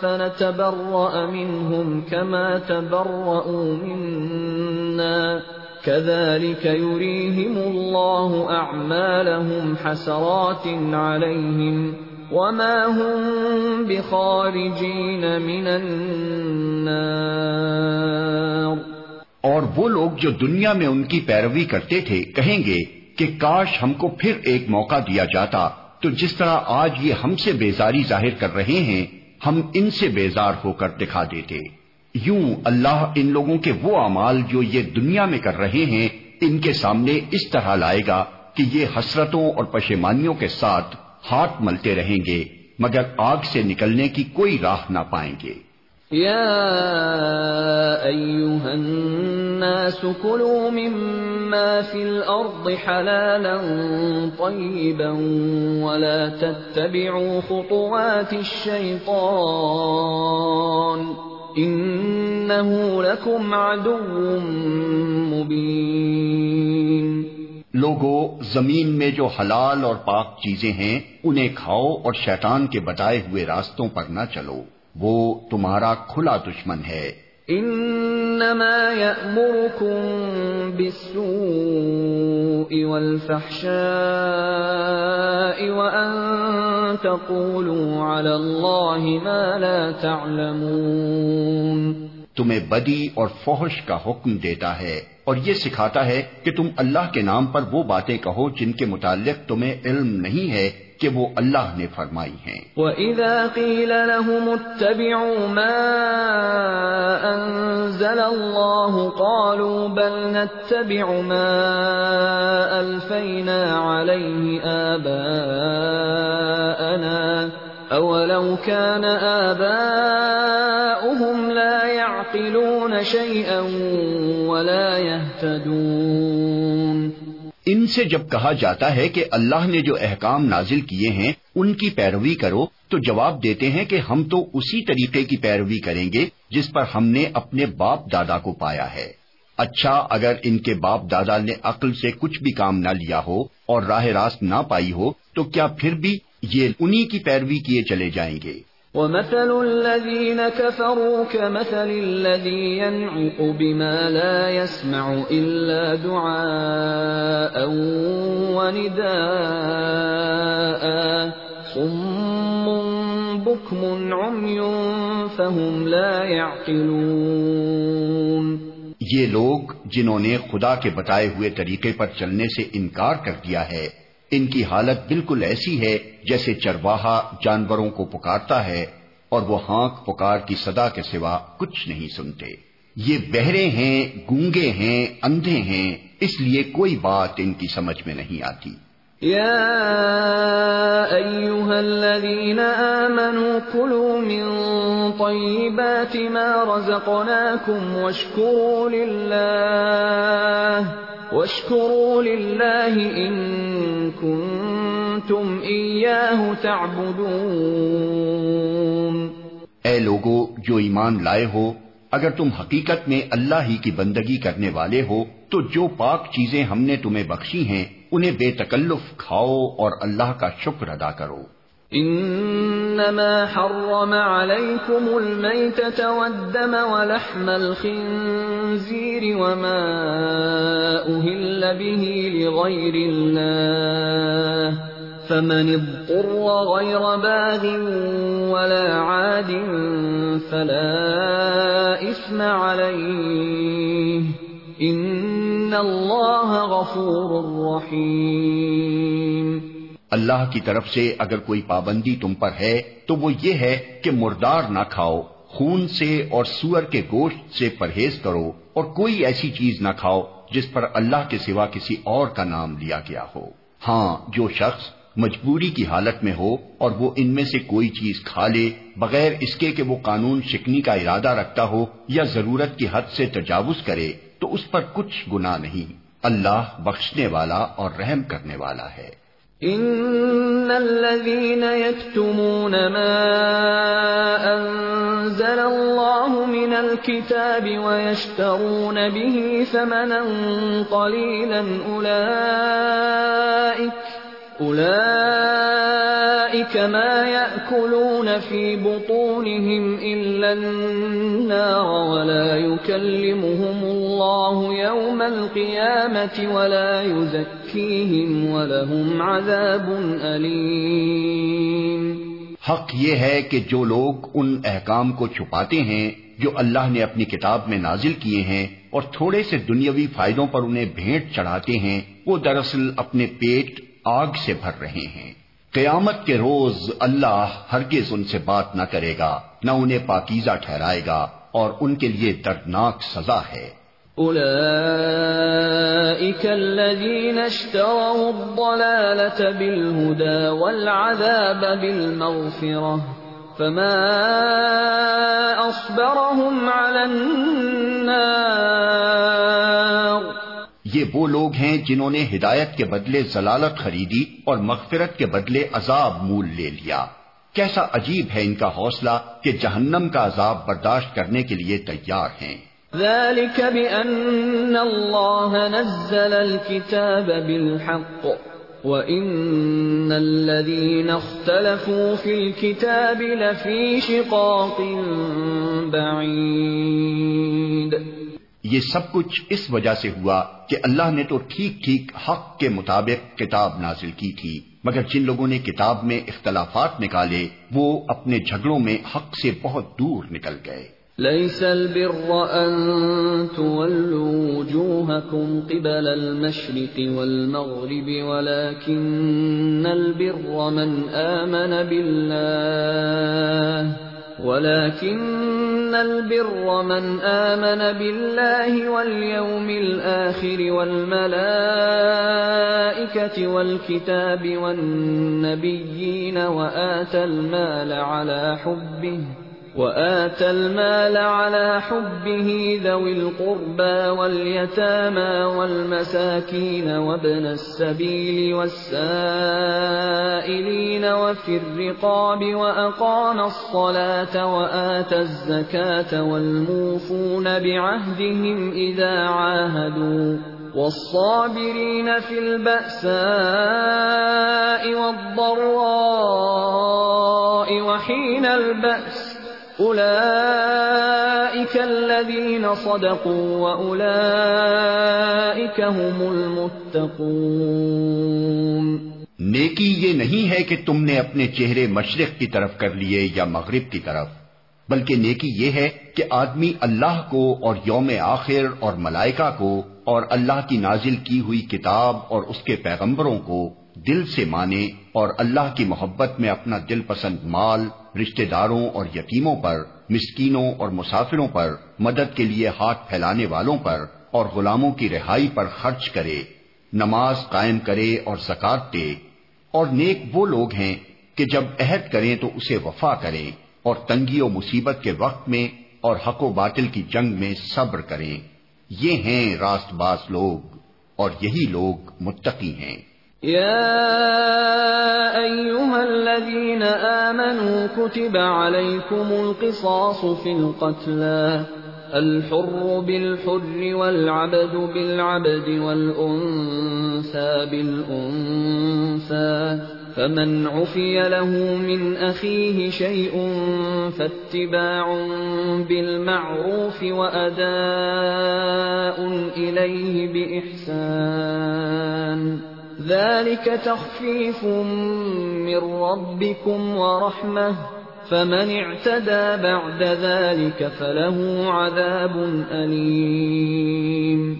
فنتبرأ منهم كما تبرؤوا منا، كذلك يريهم الله اعمالهم حسرات عليهم۔ وما هم بخارجين من النار اور وہ لوگ جو دنیا میں ان کی پیروی کرتے تھے کہیں گے کہ کاش ہم کو پھر ایک موقع دیا جاتا تو جس طرح آج یہ ہم سے بیزاری ظاہر کر رہے ہیں، ہم ان سے بیزار ہو کر دکھا دیتے۔ یوں اللہ ان لوگوں کے وہ اعمال جو یہ دنیا میں کر رہے ہیں، ان کے سامنے اس طرح لائے گا کہ یہ حسرتوں اور پشیمانیوں کے ساتھ ہاتھ ملتے رہیں گے، مگر آگ سے نکلنے کی کوئی راہ نہ پائیں گے۔ يا أيها الناس كلوا مما في الأرض حلالا طيبا ولا تتبعوا خطوات الشيطان إنه لكم عدو مبين لوگو زمین میں جو حلال اور پاک چیزیں ہیں انہیں کھاؤ اور شیطان کے بتائے ہوئے راستوں پر نہ چلو۔ وہ تمہارا کھلا دشمن ہے۔ انما يأمركم بالسوء والفحشاء وان تقولوا على الله ما لا تعلمون۔ تمہیں بدی اور فحش کا حکم دیتا ہے۔ اور یہ سکھاتا ہے کہ تم اللہ کے نام پر وہ باتیں کہو جن کے متعلق تمہیں علم نہیں ہے کہ وہ اللہ نے فرمائی ہیں۔ وَإِذَا قِيلَ لَهُمُ اتَّبِعُوا مَا أَنزَلَ اللَّهُ قَالُوا بَلْ نَتَّبِعُ مَا أَلْفَيْنَا عَلَيْهِ آبَاءَنَا أَوَلَوْ كَانَ آبَاؤُهُمْ لَا يَعْقِلُونَ شَيْئًا وَلَا يَهْتَدُونَ ان سے جب کہا جاتا ہے کہ اللہ نے جو احکام نازل کیے ہیں، ان کی پیروی کرو، تو جواب دیتے ہیں کہ ہم تو اسی طریقے کی پیروی کریں گے، جس پر ہم نے اپنے باپ دادا کو پایا ہے۔ اچھا اگر ان کے باپ دادا نے عقل سے کچھ بھی کام نہ لیا ہو اور راہ راست نہ پائی ہو، تو کیا پھر بھی یہ انہی کی پیروی کیے چلے جائیں گے۔ ومثل الذين كفروا كمثل الذي ينعق بما لا يسمع إلا دعاء ونداء صم بكم عمي فهم لا يعقلون۔ یہ لوگ جنہوں نے خدا کے بتائے ہوئے طریقے پر چلنے سے انکار کر دیا ہے۔ ان کی حالت بالکل ایسی ہے جیسے چرواہا جانوروں کو پکارتا ہے اور وہ ہانک پکار کی صدا کے سوا کچھ نہیں سنتے۔ یہ بہرے ہیں، گونگے ہیں، اندھے ہیں، اس لیے کوئی بات ان کی سمجھ میں نہیں آتی۔ يا أيها الذين آمنوا كلوا من طيبات ما رزقناكم واشكروا لله واشكروا لله إن كنتم إياه تعبدون۔ اے لوگو، جو ایمان لائے ہو، اگر تم حقیقت میں اللہ ہی کی بندگی کرنے والے ہو، تو جو پاک چیزیں ہم نے تمہیں بخشی ہیں انہیں بے تکلف کھاؤ اور اللہ کا شکر ادا کرو۔ انما حرم عليكم الميتة والدم ولحم الخنزير وما اهل به لغير الله فمن اضطر غير باغ ولا عاد فلا اثم عليه ان اللہ غفور رحیم اللہ کی طرف سے اگر کوئی پابندی تم پر ہے تو وہ یہ ہے کہ مردار نہ کھاؤ، خون سے اور سور کے گوشت سے پرہیز کرو اور کوئی ایسی چیز نہ کھاؤ جس پر اللہ کے سوا کسی اور کا نام لیا گیا ہو۔ ہاں جو شخص مجبوری کی حالت میں ہو اور وہ ان میں سے کوئی چیز کھا لے، بغیر اس کے کہ وہ قانون شکنی کا ارادہ رکھتا ہو یا ضرورت کی حد سے تجاوز کرے تو اس پر کچھ گنا نہیں۔ اللہ بخشنے والا اور رحم کرنے والا ہے۔ ان الذين يكتمون ما انزل الله من الكتاب ويشترون به ثمنا قليلا اولئك اولئك ما ياكلون في بطونهم الا النار ولا يكلمهم الله يوم القيامه ولا يزكيهم ولهم عذاب اليم حق یہ ہے کہ جو لوگ ان احکام کو چھپاتے ہیں، جو اللہ نے اپنی کتاب میں نازل کیے ہیں اور تھوڑے سے دنیاوی فائدوں پر انہیں بھیٹ چڑھاتے ہیں، وہ دراصل اپنے پیٹ آگ سے بھر رہے ہیں۔ قیامت کے روز اللہ ہرگز ان سے بات نہ کرے گا، نہ انہیں پاکیزہ ٹھہرائے گا، اور ان کے لیے دردناک سزا ہے۔ الذين اشتروا الضلالة بالهدى والعذاب بالمغفرة، فما أصبرهم على النار۔ یہ وہ لوگ ہیں جنہوں نے ہدایت کے بدلے ضلالت خریدی اور مغفرت کے بدلے عذاب مول لے لیا۔ کیسا عجیب ہے ان کا حوصلہ کہ جہنم کا عذاب برداشت کرنے کے لیے تیار ہیں۔ ذلك بأن الله نزل الكتاب بالحق وَإِنَّ الَّذِينَ اخْتَلَفُوا فِي الْكِتَابِ لَفِي شِقَاقٍ بَعِيدٍ۔ یہ سب کچھ اس وجہ سے ہوا کہ اللہ نے تو ٹھیک ٹھیک حق کے مطابق کتاب نازل کی تھی، مگر جن لوگوں نے کتاب میں اختلافات نکالے، وہ اپنے جھگڑوں میں حق سے بہت دور نکل گئے۔ ليس البر أن تولوا وجوهكم قبل المشرق والمغرب، ولكن البر من آمن بالله ولكن البر من آمن بالله واليوم الآخر والملائكة والكتاب والنبيين وآت المال على حبه وآت المال على حبه ذوي القربى واليتامى والمساكين وابن السبيل والسائلين وفي الرقاب وأقام الصلاة وآت الزكاة والموفون بعهدهم إذا عاهدوا والصابرين في البأساء والضراء وحين البأس صدقوا هم المتقون. نیکی یہ نہیں ہے کہ تم نے اپنے چہرے مشرق کی طرف کر لیے یا مغرب کی طرف، بلکہ نیکی یہ ہے کہ آدمی اللہ کو اور یوم آخر اور ملائکہ کو اور اللہ کی نازل کی ہوئی کتاب اور اس کے پیغمبروں کو دل سے مانے اور اللہ کی محبت میں اپنا دل پسند مال، رشتہ داروں اور یتیموں پر، مسکینوں اور مسافروں پر، مدد کے لیے ہاتھ پھیلانے والوں پر اور غلاموں کی رہائی پر خرچ کرے، نماز قائم کرے اور زکات دے۔ اور نیک وہ لوگ ہیں کہ جب عہد کریں تو اسے وفا کریں اور تنگی و مصیبت کے وقت میں اور حق و باطل کی جنگ میں صبر کریں۔ یہ ہیں راست باز لوگ اور یہی لوگ متقی ہیں۔ يا أيها الذين آمنوا كتب عليكم القصاص في القتلى الحر بالحر والعبد بالعبد والأنثى بالأنثى فمن عفي له من أخيه شيء فاتباع بالمعروف وأداء إليه بإحسان ذلك تخفيف من ربكم ورحمة. فمن اعتدى بعد ذلك فله عذاب أليم.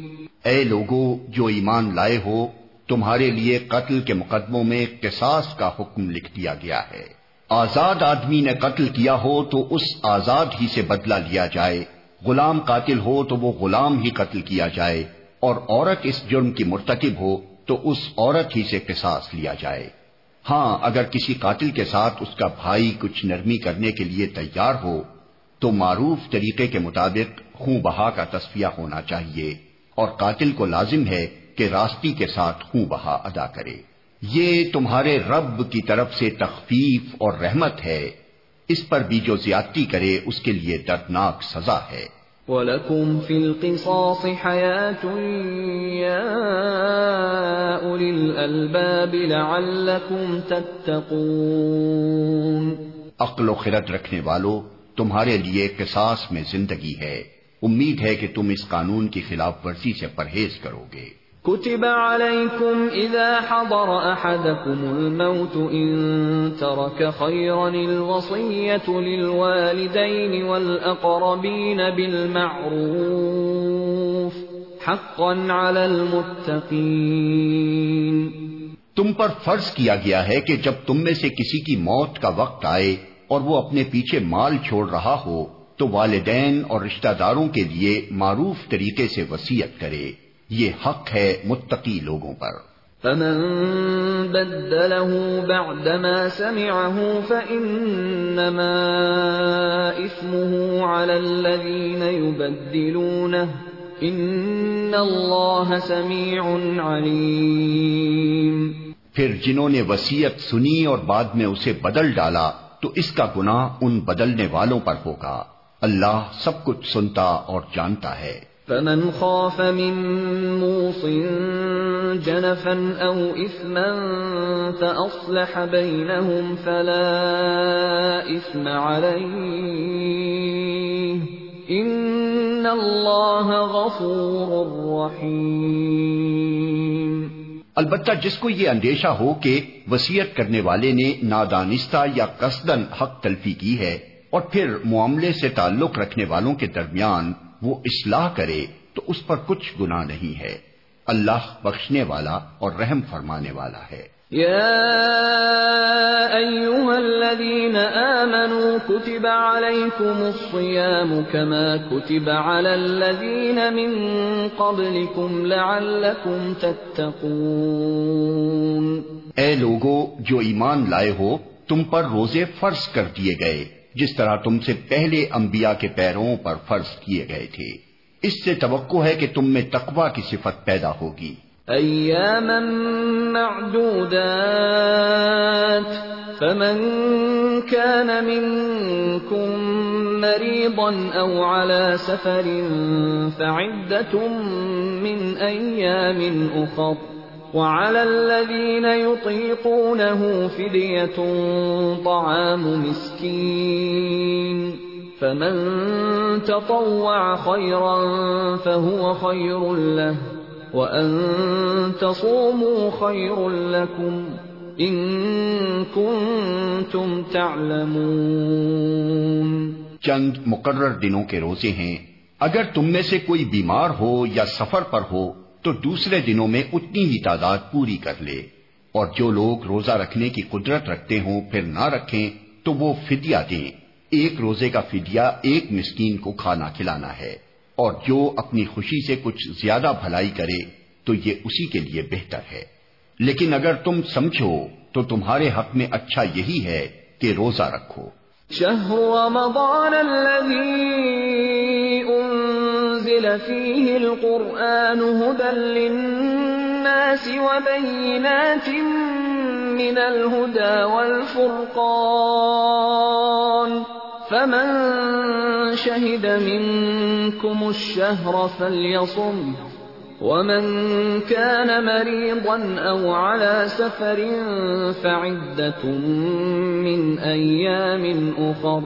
اے لوگو، جو ایمان لائے ہو، تمہارے لیے قتل کے مقدموں میں قصاص کا حکم لکھ دیا گیا ہے۔ آزاد آدمی نے قتل کیا ہو تو اس آزاد ہی سے بدلہ لیا جائے۔ غلام قاتل ہو تو وہ غلام ہی قتل کیا جائے۔ اور عورت اس جرم کی مرتکب ہو تو اس عورت ہی سے قصاص لیا جائے۔ ہاں اگر کسی قاتل کے ساتھ اس کا بھائی کچھ نرمی کرنے کے لیے تیار ہو، تو معروف طریقے کے مطابق خوں بہا کا تصفیہ ہونا چاہیے۔ اور قاتل کو لازم ہے کہ راستی کے ساتھ خوں بہا ادا کرے۔ یہ تمہارے رب کی طرف سے تخفیف اور رحمت ہے۔ اس پر بھی جو زیادتی کرے، اس کے لیے دردناک سزا ہے۔ وَلَكُمْ فِي الْقِصَاصِ حَيَاةٌ يَا أُولِي الْأَلْبَابِ لَعَلَّكُمْ تَتَّقُونَ عقل و خرد رکھنے والو، تمہارے لیے قصاص میں زندگی ہے۔ امید ہے کہ تم اس قانون کی خلاف ورزی سے پرہیز کرو گے۔ كتب عليكم إذا حضر أحدكم الموت إن ترك خيرا الوصية للوالدين والأقربين بالمعروف حقا على المتقين۔ تم پر فرض کیا گیا ہے کہ جب تم میں سے کسی کی موت کا وقت آئے اور وہ اپنے پیچھے مال چھوڑ رہا ہو تو والدین اور رشتہ داروں کے لیے معروف طریقے سے وسیعت کرے۔ یہ حق ہے متقی لوگوں پر۔ فمن بدله بعدما سمعه فإنما إثمه على الذين يبدلونه إن الله سميع عليم۔ پھر جنہوں نے وسیعت سنی اور بعد میں اسے بدل ڈالا تو اس کا گناہ ان بدلنے والوں پر ہوگا۔ اللہ سب کچھ سنتا اور جانتا ہے۔ فمن خاف من موص جنفا او اثما فاصلح بينهم فلا اثم عليه ان الله غفور رحيم البتہ جس کو یہ اندیشہ ہو کہ وسیعت کرنے والے نے نادانستہ یا قصدن حق تلفی کی ہے اور پھر معاملے سے تعلق رکھنے والوں کے درمیان وہ اصلاح کرے تو اس پر کچھ گنا نہیں ہے۔ اللہ بخشنے والا اور رحم فرمانے والا ہے۔ يا أيها الذين آمنوا كتب عليكم الصيام كما كتب على الذين من قبلكم لعلكم تتقون۔ اے لوگو جو ایمان لائے ہو تم پر روزے فرض کر دیے گئے۔ جس طرح تم سے پہلے انبیاء کے پیروں پر فرض کیے گئے تھے۔ اس سے توقع ہے کہ تم میں تقوا کی صفت پیدا ہوگی۔ ایاما معدودات، فمن كان منكم مريضا او على سفر، فعدة من ايام اخر۔ وعلى الذين يطيقونه فدية طعام مسكين فمن تطوع خيرا فهو خير له وأن تصوموا خير لكم إن كنتم تعلمون چند مقرر دنوں کے روزے ہیں۔ اگر تم میں سے کوئی بیمار ہو یا سفر پر ہو تو دوسرے دنوں میں اتنی ہی تعداد پوری کر لے۔ اور جو لوگ روزہ رکھنے کی قدرت رکھتے ہوں، پھر نہ رکھیں تو وہ فدیہ دیں۔ ایک روزے کا فدیہ ایک مسکین کو کھانا کھلانا ہے۔ اور جو اپنی خوشی سے کچھ زیادہ بھلائی کرے تو یہ اسی کے لیے بہتر ہے۔ لیکن اگر تم سمجھو تو تمہارے حق میں اچھا یہی ہے کہ روزہ رکھو۔ شهر رمضان الذي أنزل فيه القرآن هدى للناس وبينات من الهدى والفرقان فمن شهد منكم الشهر فليصم ومن كان مريضا أو على سفر فعدة من أيام أخر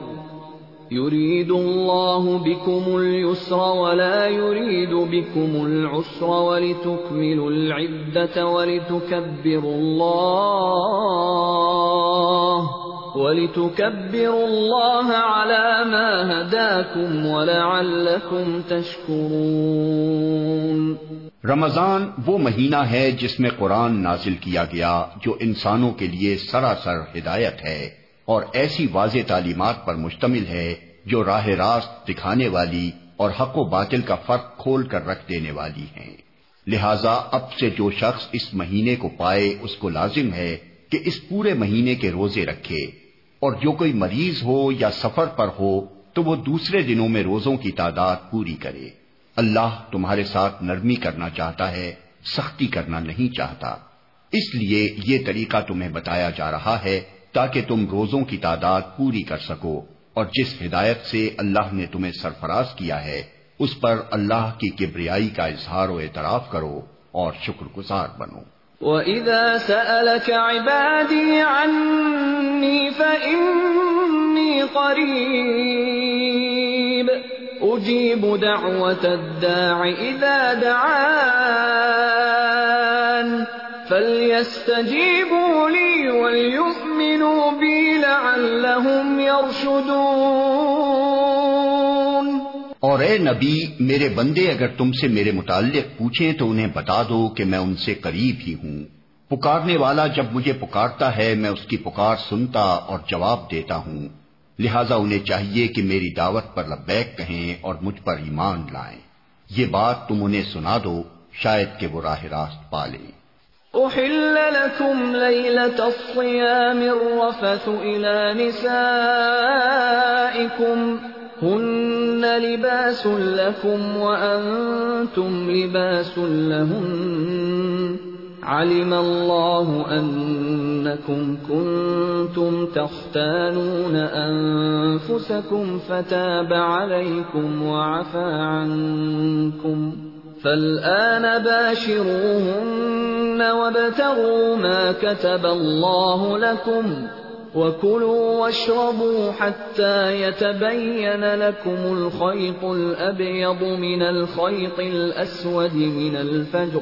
يريد الله بكم اليسر ولا يريد بكم العسر ولتكملوا العدة ولتكبروا الله ولتكبروا الله على ما هداكم ولعلكم تشكرون رمضان وہ مہینہ ہے جس میں قرآن نازل کیا گیا جو انسانوں کے لیے سراسر ہدایت ہے اور ایسی واضح تعلیمات پر مشتمل ہے جو راہ راست دکھانے والی اور حق و باطل کا فرق کھول کر رکھ دینے والی ہیں۔ لہذا اب سے جو شخص اس مہینے کو پائے اس کو لازم ہے کہ اس پورے مہینے کے روزے رکھے اور جو کوئی مریض ہو یا سفر پر ہو تو وہ دوسرے دنوں میں روزوں کی تعداد پوری کرے۔ اللہ تمہارے ساتھ نرمی کرنا چاہتا ہے، سختی کرنا نہیں چاہتا۔ اس لیے یہ طریقہ تمہیں بتایا جا رہا ہے تاکہ تم روزوں کی تعداد پوری کر سکو۔ اور جس ہدایت سے اللہ نے تمہیں سرفراز کیا ہے، اس پر اللہ کی کبریائی کا اظہار و اعتراف کرو اور شکر گزار بنو۔ وَإِذَا سَأَلَكَ عِبَادِي عَنِّي فَإِنِّي قَرِيبٌ أُجِيبُ دَعْوَةَ الدَّاعِ إِذَا دَعَانِ. فَلْيَسْتَجِيبُوا لِي وَلْيُؤْمِنُوا اور اے نبی، میرے بندے، اگر تم سے میرے متعلق پوچھیں تو انہیں بتا دو کہ میں ان سے قریب ہی ہوں۔ پکارنے والا جب مجھے پکارتا ہے، میں اس کی پکار سنتا اور جواب دیتا ہوں۔ لہذا انہیں چاہیے کہ میری دعوت پر لبیک کہیں اور مجھ پر ایمان لائیں۔ یہ بات تم انہیں سنا دو، شاید کہ وہ راہ راست پالیں أحل لكم ليلة الصيام الرفث إلى نسائكم هن لباس لكم وأنتم لباس لهم علم الله أنكم كنتم تختانون أنفسكم فتاب عليكم وعفى عنكم فالآن باشروهن وابتغوا ما كتب الله لكم وكلوا واشربوا حتى يتبين لكم الخيط الأبيض من الخيط الأسود من الفجر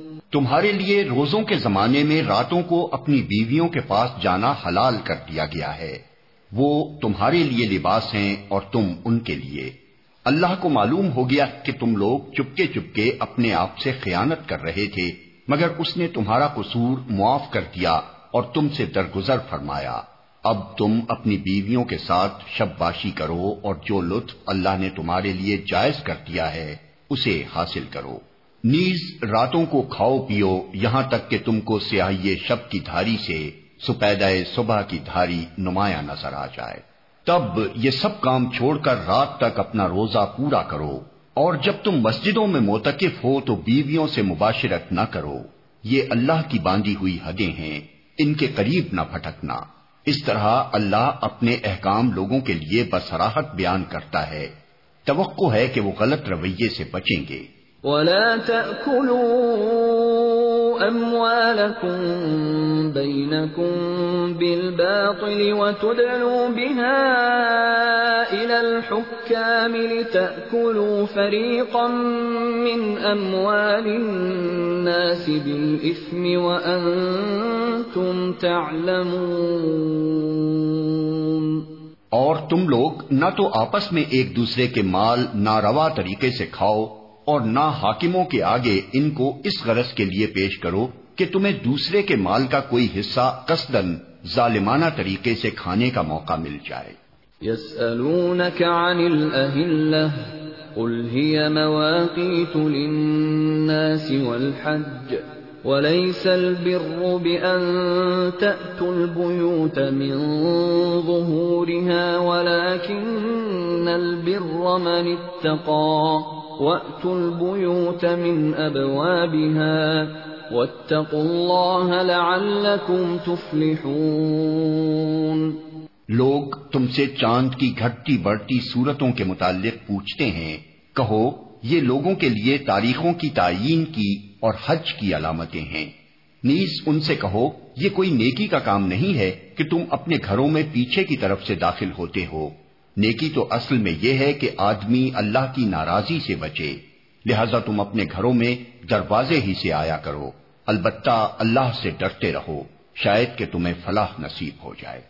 تمہارے لیے روزوں کے زمانے میں راتوں کو اپنی بیویوں کے پاس جانا حلال کر دیا گیا ہے۔ وہ تمہارے لیے لباس ہیں اور تم ان کے لیے۔ اللہ کو معلوم ہو گیا کہ تم لوگ چپکے چپکے اپنے آپ سے خیانت کر رہے تھے، مگر اس نے تمہارا قصور معاف کر دیا اور تم سے درگزر فرمایا۔ اب تم اپنی بیویوں کے ساتھ شب باشی کرو اور جو لطف اللہ نے تمہارے لیے جائز کر دیا ہے، اسے حاصل کرو۔ نیز راتوں کو کھاؤ پیو، یہاں تک کہ تم کو سیاہی شب کی دھاری سے سپیدہ صبح کی دھاری نمایاں نظر آ جائے۔ تب یہ سب کام چھوڑ کر رات تک اپنا روزہ پورا کرو۔ اور جب تم مسجدوں میں موتقف ہو تو بیویوں سے مباشرت نہ کرو۔ یہ اللہ کی باندھی ہوئی حدیں ہیں، ان کے قریب نہ پھٹکنا اس طرح اللہ اپنے احکام لوگوں کے لیے بسراہت بیان کرتا ہے۔ توقع ہے کہ وہ غلط رویے سے بچیں گے۔ ولا تأكلوا أموالكم بينكم بالباطل وتدعوا بها إلى الحكام لتأكلوا فريقا من أموال الناس بالإثم وأنتم تعلمون اور تم لوگ نہ تو آپس میں ایک دوسرے کے مال ناروا طریقے سے کھاؤ اور نہ حاکموں کے آگے ان کو اس غرض کے لیے پیش کرو کہ تمہیں دوسرے کے مال کا کوئی حصہ قصدن ظالمانہ طریقے سے کھانے کا موقع مل جائے۔ يسألونك عن الأهلة، قل هي مواقيت للناس والحج، وليس البر بأن تأتوا البيوت من ظهورها، ولكن البر من اتقى۔ وَأْتُوا الْبُيُوتَ مِنْ أَبْوَابِهَا وَاتَّقُوا اللَّهَ لَعَلَّكُمْ تُفْلِحُونَ لوگ تم سے چاند کی گھٹتی بڑھتی صورتوں کے متعلق پوچھتے ہیں۔ کہو، یہ لوگوں کے لیے تاریخوں کی تعین کی اور حج کی علامتیں ہیں۔ نیز ان سے کہو، یہ کوئی نیکی کا کام نہیں ہے کہ تم اپنے گھروں میں پیچھے کی طرف سے داخل ہوتے ہو۔ نیکی تو اصل میں یہ ہے کہ آدمی اللہ کی ناراضی سے بچے۔ لہذا تم اپنے گھروں میں دروازے ہی سے آیا کرو۔ البتہ اللہ سے ڈرتے رہو۔ شاید کہ تمہیں فلاح نصیب ہو جائے۔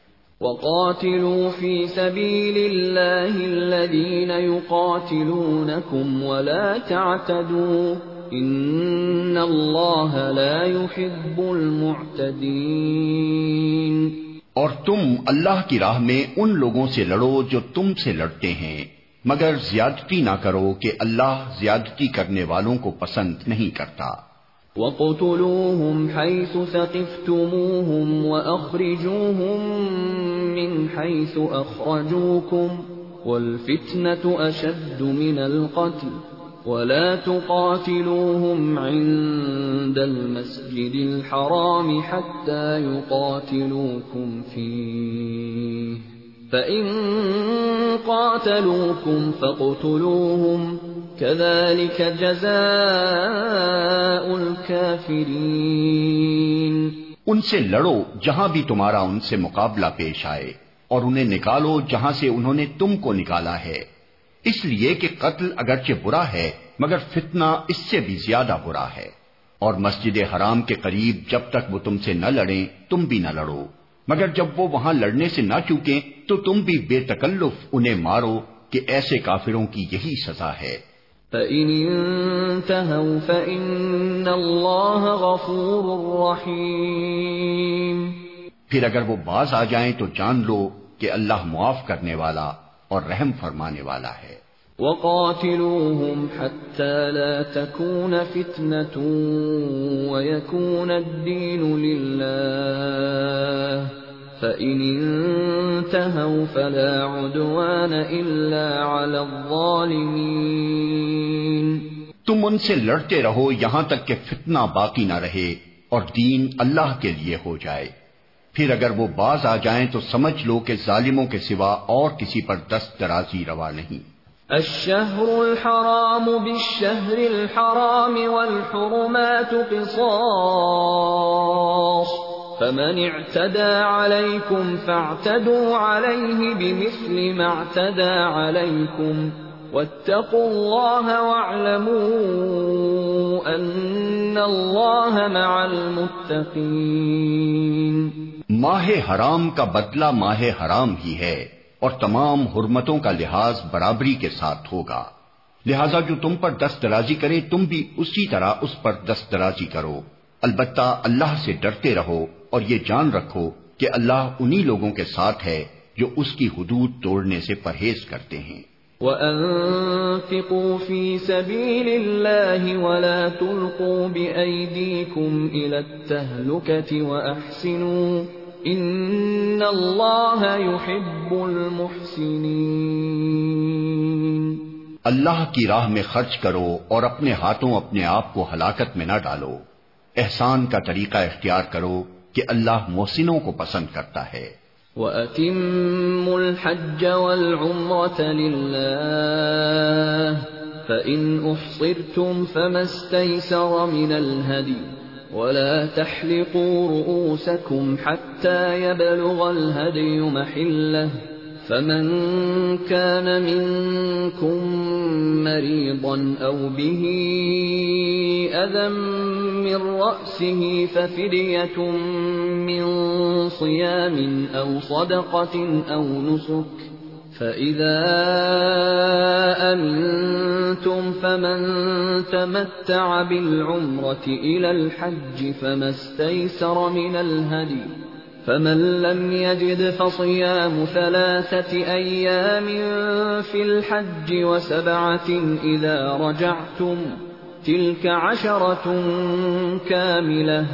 وقاتلوا في سبيل الله الذين يقاتلونكم ولا تعتدوا۔ ان الله لا يحب المعتدين اور تم اللہ کی راہ میں ان لوگوں سے لڑو جو تم سے لڑتے ہیں، مگر زیادتی نہ کرو کہ اللہ زیادتی کرنے والوں کو پسند نہیں کرتا۔ وَقُتُلُوهُمْ حَيْثُ ثَقِفْتُمُوهُمْ وَأَخْرِجُوهُمْ مِنْ حَيْثُ أَخْرَجُوكُمْ وَالْفِتْنَةُ أَشَدُّ مِنَ الْقَتْلِ ولا تقاتلوهم عند المسجد الحرام حتى يقاتلوكم فيه فإن قاتلوكم فاقتلوهم كذلك جزاء الكافرين ان سے لڑو جہاں بھی تمہارا ان سے مقابلہ پیش آئے اور انہیں نکالو جہاں سے انہوں نے تم کو نکالا ہے۔ اس لیے کہ قتل اگرچہ برا ہے مگر فتنہ اس سے بھی زیادہ برا ہے۔ اور مسجد حرام کے قریب جب تک وہ تم سے نہ لڑیں تم بھی نہ لڑو۔ مگر جب وہ وہاں لڑنے سے نہ چوکیں تو تم بھی بے تکلف انہیں مارو کہ ایسے کافروں کی یہی سزا ہے۔ فَإِنِ انتهوا فَإِنَّ اللَّهَ غَفُورٌ رَحِيمٌ۔ پھر اگر وہ باز آ جائیں تو جان لو کہ اللہ معاف کرنے والا اور رحم فرمانے والا ہے۔ وَقَاتِلُوهُمْ حَتَّى لَا تَكُونَ فِتْنَةٌ وَيَكُونَ الدِّينُ لِلَّهِ فَإِنِ انتهوا فَلَا عُدْوَانَ إِلَّا عَلَى الظَّالِمِينَ تم ان سے لڑتے رہو یہاں تک کہ فتنہ باقی نہ رہے اور دین اللہ کے لیے ہو جائے۔ پھر اگر وہ باز آ جائیں تو سمجھ لو کہ ظالموں کے سوا اور کسی پر دست درازی روا نہیں۔ الشهر الحرام بالشهر الحرام والحرمات قصاص، فمن اعتدى عليكم فاعتدوا عليه بمثل ما اعتدى عليكم، واتقوا الله واعلموا ان الله مع المتقين۔ ماہ حرام کا بدلہ ماہ حرام ہی ہے اور تمام حرمتوں کا لحاظ برابری کے ساتھ ہوگا۔ لہذا جو تم پر دست درازی کرے، تم بھی اسی طرح اس پر دست درازی کرو۔ البتہ اللہ سے ڈرتے رہو اور یہ جان رکھو کہ اللہ انہی لوگوں کے ساتھ ہے جو اس کی حدود توڑنے سے پرہیز کرتے ہیں۔ وَأَنفِقُوا فِي سَبِيلِ اللَّهِ وَلَا تُلْقُوا بِأَيْدِيكُمْ إِلَى التَّهْلُكَةِ وَأَحْسِنُوا إِنَّ اللَّهَ يُحِبُّ اللہ کی راہ میں خرچ کرو اور اپنے ہاتھوں اپنے آپ کو ہلاکت میں نہ ڈالو۔ احسان کا طریقہ اختیار کرو کہ اللہ محسنوں کو پسند کرتا ہے۔ وَأَتِمُّ الْحَجَّ وَالْعُمْرَةَ لِلَّهِ فَإِنْ أُحْصِرْتُمْ فَمَا اسْتَيْسَرَ مِنَ الْهَدِيِّ وَلَا تَحْلِقُوا رُؤُوسَكُمْ حَتَّى يَبْلُغَ الْهَدْيُ مَحِلَّهُ فمن كان منكم مريضا أو به أذى من رأسه ففدية من صيام أو صدقة أو نسك. فإذا أمنتم فمن تمتع بالعمرة إلى الحج فما استيسر من الهدي فمن لم يجد فصيام ثلاثة أيام في الحج وسبعة إذا رجعتم تلك عشرة كاملة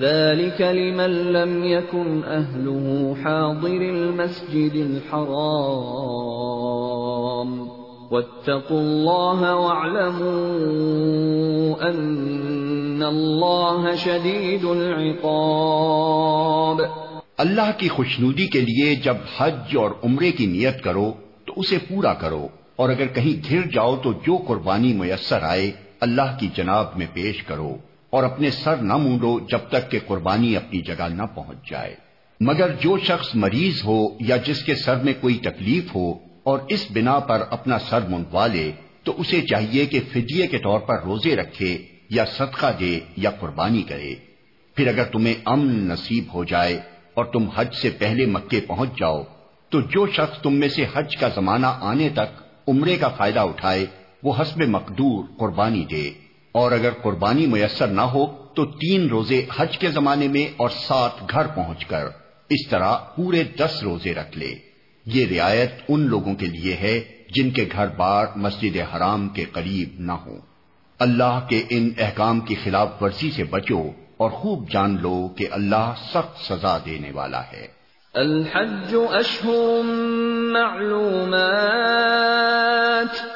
ذلك لمن لم يكن أهله حاضر المسجد الحرام واتقوا الله واعلموا أن الله شديد العقاب اللہ کی خوشنودی کے لیے جب حج اور عمرے کی نیت کرو تو اسے پورا کرو اور اگر کہیں گر جاؤ تو جو قربانی میسر آئے اللہ کی جناب میں پیش کرو۔ اور اپنے سر نہ مونڈو جب تک کہ قربانی اپنی جگہ نہ پہنچ جائے۔ مگر جو شخص مریض ہو یا جس کے سر میں کوئی تکلیف ہو اور اس بنا پر اپنا سر منڈوا لے، تو اسے چاہیے کہ فدیے کے طور پر روزے رکھے یا صدقہ دے یا قربانی کرے۔ پھر اگر تمہیں امن نصیب ہو جائے اور تم حج سے پہلے مکے پہنچ جاؤ، تو جو شخص تم میں سے حج کا زمانہ آنے تک عمرے کا فائدہ اٹھائے، وہ حسب مقدور قربانی دے۔ اور اگر قربانی میسر نہ ہو تو تین روزے حج کے زمانے میں اور سات گھر پہنچ کر اس طرح پورے دس روزے رکھ لے۔ یہ رعایت ان لوگوں کے لیے ہے جن کے گھر بار مسجد حرام کے قریب نہ ہو۔ اللہ کے ان احکام کی خلاف ورزی سے بچو اور خوب جان لو کہ اللہ سخت سزا دینے والا ہے۔ الحج معلومات۔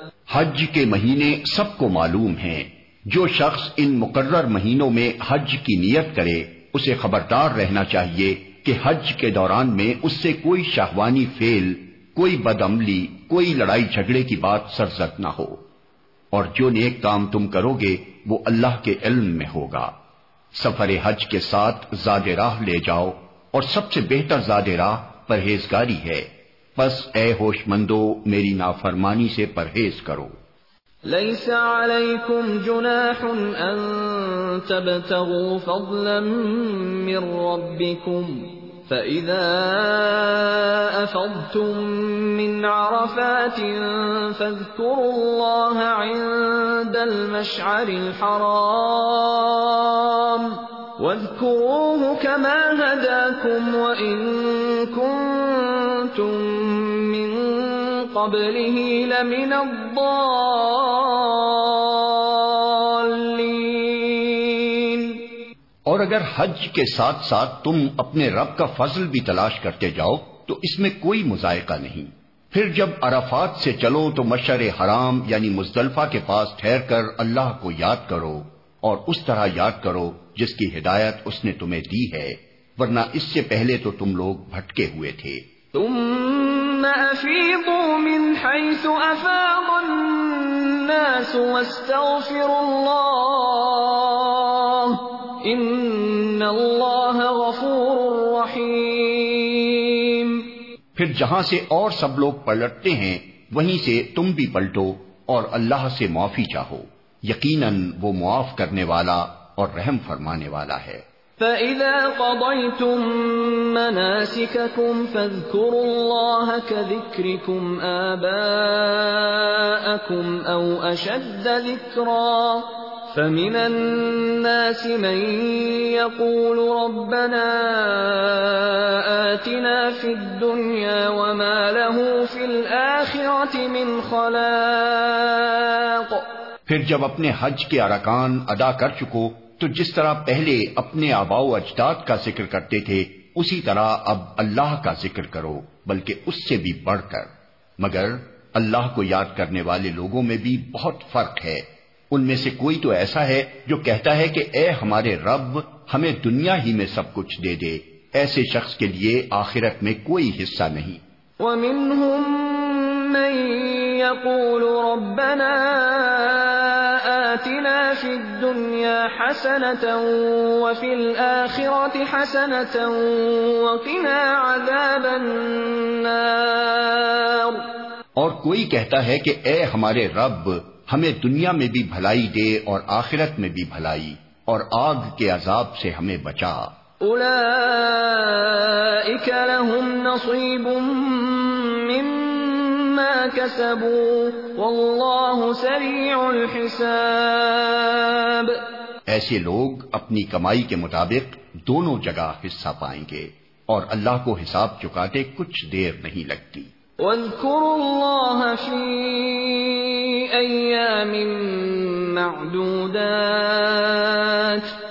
حج کے مہینے سب کو معلوم ہیں۔ جو شخص ان مقرر مہینوں میں حج کی نیت کرے، اسے خبردار رہنا چاہیے کہ حج کے دوران میں اس سے کوئی شاہوانی فیل کوئی بدعملی، کوئی لڑائی جھگڑے کی بات سرزد نہ ہو۔ اور جو نیک کام تم کرو گے، وہ اللہ کے علم میں ہوگا۔ سفر حج کے ساتھ زاد راہ لے جاؤ، اور سب سے بہتر زاد راہ پرہیزگاری ہے۔ بس اے ہوش مندو میری نافرمانی سے پرہیز کرو۔ ليس عليكم جناح أن تبتغوا فضلا من ربكم فإذا أفضتم من عرفات فاذكروا الله عند المشعر الحرام واذكروه كما هداكم وإن كنتم من قبله لمن الضالين. اور اگر حج کے ساتھ ساتھ تم اپنے رب کا فضل بھی تلاش کرتے جاؤ، تو اس میں کوئی مذائقہ نہیں۔ پھر جب عرفات سے چلو، تو مشر حرام یعنی مزدلفہ کے پاس ٹھہر کر اللہ کو یاد کرو۔ اور اس طرح یاد کرو جس کی ہدایت اس نے تمہیں دی ہے ورنہ اس سے پہلے تو تم لوگ بھٹکے ہوئے تھے۔ تم ثم أفيضوا من حيث أفاض الناس واستغفروا الله إن الله غفور رحيم۔ پھر جہاں سے اور سب لوگ پلٹتے ہیں وہیں سے تم بھی پلٹو اور اللہ سے معافی چاہو۔ یقیناً وہ معاف کرنے والا اور رحم فرمانے والا ہے۔ فَإِذَا قَضَيْتُم مَّنَاسِكَكُمْ فَاذْكُرُوا اللَّهَ كَذِكْرِكُمْ آبَاءَكُمْ أَوْ أَشَدَّ ذِكْرًا فَمِنَ النَّاسِ مَن يَقُولُ رَبَّنَا آتِنَا فِي الدُّنْيَا وَمَا لَهُ فِي الْآخِرَةِ مِنْ خَلَاقٍ پھر جب اپنے حج کے ارکان ادا کر چکو، تو جس طرح پہلے اپنے آبا و اجداد کا ذکر کرتے تھے، اسی طرح اب اللہ کا ذکر کرو، بلکہ اس سے بھی بڑھ کر۔ مگر اللہ کو یاد کرنے والے لوگوں میں بھی بہت فرق ہے۔ ان میں سے کوئی تو ایسا ہے جو کہتا ہے کہ اے ہمارے رب، ہمیں دنیا ہی میں سب کچھ دے دے۔ ایسے شخص کے لیے آخرت میں کوئی حصہ نہیں۔ وَمِنْهُمْ مَنْ يَقُولُ رَبَّنَا آتنا في الدنيا حسنة وفي الآخرة حسنة وقنا عذاب النار۔ اور کوئی کہتا ہے کہ اے ہمارے رب ہمیں دنیا میں بھی بھلائی دے اور آخرت میں بھی بھلائی اور آگ کے عذاب سے ہمیں بچا۔ اولئک لهم نصیب الحساب۔ ایسے لوگ اپنی کمائی کے مطابق دونوں جگہ حصہ پائیں گے اور اللہ کو حساب چکاتے کچھ دیر نہیں لگتی۔ واذكروا الله في أيام معدودات۔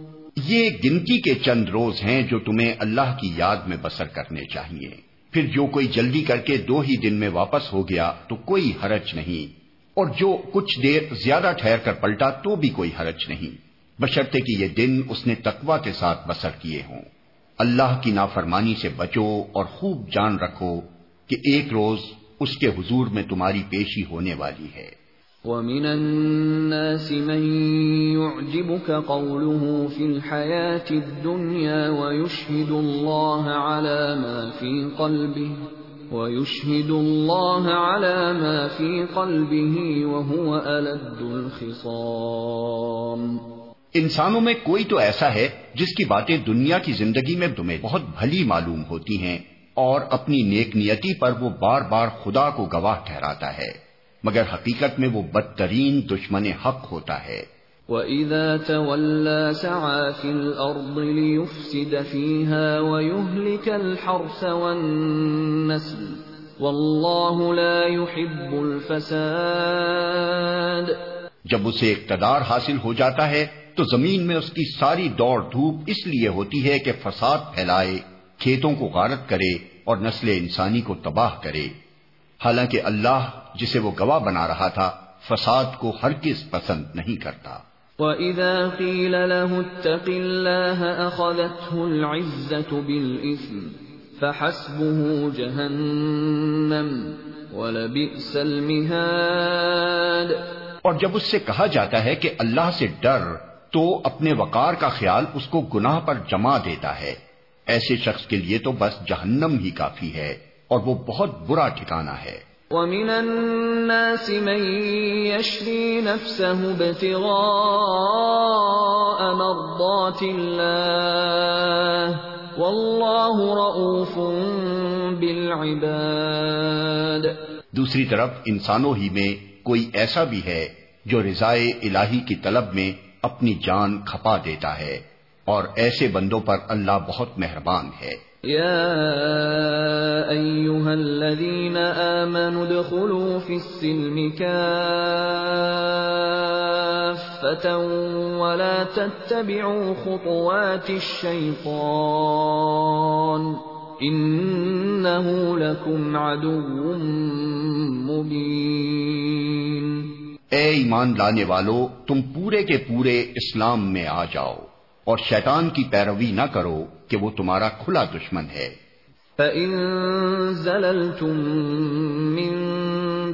یہ گنتی کے چند روز ہیں جو تمہیں اللہ کی یاد میں بسر کرنے چاہیے۔ پھر جو کوئی جلدی کر کے دو ہی دن میں واپس ہو گیا تو کوئی حرج نہیں۔ اور جو کچھ دیر زیادہ ٹھہر کر پلٹا تو بھی کوئی حرج نہیں۔ بشرطے کہ یہ دن اس نے تقوا کے ساتھ بسر کیے ہوں۔ اللہ کی نافرمانی سے بچو اور خوب جان رکھو کہ ایک روز اس کے حضور میں تمہاری پیشی ہونے والی ہے۔ وَمِنَ النَّاسِ مَن يُعْجِبُكَ قَوْلُهُ فِي الْحَيَاةِ الدُّنْيَا وَيُشْهِدُ اللَّهَ عَلَى مَا فِي قَلْبِهِ وَيُشْهِدُ اللَّهَ عَلَى مَا فِي قَلْبِهِ وَهُوَ أَلَدُّ الْخِصَامِ انسانوں میں کوئی تو ایسا ہے جس کی باتیں دنیا کی زندگی میں تمہیں بہت بھلی معلوم ہوتی ہیں اور اپنی نیک نیتی پر وہ بار بار خدا کو گواہ ٹھہراتا ہے۔ مگر حقیقت میں وہ بدترین دشمن حق ہوتا ہے۔ وَإِذَا تَوَلَّى سَعَى فِي الْأَرْضِ لِيُفْسِدَ فِيهَا وَيُهْلِكَ الْحَرْثَ وَالنَّسْلَ وَاللَّهُ لَا يُحِبُّ الْفَسَادَ جب اسے اقتدار حاصل ہو جاتا ہے تو زمین میں اس کی ساری دوڑ دھوپ اس لیے ہوتی ہے کہ فساد پھیلائے کھیتوں کو غارت کرے اور نسل انسانی کو تباہ کرے۔ حالانکہ اللہ جسے وہ گواہ بنا رہا تھا فساد کو ہر کس پسند نہیں کرتا۔ وَإِذَا قِيلَ لَهُ اتَّقِ اللَّهَ أَخَذَتْهُ الْعِزَّةُ بِالْإِثْمِ فَحَسْبُهُ جَهَنَّمُ وَلَبِئْسَ الْمِهَادُ۔ اور جب اس سے کہا جاتا ہے کہ اللہ سے ڈر تو اپنے وقار کا خیال اس کو گناہ پر جما دیتا ہے۔ ایسے شخص کے لیے تو بس جہنم ہی کافی ہے۔ اور وہ بہت برا ٹھکانہ ہے۔ وَمِنَ النَّاسِ مَن يَشْرِي نَفْسَهُ ابْتِغَاءَ مَرْضَاتِ اللَّهِ وَاللَّهُ رَءُوفٌ بِالْعِبَادِ۔ دوسری طرف انسانوں ہی میں کوئی ایسا بھی ہے جو رضائے الہی کی طلب میں اپنی جان کھپا دیتا ہے اور ایسے بندوں پر اللہ بہت مہربان ہے۔ یا ایوہا الذین آمنوا دخلوا فی السلم کافتا ولا تتبعوا خطوات الشیطان انہو لکم عدو مبین اے ایمان لانے والو، تم پورے کے پورے اسلام میں آ جاؤ۔ اور شیطان کی پیروی نہ کرو کہ وہ تمہارا کھلا دشمن ہے۔ فَإِن زَلَلْتُم مِّن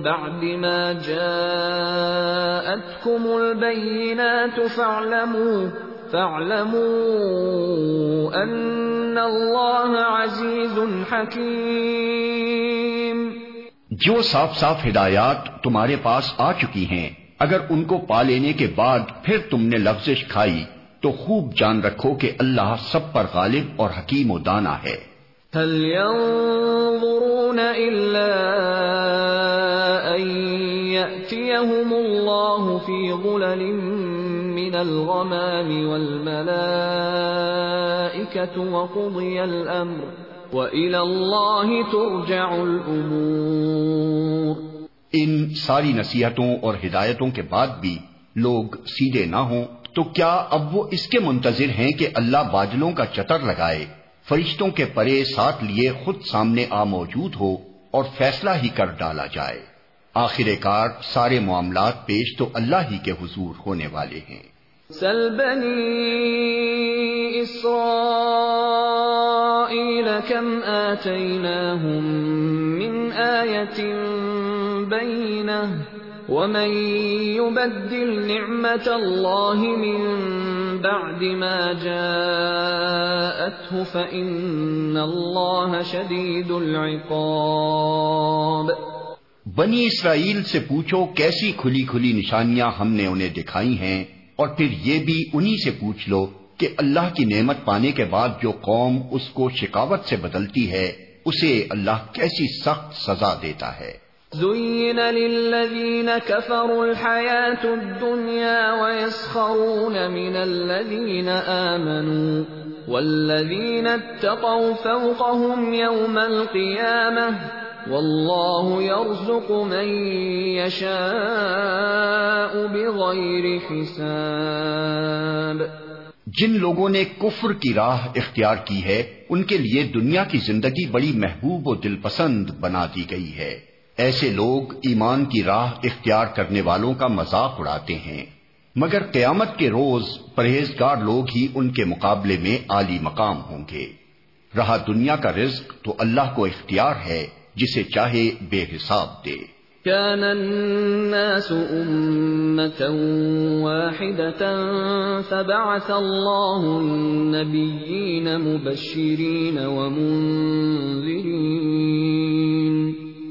بَعْدِ مَا جَاءَتْكُمُ الْبَيِّنَاتُ فَاعْلَمُوا فَاعْلَمُوا أَنَّ اللَّهَ عَزِيزٌ حَكِيمٌ۔ جو صاف صاف ہدایات تمہارے پاس آ چکی ہیں اگر ان کو پا لینے کے بعد پھر تم نے لفزش کھائی تو خوب جان رکھو کہ اللہ سب پر غالب اور حکیم و دانا ہے۔ هل ينظرون إلا أن يأتيهم الله في ظلل من الغمام والملائكة وقضي الأمر وإلى الله ترجع الأمور۔ ان ساری نصیحتوں اور ہدایتوں کے بعد بھی لوگ سیدھے نہ ہوں تو کیا اب وہ اس کے منتظر ہیں کہ اللہ بادلوں کا چتر لگائے، فرشتوں کے پرے ساتھ لیے خود سامنے آ موجود ہو اور فیصلہ ہی کر ڈالا جائے؟ آخر کار سارے معاملات پیش تو اللہ ہی کے حضور ہونے والے ہیں۔ سل بنی اسرائیل کم آتیناہم من آیت بینہ۔ ومن يبدل نعمة الله من بعد ما جاءته فإن الله شديد العقاب بنی اسرائیل سے پوچھو کیسی کھلی کھلی نشانیاں ہم نے انہیں دکھائی ہیں، اور پھر یہ بھی انہی سے پوچھ لو کہ اللہ کی نعمت پانے کے بعد جو قوم اس کو شکاوت سے بدلتی ہے، اسے اللہ کیسی سخت سزا دیتا ہے۔ زين للذين كفروا الحياة الدنيا ويسخرون من الذين آمنوا والذين اتقوا فوقهم يوم القيامة والله يرزق من يشاء بغير حساب جن لوگوں نے کفر کی راہ اختیار کی ہے، ان کے لیے دنیا کی زندگی بڑی محبوب و دل پسند بنا دی گئی ہے۔ ایسے لوگ ایمان کی راہ اختیار کرنے والوں کا مذاق اڑاتے ہیں۔ مگر قیامت کے روز پرہیزگار لوگ ہی ان کے مقابلے میں عالی مقام ہوں گے۔ رہا دنیا کا رزق تو اللہ کو اختیار ہے، جسے چاہے بے حساب دے۔ كان الناس أمة واحدة فبعث الله النبيين مبشرين ومنذرين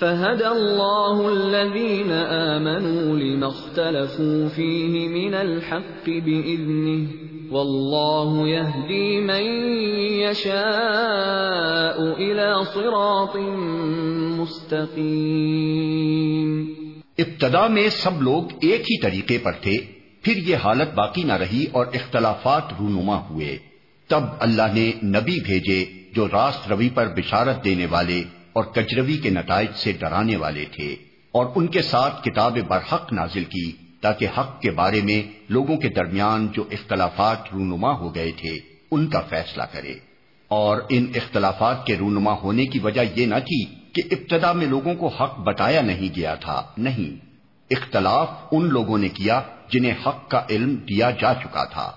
فهدى الله الذين آمنوا لما اختلفوا فيه من الحق بإذنه والله يهدي من يشاء إلى صراط مستقيم ابتدا میں سب لوگ ایک ہی طریقے پر تھے، پھر یہ حالت باقی نہ رہی اور اختلافات رونما ہوئے۔ تب اللہ نے نبی بھیجے جو راست روی پر بشارت دینے والے اور کجروی کے نتائج سے ڈرانے والے تھے اور ان کے ساتھ کتاب برحق نازل کی تاکہ حق کے بارے میں لوگوں کے درمیان جو اختلافات رونما ہو گئے تھے، ان کا فیصلہ کرے۔ اور ان اختلافات کے رونما ہونے کی وجہ یہ نہ تھی کہ ابتدا میں لوگوں کو حق بتایا نہیں گیا تھا، نہیں۔ اختلاف ان لوگوں نے کیا جنہیں حق کا علم دیا جا چکا تھا۔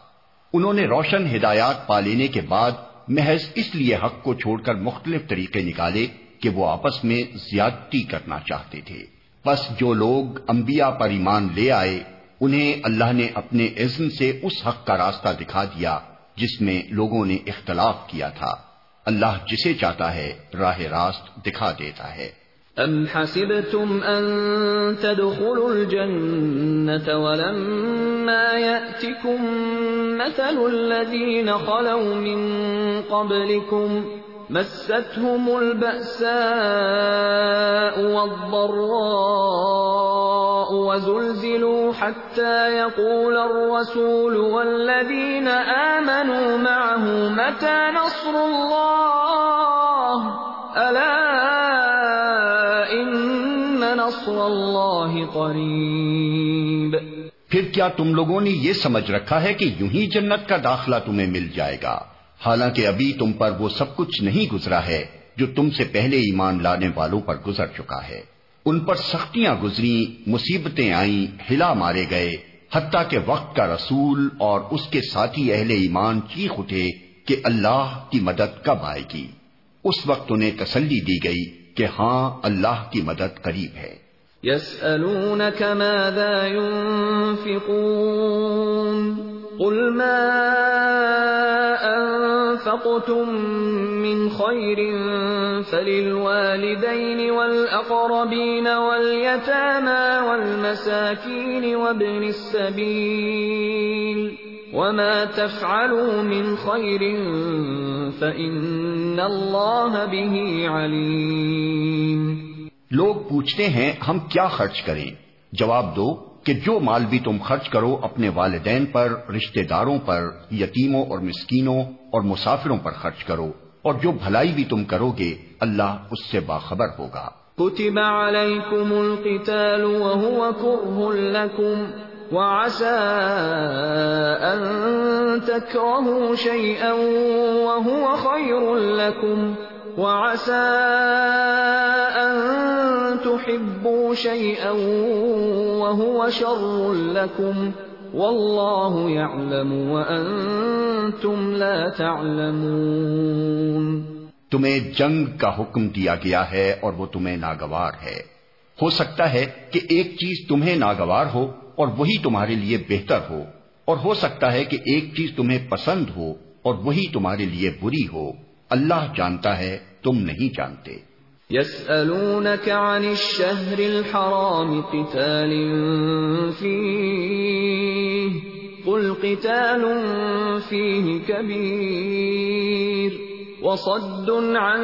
انہوں نے روشن ہدایات پا لینے کے بعد محض اس لیے حق کو چھوڑ کر مختلف طریقے نکالے کہ وہ آپس میں زیادتی کرنا چاہتے تھے۔ بس جو لوگ انبیاء پر ایمان لے آئے، انہیں اللہ نے اپنے عزم سے اس حق کا راستہ دکھا دیا جس میں لوگوں نے اختلاف کیا تھا۔ اللہ جسے چاہتا ہے راہ راست دکھا دیتا ہے۔ ام حسبتم ان تدخلوا الجنة ولما يأتكم مثل الذين خلوا من قبلكم مستهم البأساء والضراء وزلزلوا حتى يقول الرسول والذين آمنوا معه متى نصر الله؟ ألا إن نصر الله قريب. پھر کیا تم لوگوں نے یہ سمجھ رکھا ہے کہ یوں ہی جنت کا داخلہ تمہیں مل جائے گا؟ حالانکہ ابھی تم پر وہ سب کچھ نہیں گزرا ہے جو تم سے پہلے ایمان لانے والوں پر گزر چکا ہے۔ ان پر سختیاں گزری، مصیبتیں آئیں، ہلا مارے گئے، حتیٰ کہ وقت کا رسول اور اس کے ساتھی اہل ایمان چیخ اٹھے کہ اللہ کی مدد کب آئے گی۔ اس وقت انہیں تسلی دی گئی کہ ہاں اللہ کی مدد قریب ہے۔ ماذا قل ما أنفقتم من خير فللوالدين والأقربين واليتامى والمساكين وابن السبيل وما تفعلوا من خير فإن الله به عليم لوگ پوچھتے ہیں ہم کیا خرچ کریں؟ جواب دو کہ جو مال بھی تم خرچ کرو اپنے والدین پر، رشتہ داروں پر، یتیموں اور مسکینوں اور مسافروں پر خرچ کرو، اور جو بھلائی بھی تم کرو گے، اللہ اس سے باخبر ہوگا۔ كتب عليكم القتال وهو كره لكم وعسى أن تكرهوا شيئا وهو خير لكم وعسى أن تحبوا شيئا وهو شر لكم والله يعلم وأنتم لا تعلمون تمہیں جنگ کا حکم دیا گیا ہے اور وہ تمہیں ناگوار ہے۔ ہو سکتا ہے کہ ایک چیز تمہیں ناگوار ہو اور وہی تمہارے لیے بہتر ہو، اور ہو سکتا ہے کہ ایک چیز تمہیں پسند ہو اور وہی تمہارے لیے بری ہو۔ اللہ جانتا ہے، تم نہیں جانتے۔ يسألونك عن الشهر الحرام قتال فيه قل قتال فيه كبير وصد عن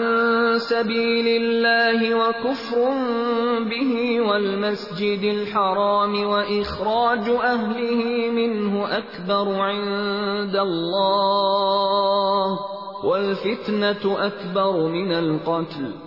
سبيل الله وكفر به والمسجد الحرام وإخراج أهله منه أكبر عند الله والفتنة أكبر من القتل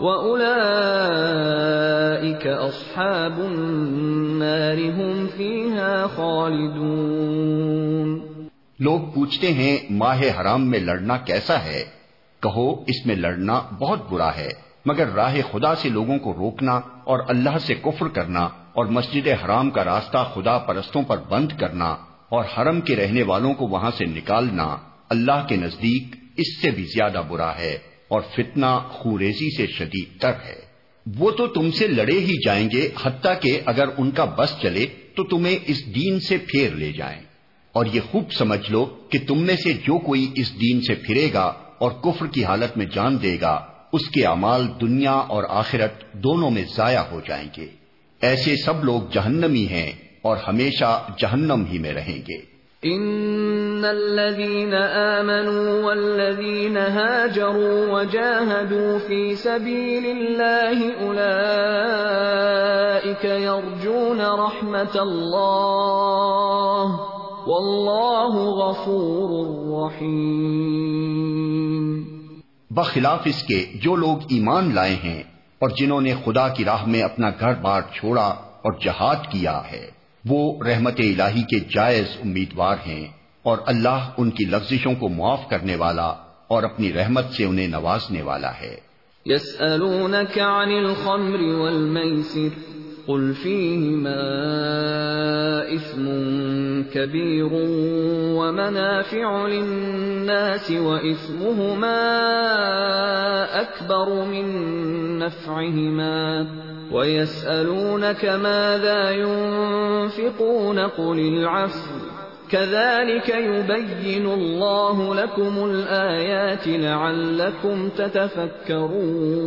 وأولئك أصحاب النار هم فيها خالدون لوگ پوچھتے ہیں، ماہ حرام میں لڑنا کیسا ہے؟ کہو، اس میں لڑنا بہت برا ہے، مگر راہ خدا سے لوگوں کو روکنا اور اللہ سے کفر کرنا اور مسجد حرام کا راستہ خدا پرستوں پر بند کرنا اور حرم کے رہنے والوں کو وہاں سے نکالنا اللہ کے نزدیک اس سے بھی زیادہ برا ہے۔ اور فتنہ خوریزی سے شدید تر ہے۔ وہ تو تم سے لڑے ہی جائیں گے، حتیٰ کہ اگر ان کا بس چلے تو تمہیں اس دین سے پھیر لے جائیں۔ اور یہ خوب سمجھ لو کہ تم میں سے جو کوئی اس دین سے پھرے گا اور کفر کی حالت میں جان دے گا، اس کے امال دنیا اور آخرت دونوں میں ضائع ہو جائیں گے۔ ایسے سب لوگ جہنمی ہیں اور ہمیشہ جہنم ہی میں رہیں گے۔ ان الذين آمنوا والذين هاجروا وجاهدوا في سبيل الله اولئك يرجون رحمة الله واللہ غفور رحیم بخلاف اس کے جو لوگ ایمان لائے ہیں اور جنہوں نے خدا کی راہ میں اپنا گھر بار چھوڑا اور جہاد کیا ہے۔ وہ رحمت الہی کے جائز امیدوار ہیں اور اللہ ان کی لفزشوں کو معاف کرنے والا اور اپنی رحمت سے انہیں نوازنے والا ہے۔ يسألونك عن الخمر والميسر قل فيهما إثم كبير ومنافع للناس وإثمهما أكبر من نفعهما ويسألونك ماذا ينفقون قل العفو كذلك يبين الله لكم الآيات لعلكم تتفكرون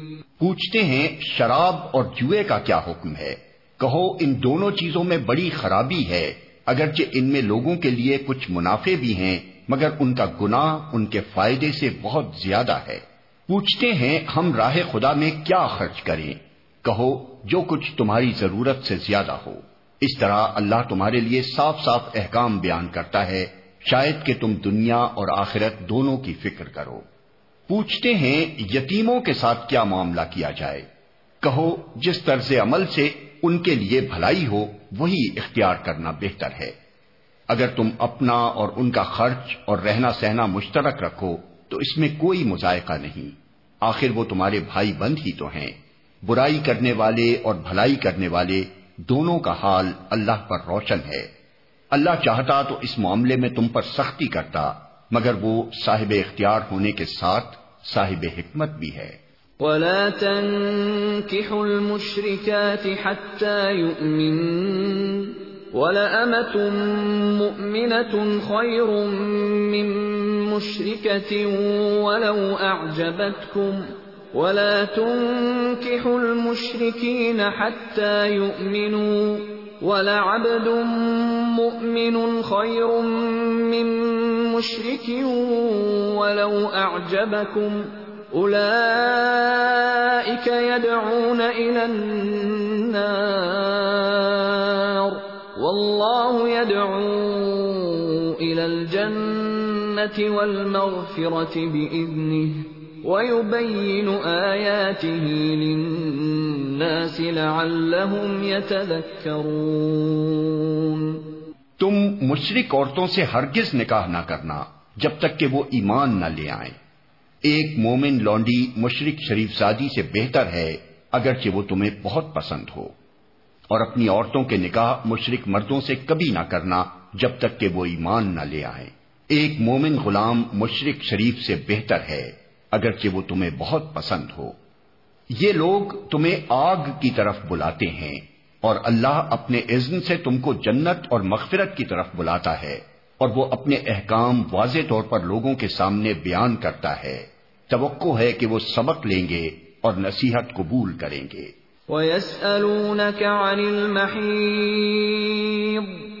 پوچھتے ہیں شراب اور جوئے کا کیا حکم ہے۔ کہو ان دونوں چیزوں میں بڑی خرابی ہے، اگرچہ ان میں لوگوں کے لیے کچھ منافع بھی ہیں، مگر ان کا گناہ ان کے فائدے سے بہت زیادہ ہے۔ پوچھتے ہیں ہم راہ خدا میں کیا خرچ کریں۔ کہو جو کچھ تمہاری ضرورت سے زیادہ ہو۔ اس طرح اللہ تمہارے لیے صاف صاف احکام بیان کرتا ہے۔ شاید کہ تم دنیا اور آخرت دونوں کی فکر کرو۔ پوچھتے ہیں یتیموں کے ساتھ کیا معاملہ کیا جائے۔ کہو، جس طرز عمل سے ان کے لیے بھلائی ہو، وہی اختیار کرنا بہتر ہے۔ اگر تم اپنا اور ان کا خرچ اور رہنا سہنا مشترک رکھو، تو اس میں کوئی مذائقہ نہیں۔ آخر وہ تمہارے بھائی بند ہی تو ہیں۔ برائی کرنے والے اور بھلائی کرنے والے، دونوں کا حال اللہ پر روشن ہے۔ اللہ چاہتا تو اس معاملے میں تم پر سختی کرتا، مگر وہ صاحب اختیار ہونے کے ساتھ صاحب حکمت بھی ہے۔ ولا تنكحوا المشركات حتى يؤمن ولأمة مؤمنة خير من مشركة ولو أعجبتكم۔ ولا تنكحوا المشركين حتى يؤمنوا۔ ولعبد مؤمن خير من مشرك ولو أعجبكم. أولئك يدعون إلى النار. والله يدعو إلى الجنة والمغفرة بإذنه. ويبين آياته للناس لعلهم يتذكرون تم مشرق عورتوں سے ہرگز نکاح نہ کرنا جب تک کہ وہ ایمان نہ لے آئیں۔ ایک مومن لونڈی مشرق شریف زادی سے بہتر ہے اگرچہ وہ تمہیں بہت پسند ہو۔ اور اپنی عورتوں کے نکاح مشرق مردوں سے کبھی نہ کرنا جب تک کہ وہ ایمان نہ لے آئیں۔ ایک مومن غلام مشرق شریف سے بہتر ہے۔ اگرچہ وہ تمہیں بہت پسند ہو۔ یہ لوگ تمہیں آگ کی طرف بلاتے ہیں اور اللہ اپنے اذن سے تم کو جنت اور مغفرت کی طرف بلاتا ہے اور وہ اپنے احکام واضح طور پر لوگوں کے سامنے بیان کرتا ہے۔ توقع ہے کہ وہ سبق لیں گے اور نصیحت قبول کریں گے۔ وَيَسْأَلُونَكَ عَنِ الْمَحِيضِ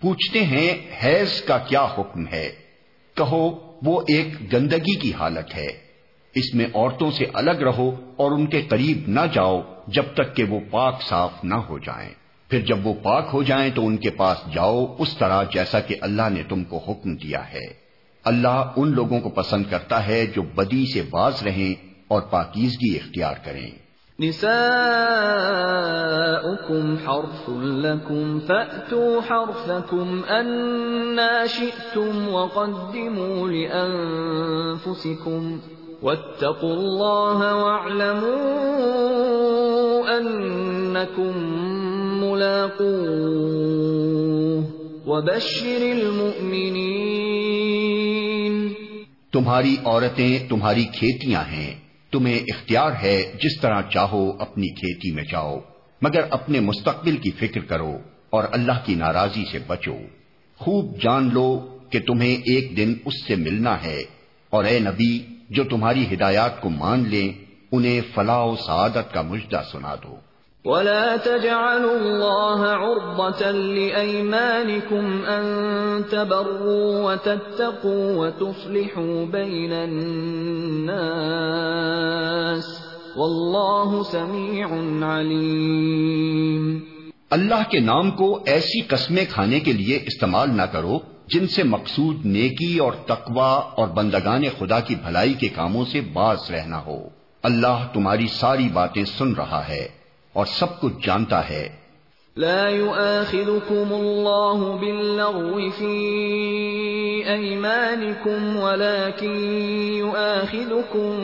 پوچھتے ہیں حیض کا کیا حکم ہے؟ کہو، وہ ایک گندگی کی حالت ہے۔ اس میں عورتوں سے الگ رہو اور ان کے قریب نہ جاؤ جب تک کہ وہ پاک صاف نہ ہو جائیں۔ پھر جب وہ پاک ہو جائیں تو ان کے پاس جاؤ، اس طرح جیسا کہ اللہ نے تم کو حکم دیا ہے۔ اللہ ان لوگوں کو پسند کرتا ہے جو بدی سے باز رہیں اور پاکیزگی اختیار کریں۔ نساؤكم حرث لكم فأتوا حرثكم أنا شئتم وقدموا لأنفسكم واتقوا الله واعلموا انكم ملاقوه وبشر المؤمنين تمہاری عورتیں تمہاری کھیتیاں ہیں۔ تمہیں اختیار ہے جس طرح چاہو اپنی کھیتی میں جاؤ، مگر اپنے مستقبل کی فکر کرو اور اللہ کی ناراضی سے بچو۔ خوب جان لو کہ تمہیں ایک دن اس سے ملنا ہے اور اے نبی، جو تمہاری ہدایات کو مان لیں، انہیں فلاح و سعادت کا مجدہ سنا دو۔ ولا تجعلوا الله عرضة لأيمانكم أن تبروا وتتقوا وتصلحوا بين الناس والله سميع عليم اللہ کے نام کو ایسی قسمیں کھانے کے لیے استعمال نہ کرو جن سے مقصود نیکی اور تقوا اور بندگان خدا کی بھلائی کے کاموں سے باز رہنا ہو۔ اللہ تمہاری ساری باتیں سن رہا ہے۔ اور سب کچھ جانتا ہے۔ لا يؤاخذكم الله باللغو في أيمانكم ولكن يؤاخذكم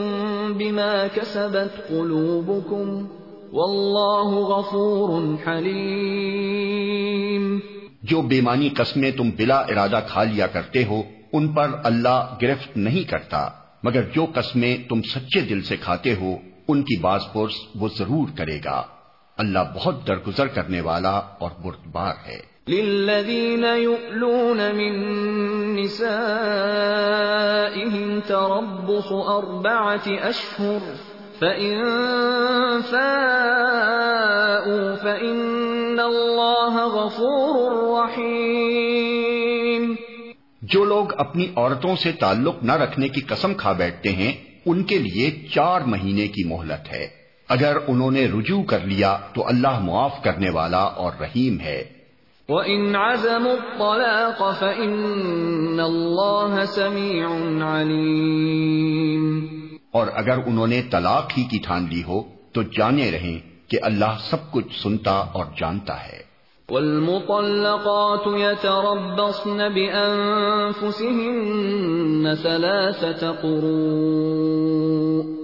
بما كسبت قلوبكم والله غفور حليم۔ جو بیمانی قسمیں تم بلا ارادہ کھا لیا کرتے ہو ان پر اللہ گرفت نہیں کرتا مگر جو قسمیں تم سچے دل سے کھاتے ہو ان کی باز پرس وہ ضرور کرے گا۔ اللہ بہت درگزر کرنے والا اور بردبار ہے۔ للذین یؤلون من نسائهم تربص اربعت اشہر فَإِن فَاءُوا فَإِنَّ اللَّهَ غَفُورٌ رَّحِيمٌ۔ جو لوگ اپنی عورتوں سے تعلق نہ رکھنے کی قسم کھا بیٹھتے ہیں ان کے لیے چار مہینے کی مہلت ہے۔ اگر انہوں نے رجوع کر لیا تو اللہ معاف کرنے والا اور رحیم ہے۔ وَإِنْ عَزَمُوا الطَّلَاقَ فَإِنَّ اللَّهَ سَمِيعٌ عَلِيمٌ۔ اور اگر انہوں نے طلاق ہی کی ٹھان لی ہو تو جانے رہیں کہ اللہ سب کچھ سنتا اور جانتا ہے۔ والمطلقات يتربصن بأنفسهن ثلاثة قروء۔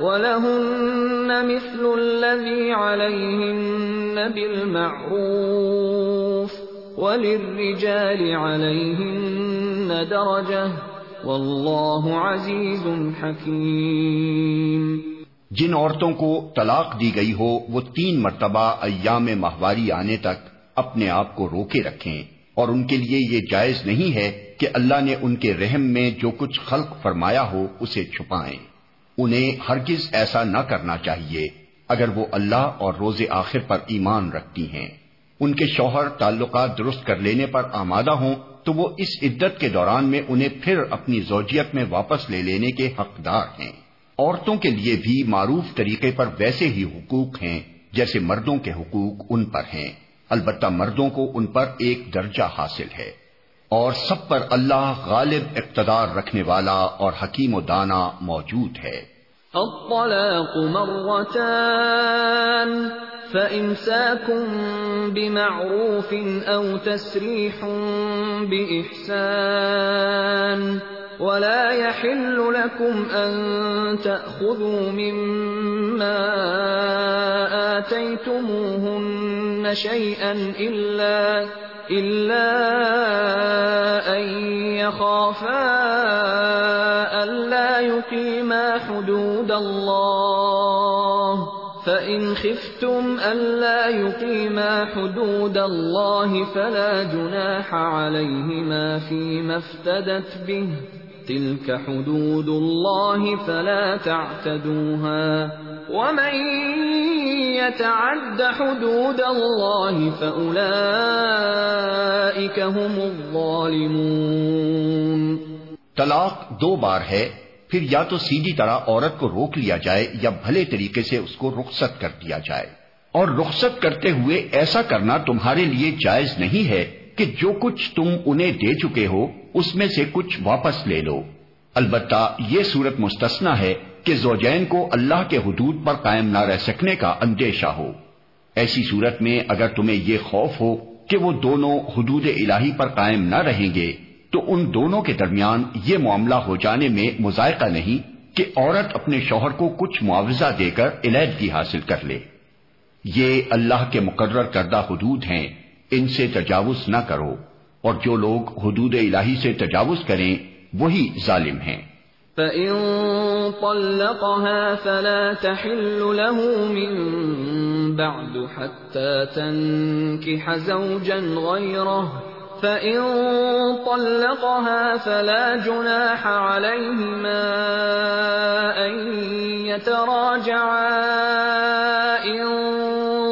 ولهن مثل الذي عليهن بالمعروف وللرجال عليهن درجة والله عزيز حكيم۔ جن عورتوں کو طلاق دی گئی ہو، وہ تین مرتبہ ایام ماہواری آنے تک اپنے آپ کو روکے رکھیں۔ اور ان کے لیے یہ جائز نہیں ہے کہ اللہ نے ان کے رحم میں جو کچھ خلق فرمایا ہو، اسے چھپائیں۔ انہیں ہرگز ایسا نہ کرنا چاہیے اگر وہ اللہ اور روز آخر پر ایمان رکھتی ہیں۔ ان کے شوہر تعلقات درست کر لینے پر آمادہ ہوں تو وہ اس عدت کے دوران میں انہیں پھر اپنی زوجیت میں واپس لے لینے کے حقدار ہیں۔ عورتوں کے لیے بھی معروف طریقے پر ویسے ہی حقوق ہیں جیسے مردوں کے حقوق ان پر ہیں۔ البتہ مردوں کو ان پر ایک درجہ حاصل ہے۔ اور سب پر اللہ غالب اقتدار رکھنے والا اور حکیم و دانا موجود ہے۔ الطلاق مرتان، فإمساكم بمعروف أو تسريح بإحسان، ولا يحل لكم أن تأخذوا مما آتيتموهن شيئا إلا إلا أن يخافا ألا يقيما حدود الله فإن خفتم ألا يقيما حدود الله فلا جناح عليهما فيما افتدت به تلك حدود الله فلا تعتدوها. ومن يتعد حدود الله فأولئك هم الظالمون. طلاق دو بار ہے، پھر یا تو سیدھی طرح عورت کو روک لیا جائے یا بھلے طریقے سے اس کو رخصت کر دیا جائے۔ اور رخصت کرتے ہوئے ایسا کرنا تمہارے لیے جائز نہیں ہے کہ جو کچھ تم انہیں دے چکے ہو اس میں سے کچھ واپس لے لو۔ البتہ یہ صورت مستثنا ہے کہ زوجین کو اللہ کے حدود پر قائم نہ رہ سکنے کا اندیشہ ہو۔ ایسی صورت میں اگر تمہیں یہ خوف ہو کہ وہ دونوں حدود الہی پر قائم نہ رہیں گے، تو ان دونوں کے درمیان یہ معاملہ ہو جانے میں مذائقہ نہیں کہ عورت اپنے شوہر کو کچھ معاوضہ دے کر علیحدگی حاصل کر لے۔ یہ اللہ کے مقرر کردہ حدود ہیں، ان سے تجاوز نہ کرو۔ اور جو لوگ حدود الہی سے تجاوز کریں، وہی ظالم ہیں۔ فَإِن طَلَّقَهَا فَلَا تَحِلُّ لَهُ مِن بَعْدُ حَتَّى تَنكِحَ زَوْجًا غَيْرَهُ فَإِن طَلَّقَهَا فَلَا جُنَاحَ عَلَيْهِمَا أَن يَتَرَاجَعَا إِن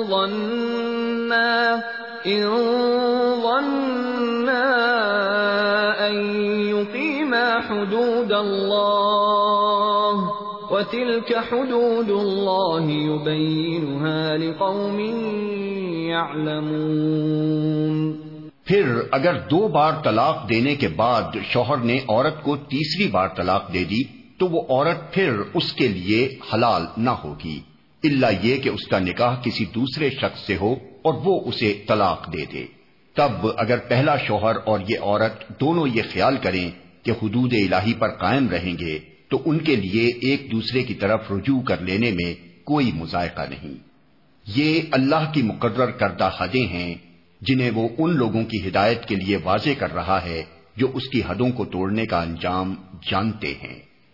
ظَنَّا إِن ظَنَّا حُدُودَ اللَّهِ وَتِلْكَ حُدُودُ اللَّهِ يُبَيِّنُهَا لِقَوْمٍ يَعْلَمُونَ پھر اگر دو بار طلاق دینے کے بعد شوہر نے عورت کو تیسری بار طلاق دے دی، تو وہ عورت پھر اس کے لیے حلال نہ ہوگی۔ اللہ یہ کہ اس کا نکاح کسی دوسرے شخص سے ہو اور وہ اسے طلاق دے دے۔ تب اگر پہلا شوہر اور یہ عورت دونوں یہ خیال کریں کہ حدود الہی پر قائم رہیں گے تو ان کے لیے ایک دوسرے کی طرف رجوع کر لینے میں کوئی مذائقہ نہیں۔ یہ اللہ کی مقرر کردہ حدیں ہیں جنہیں وہ ان لوگوں کی ہدایت کے لیے واضح کر رہا ہے جو اس کی حدوں کو توڑنے کا انجام جانتے ہیں۔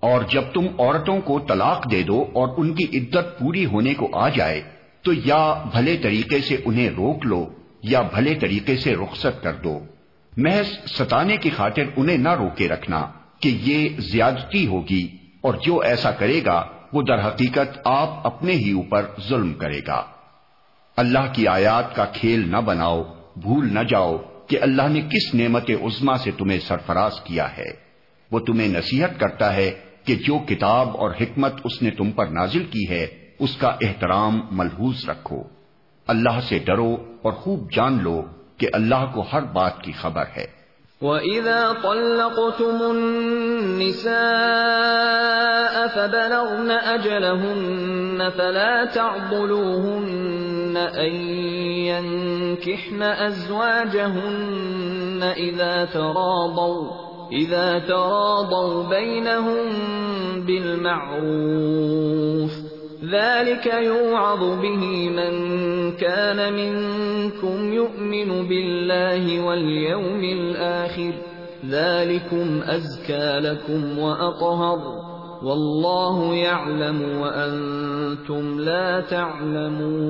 اور جب تم عورتوں کو طلاق دے دو اور ان کی عدت پوری ہونے کو آ جائے، تو یا بھلے طریقے سے انہیں روک لو، یا بھلے طریقے سے رخصت کر دو۔ محض ستانے کی خاطر انہیں نہ روکے رکھنا کہ یہ زیادتی ہوگی، اور جو ایسا کرے گا، وہ در حقیقت آپ اپنے ہی اوپر ظلم کرے گا۔ اللہ کی آیات کا کھیل نہ بناؤ، بھول نہ جاؤ کہ اللہ نے کس نعمت عزما سے تمہیں سرفراز کیا ہے۔ وہ تمہیں نصیحت کرتا ہے کہ جو کتاب اور حکمت اس نے تم پر نازل کی ہے، اس کا احترام ملحوظ رکھو۔ اللہ سے ڈرو اور خوب جان لو کہ اللہ کو ہر بات کی خبر ہے۔ وَإِذَا طَلَّقْتُمُ النِّسَاءَ فَبَلَغْنَ أَجَلَهُنَّ فَلَا تَعْضُلُوهُنَّ أَن يَنكِحْنَ أَزْوَاجَهُنَّ إِذَا تَرَاضَوْا۔ إِذَا تَرَاضَوْا بَيْنَهُم بِالْمَعْرُوفِ، ذلك يوعظ به من كان منكم يؤمن بالله واليوم الآخر. ذلكم أزكى لكم وأطهر. والله يعلم وأنتم لا تعلمون.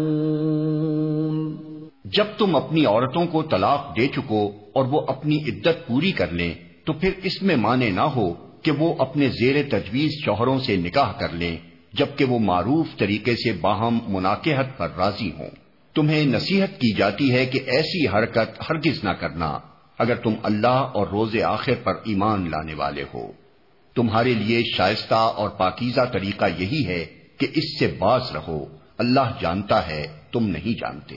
جب تم اپنی عورتوں کو طلاق دے چکو اور وہ اپنی عدت پوری کر لیں تو پھر اس میں مانے نہ ہو کہ وہ اپنے زیر تجویز شوہروں سے نکاح کر لیں، جبکہ وہ معروف طریقے سے باہم مناقحت پر راضی ہوں۔ تمہیں نصیحت کی جاتی ہے کہ ایسی حرکت ہرگز نہ کرنا، اگر تم اللہ اور روز آخر پر ایمان لانے والے ہو۔ تمہارے لیے شائستہ اور پاکیزہ طریقہ یہی ہے کہ اس سے باز رہو۔ اللہ جانتا ہے، تم نہیں جانتے۔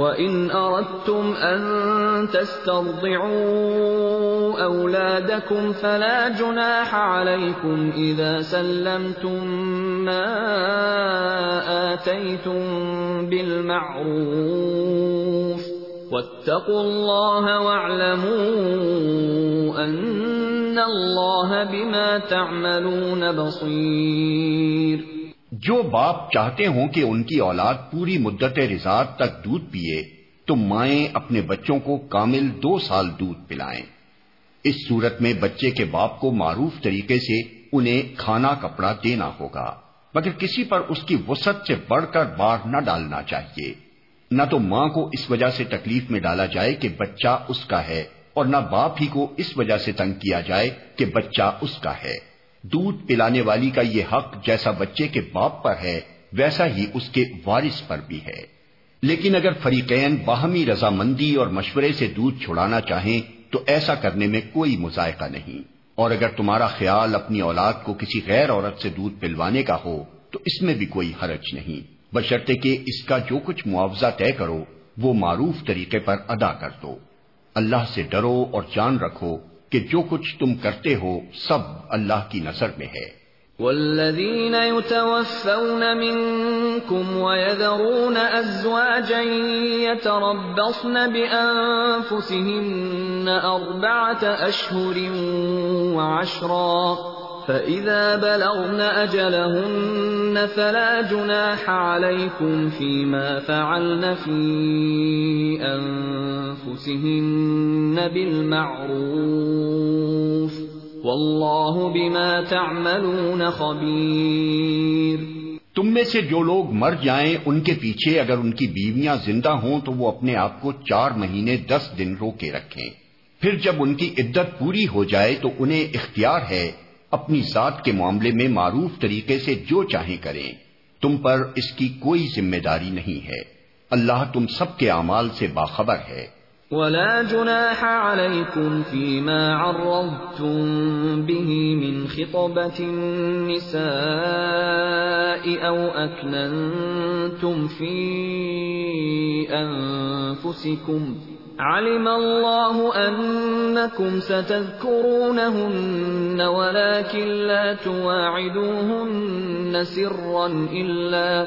وَإِنْ أَرَدْتُمْ أَن تَسْتَرْضِعُوا أَوْلَادَكُمْ فَلَا جُنَاحَ عَلَيْكُمْ إِذَا سَلَّمْتُم مَّا آتَيْتُم بِالْمَعْرُوفِ وَاتَّقُوا اللَّهَ وَاعْلَمُوا أَنَّ اللَّهَ بِمَا تَعْمَلُونَ بَصِيرٌ جو باپ چاہتے ہوں کہ ان کی اولاد پوری مدت رضاعت تک دودھ پیے، تو مائیں اپنے بچوں کو کامل دو سال دودھ پلائیں۔ اس صورت میں بچے کے باپ کو معروف طریقے سے انہیں کھانا کپڑا دینا ہوگا، مگر کسی پر اس کی وسعت سے بڑھ کر بار نہ ڈالنا چاہیے۔ نہ تو ماں کو اس وجہ سے تکلیف میں ڈالا جائے کہ بچہ اس کا ہے، اور نہ باپ ہی کو اس وجہ سے تنگ کیا جائے کہ بچہ اس کا ہے۔ دودھ پلانے والی کا یہ حق جیسا بچے کے باپ پر ہے، ویسا ہی اس کے وارث پر بھی ہے۔ لیکن اگر فریقین باہمی رضامندی اور مشورے سے دودھ چھڑانا چاہیں، تو ایسا کرنے میں کوئی مذائقہ نہیں۔ اور اگر تمہارا خیال اپنی اولاد کو کسی غیر عورت سے دودھ پلوانے کا ہو، تو اس میں بھی کوئی حرج نہیں۔ بشرطے کہ اس کا جو کچھ معاوضہ طے کرو، وہ معروف طریقے پر ادا کر دو۔ اللہ سے ڈرو اور جان رکھو۔ کہ جو کچھ تم کرتے ہو سب اللہ کی نظر میں ہے۔ والذین يتوفون منكم ويذرون ازواجا يتربصن بانفسهن اربعة اشهر وعشرا۔ فإذا بلغن أجلهن فلا جناح عليكم فيما فعلن في أنفسهن بالمعروف والله بما تعملون خبير تم میں سے جو لوگ مر جائیں ان کے پیچھے اگر ان کی بیویاں زندہ ہوں تو وہ اپنے آپ کو چار مہینے دس دن روکے رکھیں۔ پھر جب ان کی عدت پوری ہو جائے تو انہیں اختیار ہے اپنی ذات کے معاملے میں معروف طریقے سے جو چاہیں کریں، تم پر اس کی کوئی ذمہ داری نہیں ہے۔ اللہ تم سب کے اعمال سے باخبر ہے۔ ولا جناح عليكم فيما عرضتم به من خطبة النساء أو أكننتم في أنفسكم علم الله أنكم ستذكرونهن ولكن لا تواعدوهن سرا إلا,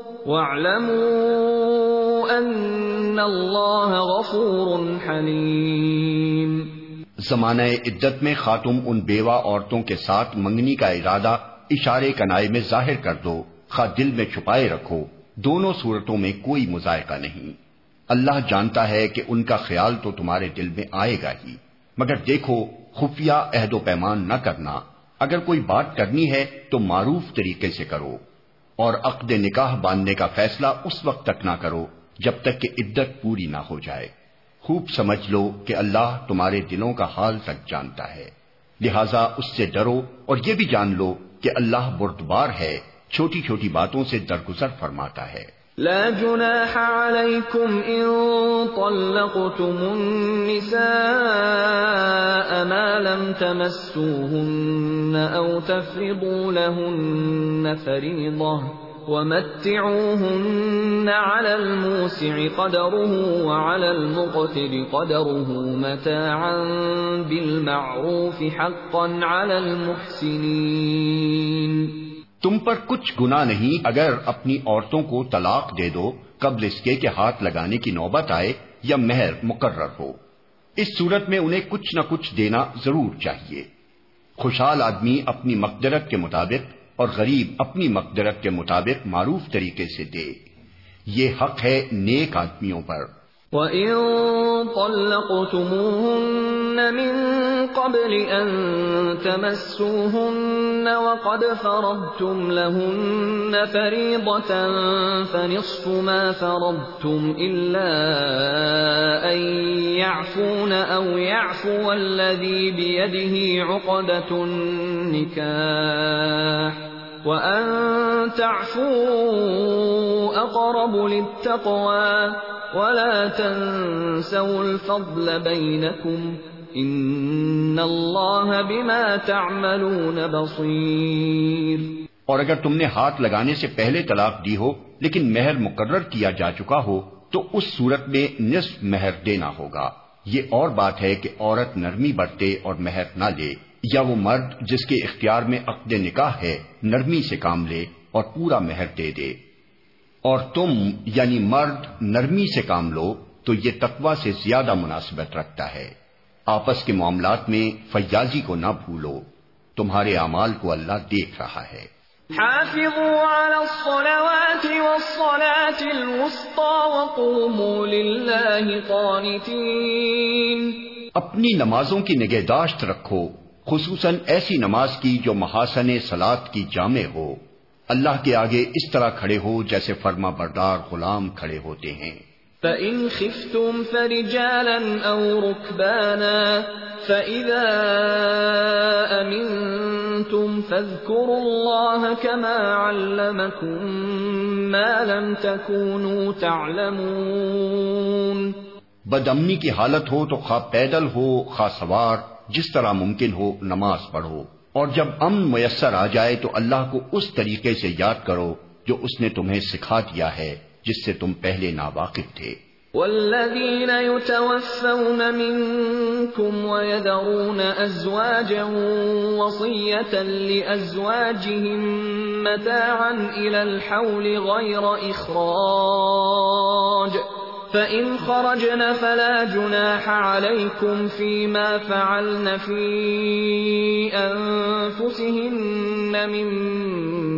واعلموا أن الله غفور حليم. زمانہ عدت میں خاتم ان بیوہ عورتوں کے ساتھ منگنی کا ارادہ اشارے کنائے میں ظاہر کر دو، خواہ دل میں چھپائے رکھو۔ دونوں صورتوں میں کوئی مذائقہ نہیں۔ اللہ جانتا ہے کہ ان کا خیال تو تمہارے دل میں آئے گا ہی۔ مگر دیکھو، خفیہ عہد و پیمان نہ کرنا۔ اگر کوئی بات کرنی ہے تو معروف طریقے سے کرو۔ اور عقد نکاح باندھنے کا فیصلہ اس وقت تک نہ کرو جب تک کہ عدت پوری نہ ہو جائے۔ خوب سمجھ لو کہ اللہ تمہارے دلوں کا حال تک جانتا ہے۔ لہذا اس سے ڈرو اور یہ بھی جان لو کہ اللہ بردبار ہے، چھوٹی چھوٹی باتوں سے درگزر فرماتا ہے۔ لا جناح عليكم إن طلقتم النساء ما لم تمسوهن أو تفرضوا لهن فريضة ومتعوهن على الموسع قدره وعلى المقتل قدره متاعا بالمعروف حقا على المحسنين تم پر کچھ گنا نہیں، اگر اپنی عورتوں کو طلاق دے دو، قبل اس کے کہ ہاتھ لگانے کی نوبت آئے یا مہر مقرر ہو۔ اس صورت میں انہیں کچھ نہ کچھ دینا ضرور چاہیے۔ خوشحال آدمی اپنی مقدرت کے مطابق اور غریب اپنی مقدرت کے مطابق معروف طریقے سے دے۔ یہ حق ہے نیک آدمیوں پر۔ وَإِن طَلَّقْتُمُوهُنَّ مِن قَبْلِ أَن تَمَسُّوهُنَّ وَقَدْ فَرَضْتُمْ لَهُنَّ فَرِيضَةً فَنِصْفُ مَا فَرَضْتُمْ إِلَّا أَن يَعْفُونَ أَوْ يَعْفُوَ الَّذِي بِيَدِهِ عُقْدَةُ النِّكَاحِ وَأَن تَعْفُوا أَقْرَبُ لِلتَّقْوَىٰ ولا تنسوا الفضل بينكم ان اللہ بما تعملون بصیر اور اگر تم نے ہاتھ لگانے سے پہلے طلاق دی ہو، لیکن مہر مقرر کیا جا چکا ہو، تو اس صورت میں نصف مہر دینا ہوگا۔ یہ اور بات ہے کہ عورت نرمی برتے اور مہر نہ لے، یا وہ مرد جس کے اختیار میں عقد نکاح ہے، نرمی سے کام لے اور پورا مہر دے دے۔ اور تم یعنی مرد نرمی سے کام لو تو یہ تقوا سے زیادہ مناسبت رکھتا ہے۔ آپس کے معاملات میں فیاضی کو نہ بھولو۔ تمہارے اعمال کو اللہ دیکھ رہا ہے۔ حافظوا على الصلوات والصلاة الوسطى وقوموا لله قانتين۔ اپنی نمازوں کی نگہداشت رکھو خصوصاً ایسی نماز کی جو محاسن سلاد کی جامع ہو۔ اللہ کے آگے اس طرح کھڑے ہو جیسے فرما بردار غلام کھڑے ہوتے ہیں۔ فَإِنْ خِفْتُمْ فَرِجَالًا أَوْ رُكْبَانًا فَإِذَا أَمِنْتُمْ فَاذْكُرُوا اللَّهَ كَمَا عَلَّمَكُمْ مَا لَمْ تَكُونُوا تَعْلَمُونَ۔ بدامنی کی حالت ہو تو خواہ پیدل ہو خواہ سوار جس طرح ممکن ہو نماز پڑھو۔ اور جب امن میسر آ جائے تو اللہ کو اس طریقے سے یاد کرو جو اس نے تمہیں سکھا دیا ہے، جس سے تم پہلے ناواقف تھے۔ والذين يتوفون منكم ويذرون أزواجا وصية لأزواجهم متاعا إلى الحول غير إخراج فَإِنْ خَرَجْنَ فَلَا جُنَاحَ عَلَيْكُمْ فِي مَا فَعَلْنَ فِي أَنفُسِهِنَّ مِن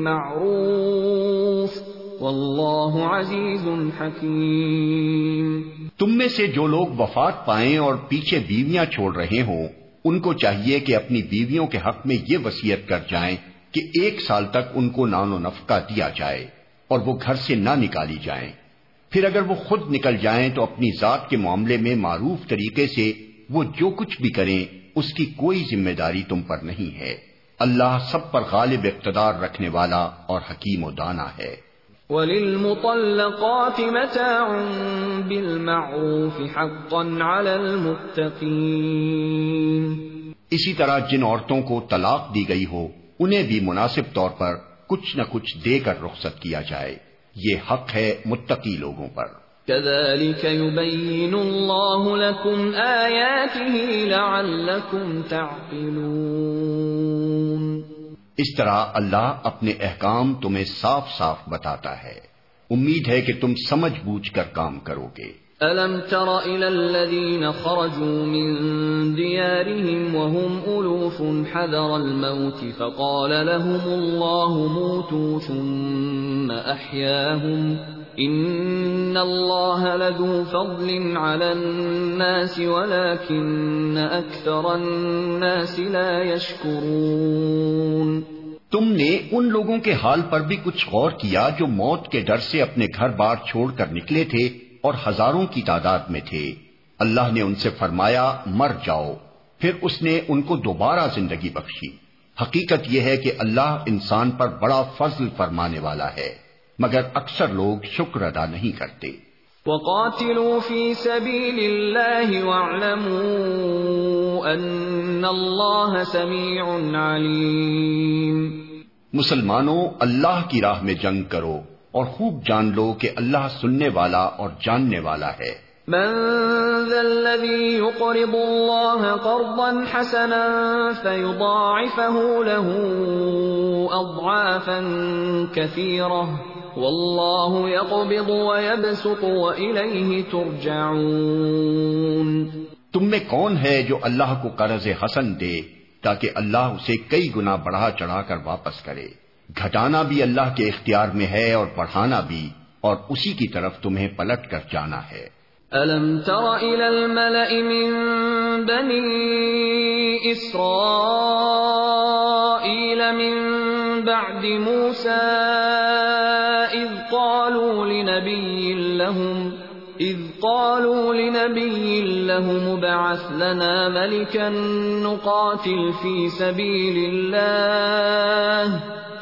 مَّعْرُوفٍ وَاللَّهُ عَزِيزٌ حَكِيمٌ۔ تم میں سے جو لوگ وفات پائیں اور پیچھے بیویاں چھوڑ رہے ہوں، ان کو چاہیے کہ اپنی بیویوں کے حق میں یہ وصیت کر جائیں کہ ایک سال تک ان کو نان و نفقہ دیا جائے اور وہ گھر سے نہ نکالی جائیں۔ پھر اگر وہ خود نکل جائیں تو اپنی ذات کے معاملے میں معروف طریقے سے وہ جو کچھ بھی کریں اس کی کوئی ذمہ داری تم پر نہیں ہے۔ اللہ سب پر غالب اقتدار رکھنے والا اور حکیم و دانا ہے۔ وَلِلْمُطَلَّقَاتِ مَتَاعٌ بِالْمَعْرُوفِ حَقًّا عَلَى الْمُتَّقِينَ۔ اسی طرح جن عورتوں کو طلاق دی گئی ہو انہیں بھی مناسب طور پر کچھ نہ کچھ دے کر رخصت کیا جائے۔ یہ حق ہے متقی لوگوں پر۔ كذلك يبين الله لكم آياته لعلكم تعقلون۔ اس طرح اللہ اپنے احکام تمہیں صاف صاف بتاتا ہے۔ امید ہے کہ تم سمجھ بوجھ کر کام کرو گے۔ ألم تر إلى الذين خرجوا من ديارهم وهم ألوف حذر الموت فقال لهم الله موتوا ثم أحياهم إن الله لذو فضل على الناس ولكن أكثر الناس لا يشكرون تم نے ان لوگوں کے حال پر بھی کچھ غور کیا جو موت کے ڈر سے اپنے گھر بار چھوڑ کر نکلے تھے اور ہزاروں کی تعداد میں تھے۔ اللہ نے ان سے فرمایا مر جاؤ۔ پھر اس نے ان کو دوبارہ زندگی بخشی۔ حقیقت یہ ہے کہ اللہ انسان پر بڑا فضل فرمانے والا ہے مگر اکثر لوگ شکر ادا نہیں کرتے۔ وقاتلوا في سبيل الله واعلموا ان الله سميع عليم مسلمانوں اللہ کی راہ میں جنگ کرو۔ اور خوب جان لو کہ اللہ سننے والا اور جاننے والا ہے۔ من ذا الذي يقرض الله قرضا حسنا فيضاعفه له اضعافا كثيره والله يقبض ويبسط واليه ترجعون۔ تم میں کون ہے جو اللہ کو قرض حسن دے تاکہ اللہ اسے کئی گنا بڑھا چڑھا کر واپس کرے۔ گھٹانا بھی اللہ کے اختیار میں ہے اور پڑھانا بھی، اور اسی کی طرف تمہیں پلٹ کر جانا ہے۔ الم تر الى الملأ من بني اسرائيل من بعد موسى اذ قالوا لنبي لهم اذ قالوا لنبي لهم ابعث لنا ملكا نقاتل في سبيل الله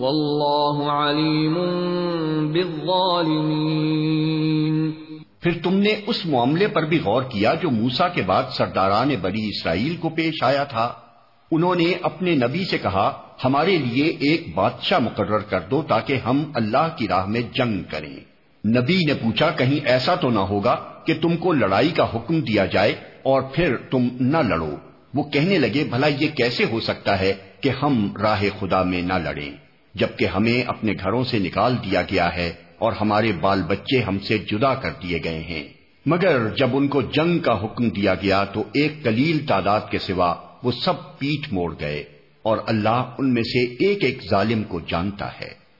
واللہ علیم بالظالمین۔ پھر تم نے اس معاملے پر بھی غور کیا جو موسا کے بعد سرداران بڑی اسرائیل کو پیش آیا تھا؟ انہوں نے اپنے نبی سے کہا، ہمارے لیے ایک بادشاہ مقرر کر دو تاکہ ہم اللہ کی راہ میں جنگ کریں۔ نبی نے پوچھا، کہیں ایسا تو نہ ہوگا کہ تم کو لڑائی کا حکم دیا جائے اور پھر تم نہ لڑو؟ وہ کہنے لگے، بھلا یہ کیسے ہو سکتا ہے کہ ہم راہ خدا میں نہ لڑیں؟ جبکہ ہمیں اپنے گھروں سے نکال دیا گیا ہے اور ہمارے بال بچے ہم سے جدا کر دیے گئے ہیں۔ مگر جب ان کو جنگ کا حکم دیا گیا تو ایک کلیل تعداد کے سوا وہ سب پیٹ موڑ گئے اور اللہ ان میں سے ایک ایک ظالم کو جانتا ہے۔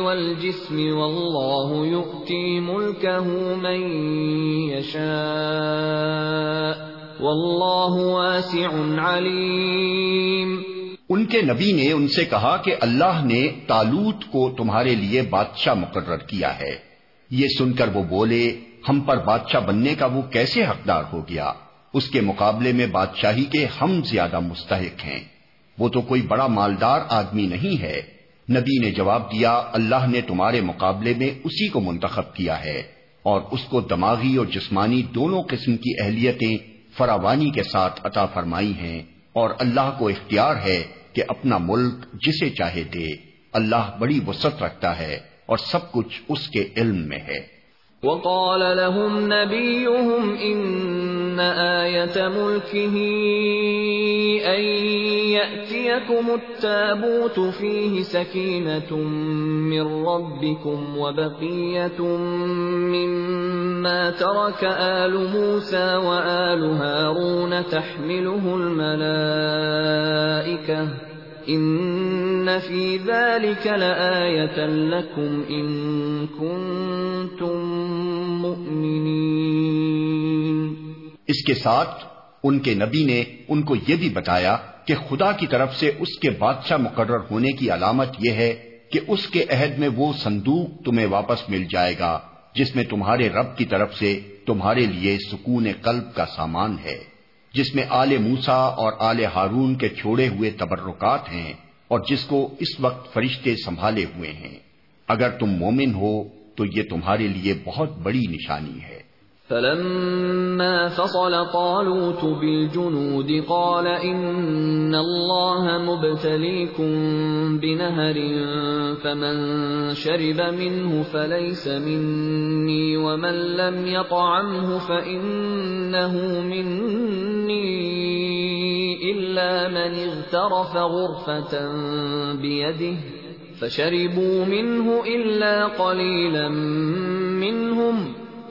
والجسم والله يؤتي ملكه من يشاء والله واسع عليم ان کے نبی نے ان سے کہا کہ اللہ نے تالوت کو تمہارے لیے بادشاہ مقرر کیا ہے۔ یہ سن کر وہ بولے، ہم پر بادشاہ بننے کا وہ کیسے حقدار ہو گیا؟ اس کے مقابلے میں بادشاہی کے ہم زیادہ مستحق ہیں۔ وہ تو کوئی بڑا مالدار آدمی نہیں ہے۔ نبی نے جواب دیا، اللہ نے تمہارے مقابلے میں اسی کو منتخب کیا ہے اور اس کو دماغی اور جسمانی دونوں قسم کی اہلیتیں فراوانی کے ساتھ عطا فرمائی ہیں اور اللہ کو اختیار ہے کہ اپنا ملک جسے چاہے دے۔ اللہ بڑی وسط رکھتا ہے اور سب کچھ اس کے علم میں ہے۔ وقال لهم نبيهم إن آية ملكه أن يأتيكم التابوت فيه سكينة من ربكم وبقية مما ترك آل موسى وآل هارون تحمله الملائكة ان فی ذلك لآیتا لکم ان کنتم مؤمنین اس کے ساتھ ان کے نبی نے ان کو یہ بھی بتایا کہ خدا کی طرف سے اس کے بادشاہ مقرر ہونے کی علامت یہ ہے کہ اس کے عہد میں وہ صندوق تمہیں واپس مل جائے گا، جس میں تمہارے رب کی طرف سے تمہارے لیے سکون قلب کا سامان ہے، جس میں آل موسا اور آل ہارون کے چھوڑے ہوئے تبرکات ہیں اور جس کو اس وقت فرشتے سنبھالے ہوئے ہیں۔ اگر تم مومن ہو تو یہ تمہارے لیے بہت بڑی نشانی ہے۔ فلما فصل طالوت بالجنود قال ان الله مبتليكم بنهر فمن شرب منه فليس مني ومن لم يطعمه فإنه مني إلا من اغترف غرفة بيده فشربوا منه إلا قليلا منهم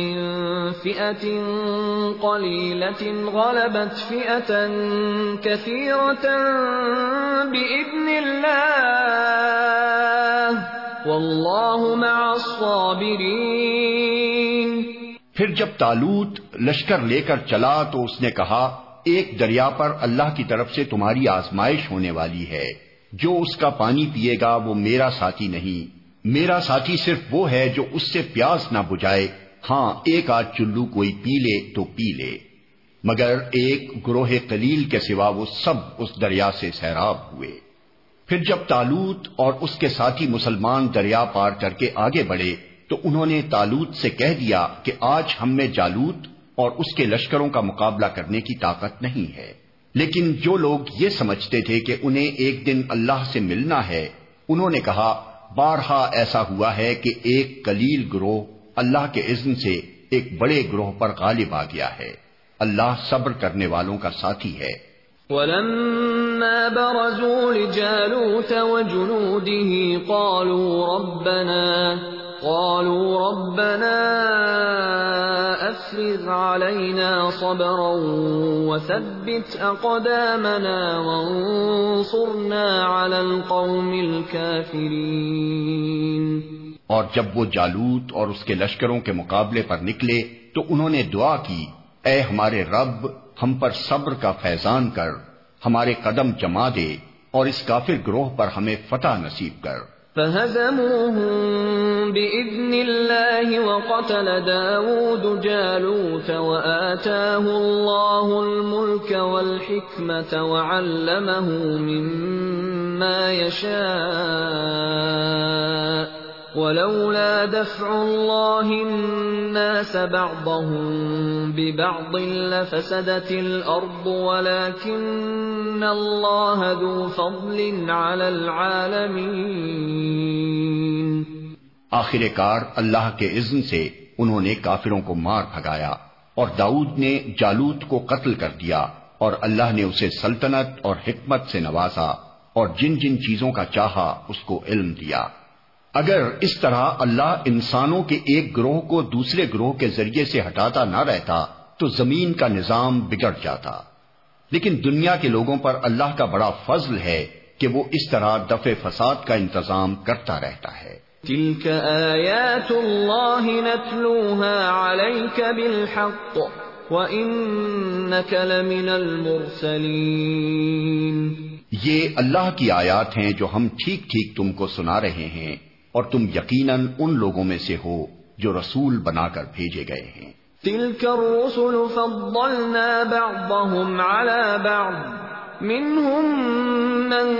من فئة قليلة غلبت فئة كثيرة بإذن الله. واللہ مع الصابرین پھر جب تالوت لشکر لے کر چلا تو اس نے کہا، ایک دریا پر اللہ کی طرف سے تمہاری آزمائش ہونے والی ہے۔ جو اس کا پانی پیے گا وہ میرا ساتھی نہیں۔ میرا ساتھی صرف وہ ہے جو اس سے پیاس نہ بجائے ہاں ایک آدھ چلو کوئی پی لے تو پی لے۔ مگر ایک گروہ قلیل کے سوا وہ سب اس دریا سے سیراب ہوئے۔ پھر جب تالوت اور اس کے ساتھی مسلمان دریا پار کر کے آگے بڑھے، تو انہوں نے تالوت سے کہہ دیا کہ آج ہم میں جالوت اور اس کے لشکروں کا مقابلہ کرنے کی طاقت نہیں ہے۔ لیکن جو لوگ یہ سمجھتے تھے کہ انہیں ایک دن اللہ سے ملنا ہے، انہوں نے کہا، بارہا ایسا ہوا ہے کہ ایک کلیل گروہ اللہ کے اذن سے ایک بڑے گروہ پر غالب آ گیا ہے۔ اللہ صبر کرنے والوں کا ساتھی ہے۔ ولما برزوا لجالوت وجنوده قالوا ربنا قالوا ربنا افرغ علينا صبرا وثبت اقدامنا وانصرنا على القوم الكافرين۔ اور جب وہ جالوت اور اس کے لشکروں کے مقابلے پر نکلے تو انہوں نے دعا کی، اے ہمارے رب، ہم پر صبر کا فیضان کر، ہمارے قدم جما دے اور اس کافر گروہ پر ہمیں فتح نصیب کر۔ فهزموهم بإذن الله وقتل داود جالوت وآتاه الله الملك والحكمة وعلمه مما يشاء ولولا دفع الله الناس بعضهم ببعض لفسدت الارض ولكن الله ذو فضل على العالمين. آخر کار اللہ کے اذن سے انہوں نے کافروں کو مار بھگایا اور داؤد نے جالوت کو قتل کر دیا اور اللہ نے اسے سلطنت اور حکمت سے نوازا اور جن جن چیزوں کا چاہا اس کو علم دیا۔ اگر اس طرح اللہ انسانوں کے ایک گروہ کو دوسرے گروہ کے ذریعے سے ہٹاتا نہ رہتا تو زمین کا نظام بگڑ جاتا۔ لیکن دنیا کے لوگوں پر اللہ کا بڑا فضل ہے کہ وہ اس طرح دفع فساد کا انتظام کرتا رہتا ہے۔ تلك آیات اللہ نتلوها علیک بالحق وإنك لمن المرسلین یہ اللہ کی آیات ہیں جو ہم ٹھیک ٹھیک تم کو سنا رہے ہیں۔ اور تم یقیناً ان لوگوں میں سے ہو جو رسول بنا کر بھیجے گئے ہیں۔ تلك الرسل فضلنا بعضهم على بعض، منهم من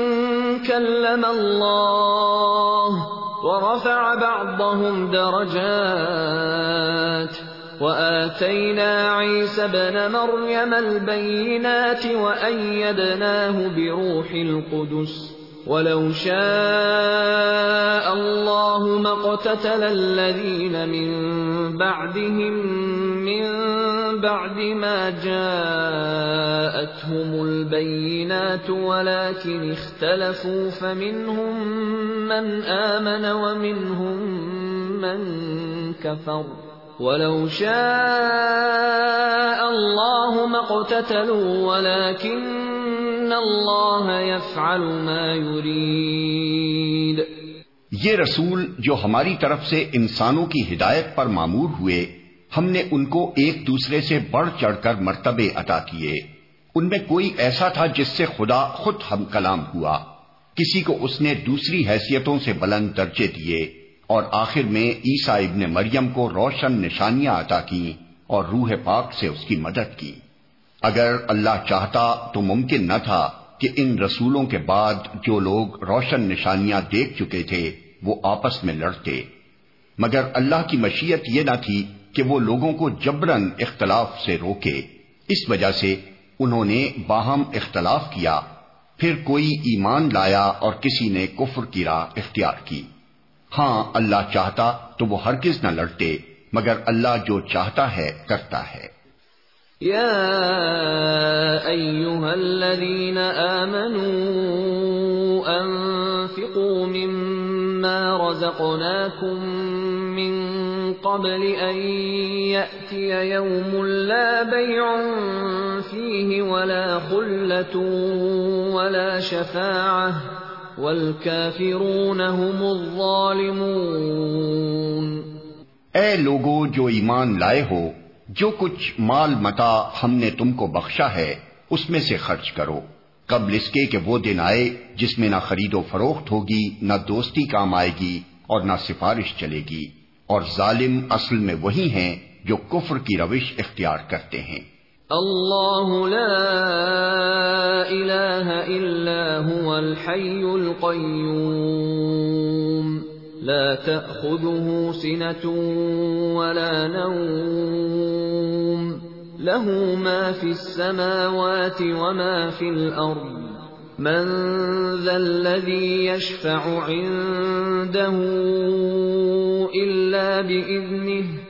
كلم الله ورفع بعضهم درجات، وآتينا عيسى بن مريم البينات وأيدناه بروح القدس۔ ولو شاء الله ما اقتتل الذين من بعدهم من بعد ما جاءتهم البينات ولكن اختلفوا فمنهم من آمن ومنهم من كفر ولو شاء الله ما اقتتلوا ولكن الله يفعل ما يريد. یہ رسول جو ہماری طرف سے انسانوں کی ہدایت پر معمور ہوئے، ہم نے ان کو ایک دوسرے سے بڑھ چڑھ کر مرتبے عطا کیے۔ ان میں کوئی ایسا تھا جس سے خدا خود ہم کلام ہوا۔ کسی کو اس نے دوسری حیثیتوں سے بلند درجے دیے۔ اور آخر میں عیسا ابن مریم کو روشن نشانیاں عطا کی اور روح پاک سے اس کی مدد کی۔ اگر اللہ چاہتا تو ممکن نہ تھا کہ ان رسولوں کے بعد جو لوگ روشن نشانیاں دیکھ چکے تھے، وہ آپس میں لڑتے۔ مگر اللہ کی مشیت یہ نہ تھی کہ وہ لوگوں کو جبرن اختلاف سے روکے۔ اس وجہ سے انہوں نے باہم اختلاف کیا۔ پھر کوئی ایمان لایا اور کسی نے کفر کی راہ اختیار کی۔ ہاں اللہ چاہتا تو وہ ہرگز نہ لڑتے، مگر اللہ جو چاہتا ہے، کرتا ہے۔ یا ایوہا الذین آمنوا انفقوا مما رزقناکم من قبل ان يأتي يوم لا بيع فيه ولا خلة ولا شفاعة۔ والكافرون هم الظالمون اے لوگو جو ایمان لائے ہو، جو کچھ مال متا ہم نے تم کو بخشا ہے، اس میں سے خرچ کرو۔ قبل اس کے کہ وہ دن آئے جس میں نہ خرید و فروخت ہوگی، نہ دوستی کام آئے گی اور نہ سفارش چلے گی۔ اور ظالم اصل میں وہی ہیں جو کفر کی روش اختیار کرتے ہیں۔ اللہ لا الہ الا هو الحی القیوم لا تأخذه سنة ولا نوم له ما في السماوات وما في الأرض من ذا الذي يشفع عنده إلا بإذنه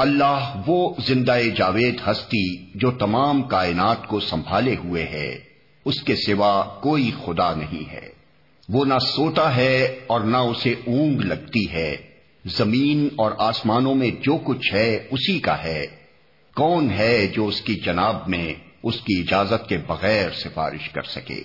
اللہ وہ زندہ جاوید ہستی جو تمام کائنات کو سنبھالے ہوئے ہے، اس کے سوا کوئی خدا نہیں ہے۔ وہ نہ سوتا ہے اور نہ اسے اونگ لگتی ہے۔ زمین اور آسمانوں میں جو کچھ ہے اسی کا ہے۔ کون ہے جو اس کی جناب میں اس کی اجازت کے بغیر سفارش کر سکے؟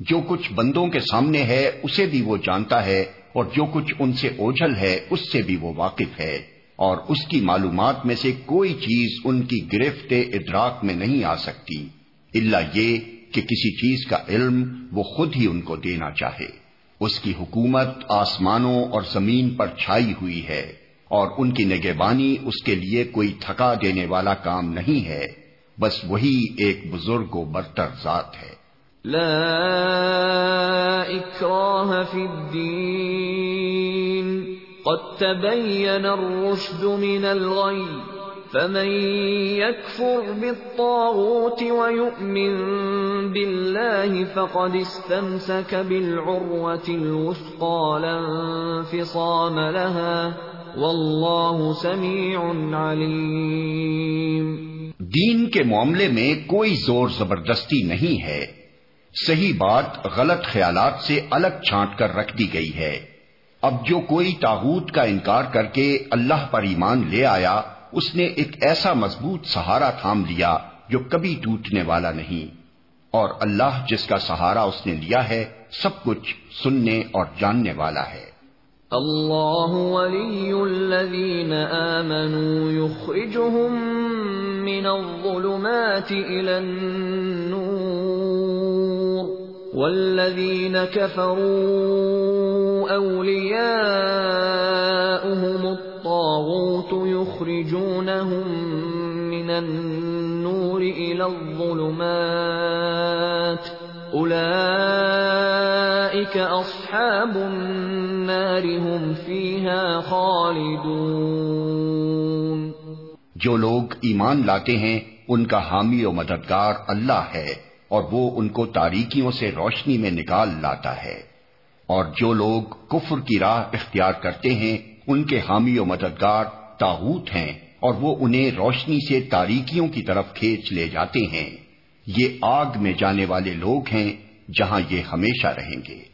جو کچھ بندوں کے سامنے ہے اسے بھی وہ جانتا ہے اور جو کچھ ان سے اوجھل ہے اس سے بھی وہ واقف ہے۔ اور اس کی معلومات میں سے کوئی چیز ان کی گرفت ادراک میں نہیں آ سکتی اللہ یہ کہ کسی چیز کا علم وہ خود ہی ان کو دینا چاہے۔ اس کی حکومت آسمانوں اور زمین پر چھائی ہوئی ہے اور ان کی نگہبانی اس کے لیے کوئی تھکا دینے والا کام نہیں ہے۔ بس وہی ایک بزرگ و برتر ذات ہے۔ لا اکراہ فی الدین۔ قد تبین الرشد من الغی فمن يكفر بالطاغوت ويؤمن بالله فقد استمسك بالعروة الوثقى لا انفصام لها والله سميع عليم دین کے معاملے میں کوئی زور زبردستی نہیں ہے۔ صحیح بات غلط خیالات سے الگ چھانٹ کر رکھ دی گئی ہے۔ اب جو کوئی تاغوت کا انکار کر کے اللہ پر ایمان لے آیا، اس نے ایک ایسا مضبوط سہارا تھام لیا جو کبھی ٹوٹنے والا نہیں۔ اور اللہ جس کا سہارا اس نے لیا ہے، سب کچھ سننے اور جاننے والا ہے۔ اللہ ولی الذین آمنوا يخرجهم من الظلمات الى النور۔ والذین كفروا اولیاؤهم الطاغوت يخرجونهم من النور الى الظلمات اولئیک اصحاب النار هم فیها خالدون جو لوگ ایمان لاتے ہیں، ان کا حامی و مددگار اللہ ہے۔ اور وہ ان کو تاریکیوں سے روشنی میں نکال لاتا ہے۔ اور جو لوگ کفر کی راہ اختیار کرتے ہیں، ان کے حامی و مددگار تاوت ہیں اور وہ انہیں روشنی سے تاریکیوں کی طرف کھینچ لے جاتے ہیں۔ یہ آگ میں جانے والے لوگ ہیں جہاں یہ ہمیشہ رہیں گے۔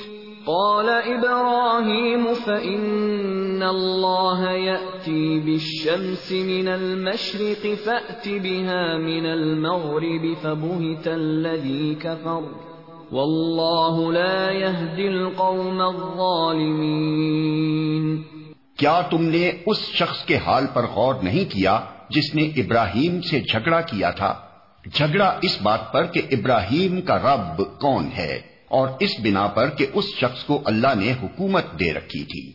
قال ابراہیم فإن اللہ یأتی بالشمس من المشرق فأت بها من المغرب فبہت الذی کفر واللہ لا يهدی القوم الظالمین کیا تم نے اس شخص کے حال پر غور نہیں کیا جس نے ابراہیم سے جھگڑا کیا تھا؟ جھگڑا اس بات پر کہ ابراہیم کا رب کون ہے۔ اور اس بنا پر کہ اس شخص کو اللہ نے حکومت دے رکھی تھی۔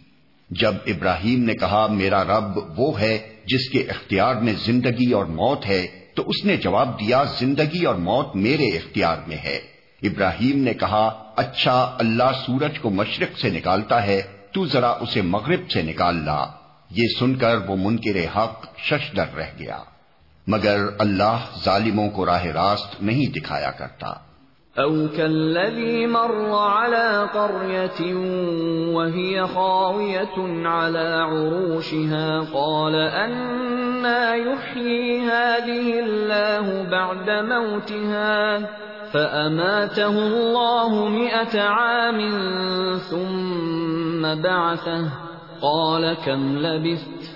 جب ابراہیم نے کہا، میرا رب وہ ہے جس کے اختیار میں زندگی اور موت ہے، تو اس نے جواب دیا، زندگی اور موت میرے اختیار میں ہے۔ ابراہیم نے کہا اچھا اللہ سورج کو مشرق سے نکالتا ہے، تو ذرا اسے مغرب سے نکال لا۔ یہ سن کر وہ منکر حق ششدر رہ گیا۔ مگر اللہ ظالموں کو راہ راست نہیں دکھایا کرتا۔ او كالذي مر على قرية وهي خاوية على عروشها قال أنا يحيي هذه الله بعد موتها فأماته الله مئة عام ثم بعثه قال كم لبثت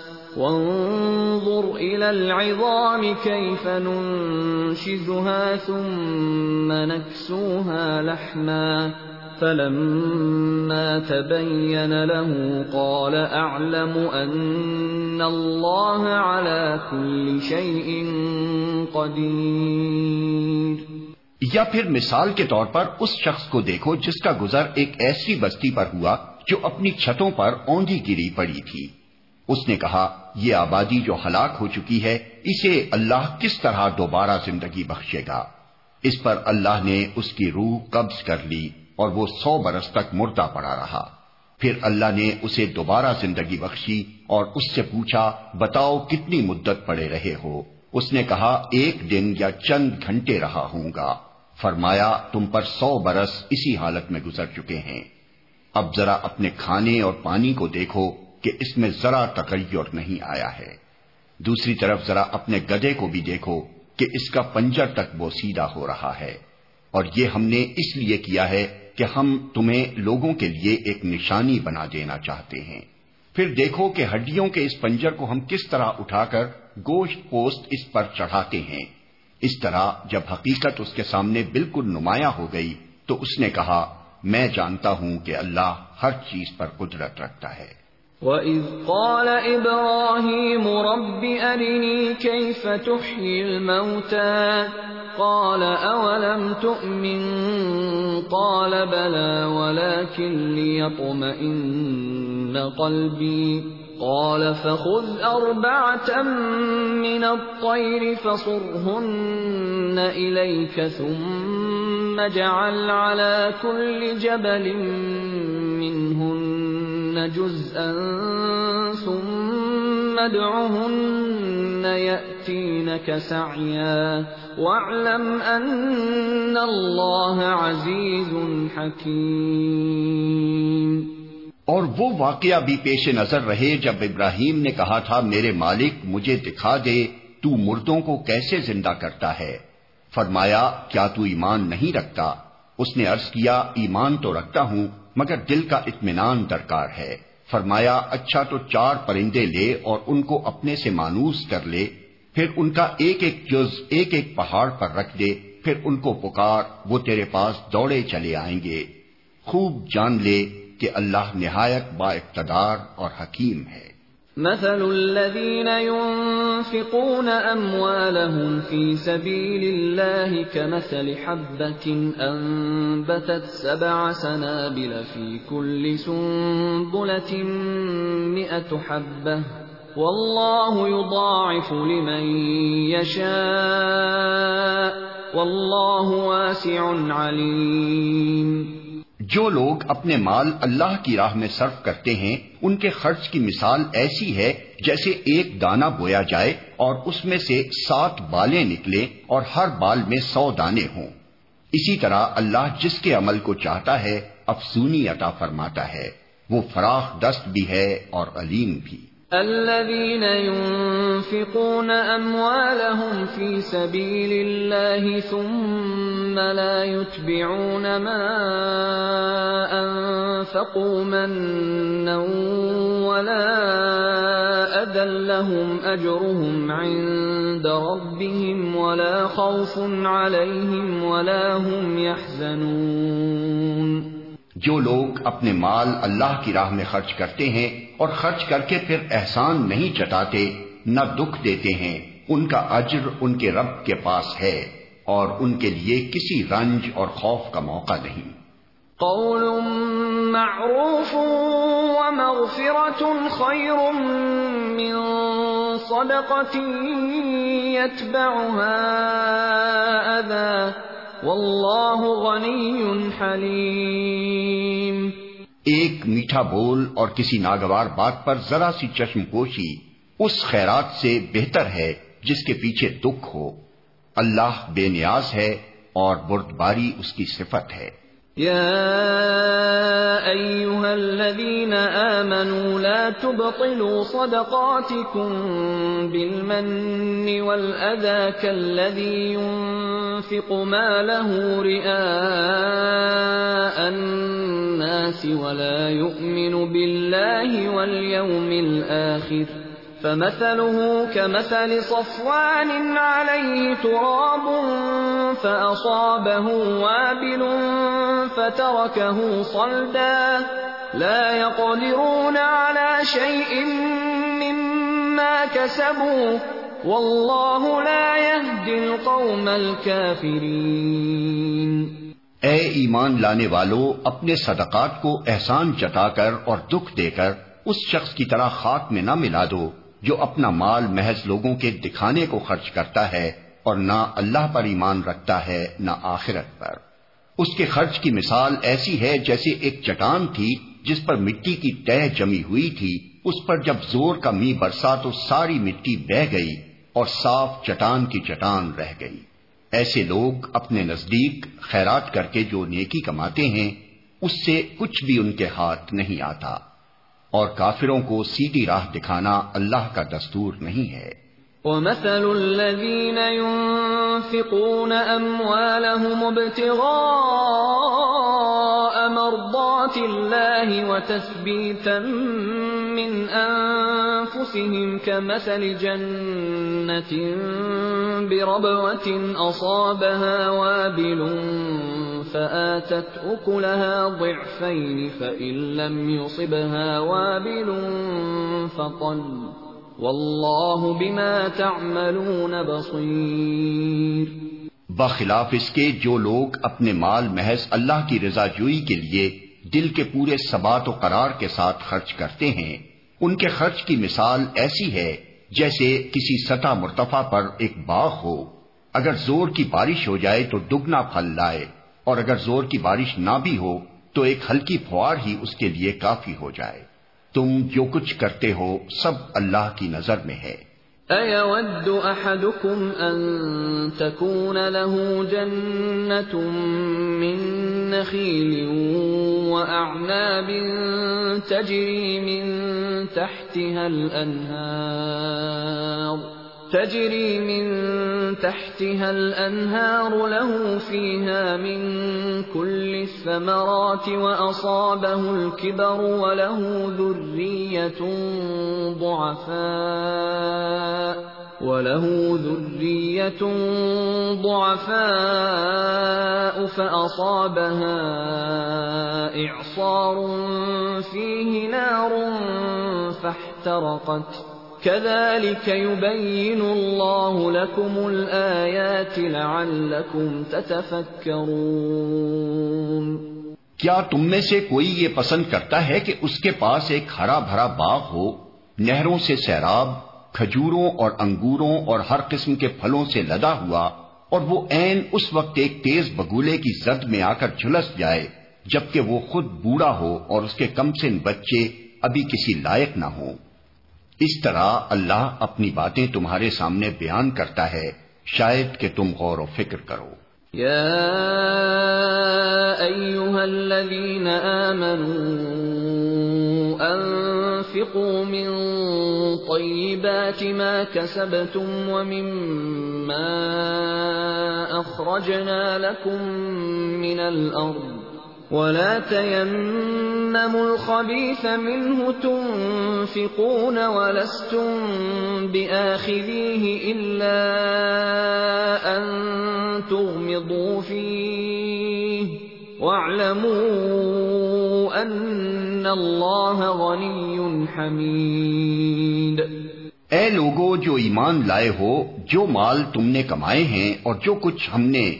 وانظر إلى العظام كيف ننشزها ثم نكسوها لحماً فلما تبين له قال اعلم ان الله على كل شيء قدير یا پھر مثال کے طور پر اس شخص کو دیکھو جس کا گزر ایک ایسی بستی پر ہوا جو اپنی چھتوں پر اوندھی گری پڑی تھی۔ اس نے کہا، یہ آبادی جو ہلاک ہو چکی ہے، اسے اللہ کس طرح دوبارہ زندگی بخشے گا؟ اس پر اللہ نے اس کی روح قبض کر لی اور وہ سو برس تک مردہ پڑا رہا۔ پھر اللہ نے اسے دوبارہ زندگی بخشی اور اس سے پوچھا، بتاؤ کتنی مدت پڑے رہے ہو؟ اس نے کہا، ایک دن یا چند گھنٹے رہا ہوں گا۔ فرمایا، تم پر سو برس اسی حالت میں گزر چکے ہیں۔ اب ذرا اپنے کھانے اور پانی کو دیکھو۔ کہ اس میں ذرا تغیر نہیں آیا ہے۔ دوسری طرف ذرا اپنے گدے کو بھی دیکھو کہ اس کا پنجر تک وہ سیدھا ہو رہا ہے۔ اور یہ ہم نے اس لیے کیا ہے کہ ہم تمہیں لوگوں کے لیے ایک نشانی بنا دینا چاہتے ہیں۔ پھر دیکھو کہ ہڈیوں کے اس پنجر کو ہم کس طرح اٹھا کر گوشت پوست اس پر چڑھاتے ہیں۔ اس طرح جب حقیقت اس کے سامنے بالکل نمایاں ہو گئی تو اس نے کہا، میں جانتا ہوں کہ اللہ ہر چیز پر قدرت رکھتا ہے۔ وَإِذْ قَالَ إِبْرَاهِيمُ رَبِّ أَرِنِي كَيْفَ تُحْيِي الْمَوْتَى قَالَ أَوَلَمْ تُؤْمِنْ قَالَ بَلَى وَلَكِنْ لِيَطْمَئِنَّ قَلْبِي قَالَ فَخُذْ أَرْبَعَةً مِنَ الطَّيْرِ فَصُرْهُنَّ إِلَيْكَ ثُمَّ جَعَلْ عَلَى كُلِّ جَبَلٍ منهن جزءا ثم ادعهن يأتينك سعيا واعلم أن الله عزيز حكيم اور وہ واقعہ بھی پیش نظر رہے جب ابراہیم نے کہا تھا، میرے مالک، مجھے دکھا دے، تو مردوں کو کیسے زندہ کرتا ہے؟ فرمایا، کیا تو ایمان نہیں رکھتا؟ اس نے عرض کیا، ایمان تو رکھتا ہوں، مگر دل کا اطمینان درکار ہے۔ فرمایا اچھا تو چار پرندے لے اور ان کو اپنے سے مانوس کر لے، پھر ان کا ایک ایک جز، ایک ایک پہاڑ پر رکھ دے، پھر ان کو پکار، وہ تیرے پاس دوڑے چلے آئیں گے۔ خوب جان لے کہ اللہ نہایت با اقتدار اور حکیم ہے۔ مثل الذين ينفقون أموالهم في سبيل الله كمثل حبة أنبتت سبع سنابل في كل سنبلة مئة حبة والله يضاعف لمن يشاء والله واسع عليم جو لوگ اپنے مال اللہ کی راہ میں صرف کرتے ہیں، ان کے خرچ کی مثال ایسی ہے جیسے ایک دانہ بویا جائے اور اس میں سے سات بالیں نکلے اور ہر بال میں سو دانے ہوں۔ اسی طرح اللہ جس کے عمل کو چاہتا ہے، افسونی عطا فرماتا ہے۔ وہ فراخ دست بھی ہے اور علیم بھی۔ الذين ينفقون أموالهم في سبيل الله ثم لا يتبعون ما أنفقوا منا ولا أذى لهم أجرهم عند ربهم ولا خوف عليهم ولا هم يحزنون جو لوگ اپنے مال اللہ کی راہ میں خرچ کرتے ہیں اور خرچ کر کے پھر احسان نہیں چٹاتے، نہ دکھ دیتے ہیں، ان کا اجر ان کے رب کے پاس ہے اور ان کے لیے کسی رنج اور خوف کا موقع نہیں۔ قول معروف خیر من يتبعها واللہ غنی حلیم۔ ایک میٹھا بول اور کسی ناگوار بات پر ذرا سی چشم پوشی اس خیرات سے بہتر ہے جس کے پیچھے دکھ ہو۔ اللہ بے نیاز ہے اور بردباری اس کی صفت ہے۔ يا ايها الذين امنوا لا تبطلوا صدقاتكم بالمن والاذى كالذي ينفق ماله رئاء الناس ولا يؤمن بالله واليوم الاخر فمثله كمثل صفوان عليه تراب فأصابه وابل فتركه صلدا لا يقدرون على شيء مما كسبوا والله لا يهدي القوم الكافرين اے ایمان لانے والو، اپنے صدقات کو احسان جتا کر اور دکھ دے کر اس شخص کی طرح خاک میں نہ ملا دو۔ جو اپنا مال محض لوگوں کے دکھانے کو خرچ کرتا ہے اور نہ اللہ پر ایمان رکھتا ہے، نہ آخرت پر۔ اس کے خرچ کی مثال ایسی ہے جیسے ایک چٹان تھی جس پر مٹی کی تہ جمی ہوئی تھی۔ اس پر جب زور کا می برسا تو ساری مٹی بہ گئی اور صاف چٹان کی چٹان رہ گئی۔ ایسے لوگ اپنے نزدیک خیرات کر کے جو نیکی کماتے ہیں، اس سے کچھ بھی ان کے ہاتھ نہیں آتا۔ اور کافروں کو سیدھی راہ دکھانا اللہ کا دستور نہیں ہے۔ ومثل الذين ينفقون أموالهم ابتغاء مرضات الله وتثبيتا من أنفسهم كمثل جنة بربوة أصابها وابل فآتت أكلها ضعفين فإن لم يصبها وابل فطل واللہ بما تعملون بصیر بخلاف اس کے جو لوگ اپنے مال محض اللہ کی رضا جوئی کے لیے دل کے پورے ثبات و قرار کے ساتھ خرچ کرتے ہیں ان کے خرچ کی مثال ایسی ہے جیسے کسی سطح مرتفع پر ایک باغ ہو۔ اگر زور کی بارش ہو جائے تو دگنا پھل لائے، اور اگر زور کی بارش نہ بھی ہو تو ایک ہلکی فوار ہی اس کے لیے کافی ہو جائے۔ تم جو کچھ کرتے ہو سب اللہ کی نظر میں ہے۔ أَيَوَدُّ أَحَدُكُمْ أَن تَكُونَ لَهُ جَنَّةٌ مِّن نَخِيلٍ وَأَعْنَابٍ تَجْرِي مِن تَحْتِهَا الْأَنْهَارُ تجري من تحتها الأنهار له فيها من كل الثمرات وأصابه الكبر وله ذرية ضعفاء وله ذرية ضعفاء فأصابها إعصار فيه نار فاحترقت كذلك يبين الله لكم الآيات لعلكم تتفكرون کیا تم میں سے کوئی یہ پسند کرتا ہے کہ اس کے پاس ایک ہرا بھرا باغ ہو؟ نہروں سے سیراب، کھجوروں اور انگوروں اور ہر قسم کے پھلوں سے لدا ہوا اور وہ عین اس وقت ایک تیز بگولے کی زد میں آ کر جھلس جائے، جبکہ وہ خود بوڑھا ہو اور اس کے کم سن بچے ابھی کسی لائق نہ ہوں۔ اس طرح اللہ اپنی باتیں تمہارے سامنے بیان کرتا ہے، شاید کہ تم غور و فکر کرو۔ یا ایوہا الذین آمنوا انفقوا من طیبات ما کسبتم ومما اخرجنا لکم من الارض۔ ولا تيمموا الخبيث منه تنفقون ولستم بآخذيه إلا أن تغمضوا فيه واعلموا أن الله غني حميد اے لوگو، جو ایمان لائے ہو، جو مال تم نے کمائے ہیں اور جو کچھ ہم نے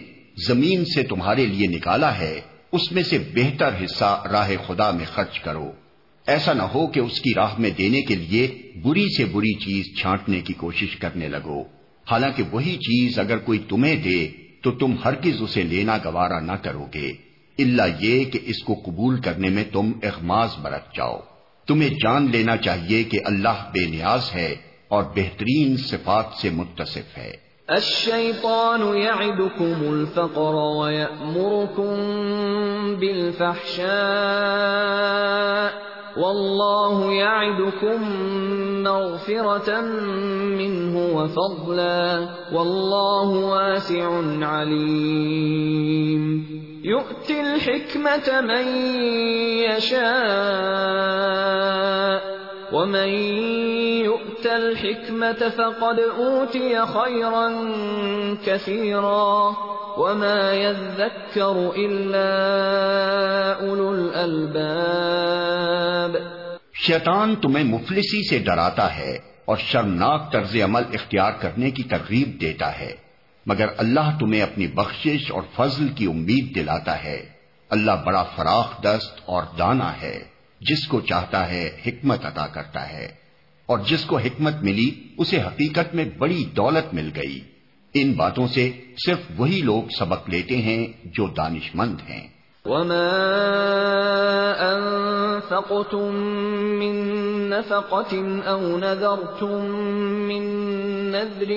زمین سے تمہارے لیے نکالا ہے اس میں سے بہتر حصہ راہ خدا میں خرچ کرو۔ ایسا نہ ہو کہ اس کی راہ میں دینے کے لیے بری سے بری چیز چھانٹنے کی کوشش کرنے لگو۔ حالانکہ وہی چیز اگر کوئی تمہیں دے، تو تم ہرگز اسے لینا گوارا نہ کرو گے اللہ یہ کہ اس کو قبول کرنے میں تم اغماز برت جاؤ۔ تمہیں جان لینا چاہیے کہ اللہ بے نیاز ہے اور بہترین صفات سے متصف ہے۔ الشيطان يعدكم الفقر ويأمركم بالفحشاء والله يعدكم مغفرة منه وفضلا والله واسع عليم. يؤتي الحكمة من يشاء ومن يؤت الحكمة فقد أوتي خيرا كثيرا وما يذكر إلا أولو الألباب شیطان تمہیں مفلسی سے ڈراتا ہے اور شرمناک طرز عمل اختیار کرنے کی ترغیب دیتا ہے، مگر اللہ تمہیں اپنی بخشش اور فضل کی امید دلاتا ہے۔ اللہ بڑا فراخ دست اور دانا ہے۔ جس کو چاہتا ہے حکمت عطا کرتا ہے، اور جس کو حکمت ملی، اسے حقیقت میں بڑی دولت مل گئی۔ ان باتوں سے صرف وہی لوگ سبق لیتے ہیں جو دانش مند ہیں۔ وما انفقتم من نفقة او نذرتم من نذر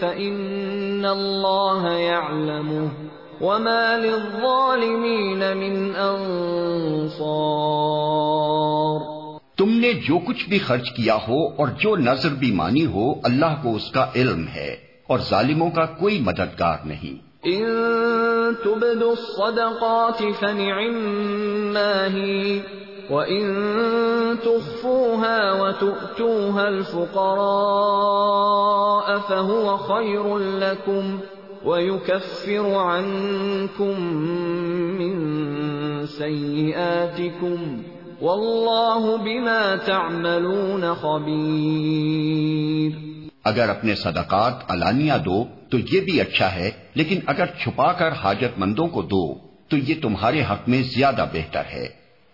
فإن الله يعلمه۔ وما للظالمين من انصار تم نے جو کچھ بھی خرچ کیا ہو اور جو نظر بھی مانی ہو اللہ کو اس کا علم ہے اور ظالموں کا کوئی مددگار نہیں۔ ان تبدوا الصدقات فنعما هي وان تخفوها وتؤتوها الفقراء فهو خير لكم وَيُكَفِّرُ عَنكُم مِّن سَيِّئَاتِكُمْ وَاللَّهُ بِمَا تَعْمَلُونَ خَبِيرٌ اگر اپنے صدقات علانیہ دو تو یہ بھی اچھا ہے، لیکن اگر چھپا کر حاجت مندوں کو دو تو یہ تمہارے حق میں زیادہ بہتر ہے۔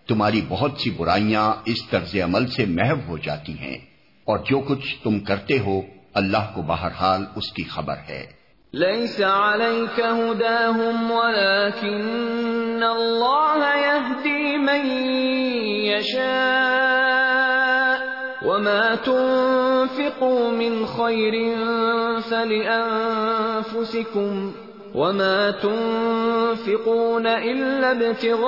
تمہاری بہت سی برائیاں اس طرز عمل سے محو ہو جاتی ہیں، اور جو کچھ تم کرتے ہو، اللہ کو بہرحال اس کی خبر ہے۔ ليس عليك هداهم ولكن اللہ يهدي من يشاء وما تنفقوا من خير فلأنفسكم وما تنفقون إلا ابتغاء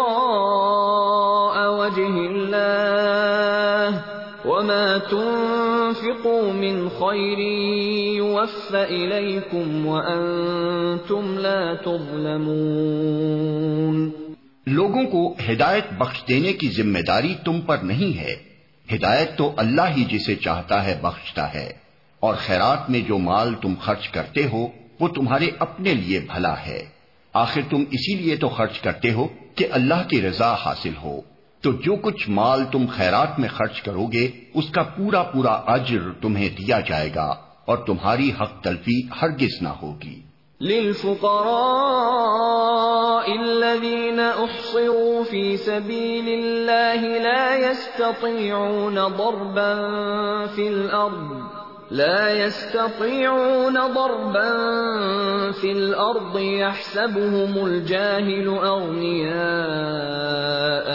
وجه الله وما تنفقوا من خير يوفى إليكم وأنتم لا تظلمون لوگوں کو ہدایت بخش دینے کی ذمہ داری تم پر نہیں ہے۔ ہدایت تو اللہ ہی جسے چاہتا ہے بخشتا ہے۔ اور خیرات میں جو مال تم خرچ کرتے ہو، وہ تمہارے اپنے لیے بھلا ہے۔ آخر تم اسی لیے تو خرچ کرتے ہو کہ اللہ کی رضا حاصل ہو۔ تو جو کچھ مال تم خیرات میں خرچ کرو گے، اس کا پورا پورا اجر تمہیں دیا جائے گا اور تمہاری حق تلفی ہرگز نہ ہوگی۔ للفقراء الذين احصروا في سبيل الله لا يستطيعون ضربا في الارض لا يستطيعون ضربا في الأرض يحسبهم الجاهل أغنياء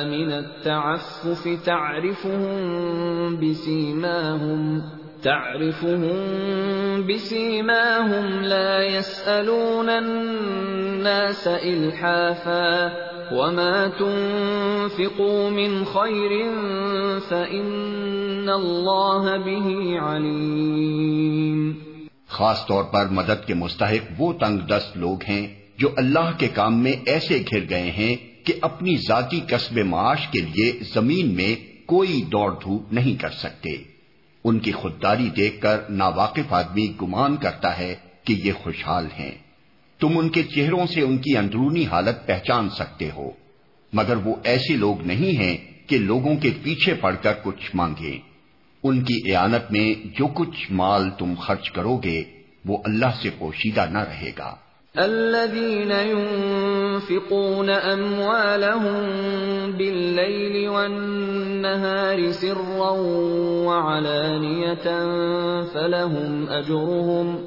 من التعفف تعرفهم بسيماهم تعرفهم بسيماهم لا يسألون الناس إلحافا وما تنفقوا من خير فإن الله به عليم خاص طور پر مدد کے مستحق وہ تنگ دست لوگ ہیں جو اللہ کے کام میں ایسے گھر گئے ہیں کہ اپنی ذاتی قصب معاش کے لیے زمین میں کوئی دوڑ دھوپ نہیں کر سکتے۔ ان کی خودداری دیکھ کر ناواقف آدمی گمان کرتا ہے کہ یہ خوشحال ہیں۔ تم ان کے چہروں سے ان کی اندرونی حالت پہچان سکتے ہو۔ مگر وہ ایسے لوگ نہیں ہیں کہ لوگوں کے پیچھے پڑ کر کچھ مانگے ان کی اعانت میں جو کچھ مال تم خرچ کرو گے، وہ اللہ سے پوشیدہ نہ رہے گا۔ الذين ينفقون أموالهم بالليل والنهار سرا وعلانية فلهم أجرهم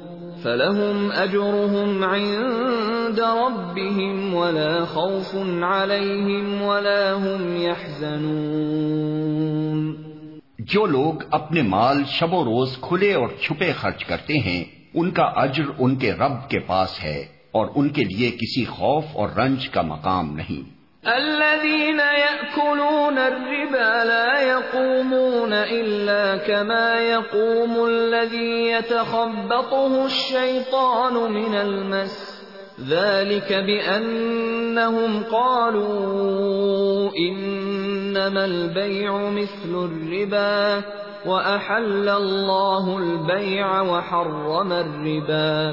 فلهم أجرهم عند ربهم ولا خوف عليهم ولا هم يحزنون جو لوگ اپنے مال شب و روز کھلے اور چھپے خرچ کرتے ہیں، ان کا اجر ان کے رب کے پاس ہے۔ اور ان کے لیے کسی خوف اور رنج کا مقام نہیں۔ الذين يأكلون الربا لا يقومون إلا كما يقوم الذي يتخبطه الشيطان من المس۔ ذلك بأنهم قالوا إنما البيع مثل الربا وأحل الله البيع وحرم الربا۔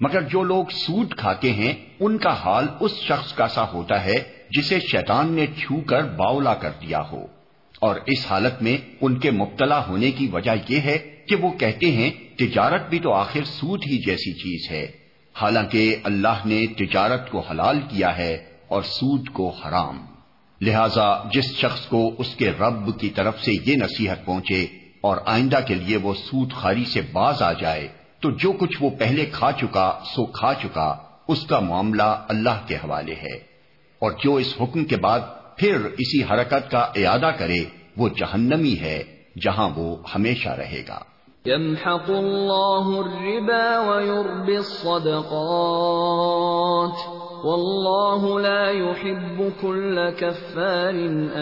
مگر جو لوگ سود کھاتے ہیں، ان کا حال اس شخص کا سا ہوتا ہے جسے شیطان نے چھو کر باولا کر دیا ہو۔ اور اس حالت میں ان کے مبتلا ہونے کی وجہ یہ ہے کہ وہ کہتے ہیں، تجارت بھی تو آخر سود ہی جیسی چیز ہے۔ حالانکہ اللہ نے تجارت کو حلال کیا ہے اور سود کو حرام۔ لہذا جس شخص کو اس کے رب کی طرف سے یہ نصیحت پہنچے اور آئندہ کے لیے وہ سود خاری سے باز آ جائے تو جو کچھ وہ پہلے کھا چکا سو کھا چکا اس کا معاملہ اللہ کے حوالے ہے۔ اور جو اس حکم کے بعد پھر اسی حرکت کا اعادہ کرے وہ جہنمی ہے جہاں وہ ہمیشہ رہے گا۔ يمحق الله الربا ويربي الصدقات والله لا يحب كل كفار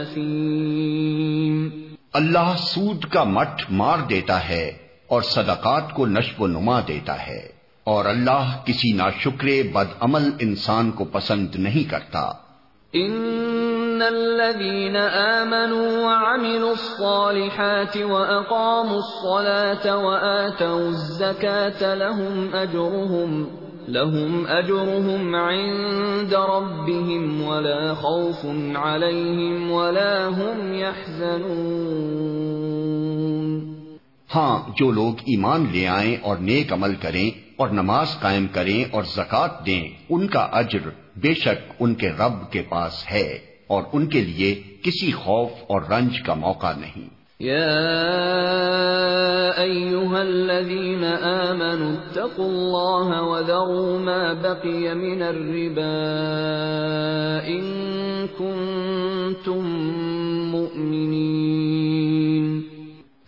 أثيم۔ اللہ سود کا مٹھ مار دیتا ہے اور صدقات کو نشو و نما دیتا ہے اور اللہ کسی ناشکرے بد عمل انسان کو پسند نہیں کرتا۔ ان الذين امنوا وعملوا الصالحات واقاموا الصلاه واتوا الزكاه لهم اجرهم لهم اجرهم عند ربهم ولا خوف عليهم ولا هم يحزنون۔ ہاں جو لوگ ایمان لے آئیں اور نیک عمل کریں اور نماز قائم کریں اور زکات دیں، ان کا اجر بے شک ان کے رب کے پاس ہے اور ان کے لیے کسی خوف اور رنج کا موقع نہیں۔ يا ايها الذين امنوا اتقوا الله وذروا ما بقي من الربا ان كنتم مؤمنين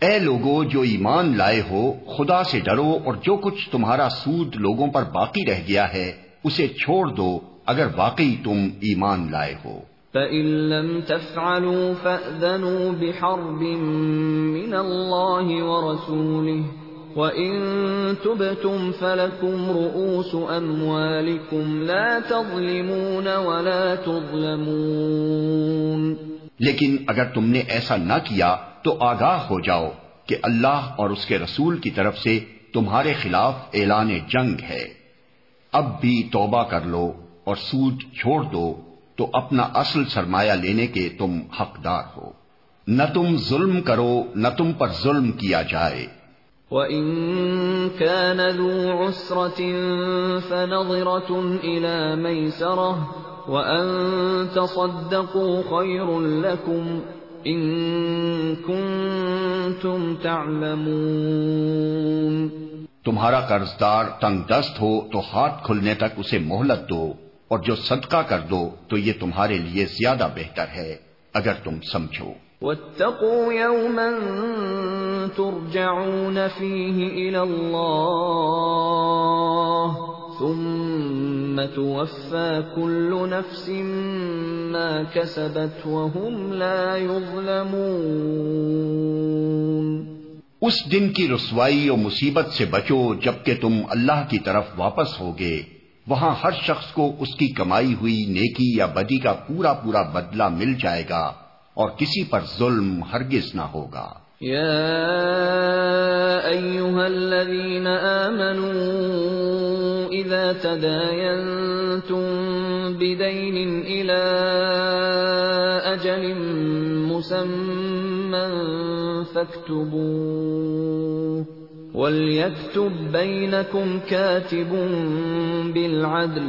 اے لوگو، جو ایمان لائے ہو، خدا سے ڈرو اور جو کچھ تمہارا سود لوگوں پر باقی رہ گیا ہے، اسے چھوڑ دو، اگر واقعی تم ایمان لائے ہو۔ فَإِن لَّمْ تَفْعَلُوا فَأْذَنُوا بِحَرْبٍ مِّنَ اللَّهِ وَرَسُولِهِ وَإِن تُبْتُمْ فَلَكُمْ رُؤُوسُ أَمْوَالِكُمْ لَا تَظْلِمُونَ وَلَا تُظْلَمُونَ۔ لیکن اگر تم نے ایسا نہ کیا تو آگاہ ہو جاؤ کہ اللہ اور اس کے رسول کی طرف سے تمہارے خلاف اعلان جنگ ہے۔ اب بھی توبہ کر لو اور سود چھوڑ دو تو اپنا اصل سرمایہ لینے کے تم حقدار ہو۔ نہ تم ظلم کرو، نہ تم پر ظلم کیا جائے۔ وَإِن كَانَ ذُو عُسْرَةٍ فَنَظِرَةٌ إِلَى مَيْسَرَةٍ وَأَن تَصَدَّقُوا خَيْرٌ لَكُمْ إِن كُنتُمْ تَعْلَمُونَ تمہارا قرضدار تنگ دست ہو تو ہاتھ کھلنے تک اسے مہلت دو اور جو صدقہ کر دو تو یہ تمہارے لیے زیادہ بہتر ہے اگر تم سمجھو۔ واتقوا يوما ترجعون فيه الى الله ثم توفى كل نفس ما كسبت وهم لا يظلمون۔ اس دن کی رسوائی اور مصیبت سے بچو جبکہ تم اللہ کی طرف واپس ہوگے۔ وہاں ہر شخص کو اس کی کمائی ہوئی نیکی یا بدی کا پورا پورا بدلہ مل جائے گا اور کسی پر ظلم ہرگز نہ ہوگا۔ يا أيها الذين آمنوا إذا تداينتم بدين إلى أجل مسمى فاكتبوه وَلْيَكْتُبْ بَيْنَكُمْ كَاتِبٌ بِالْعَدْلِ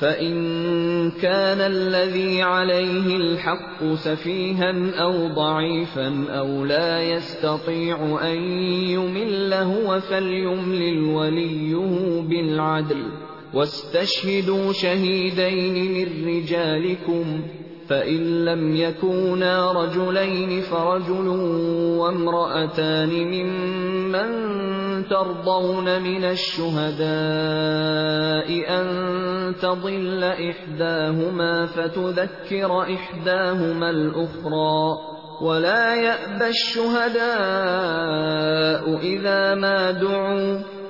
فَإِن كَانَ الَّذِي عَلَيْهِ الْحَقُّ سَفِيهًا أَوْ ضَعِيفًا أَوْ لَا يَسْتَطِيعُ أَن يُمِلَّ هُوَ فَلْيُمْلِلْ وَلِيُّهُ بِالْعَدْلِ وَاسْتَشْهِدُوا شَهِيدَيْنِ مِنْ رِجَالِكُمْ فَإِن لَّمْ يَكُونَا رَجُلَيْنِ فَرَجُلٌ وَامْرَأَتَانِ مِمَّن ترضون من الشهداء أن تضل إحداهما فتذكر إحداهما الأخرى ولا يأبى الشهداء إذا ما دعوا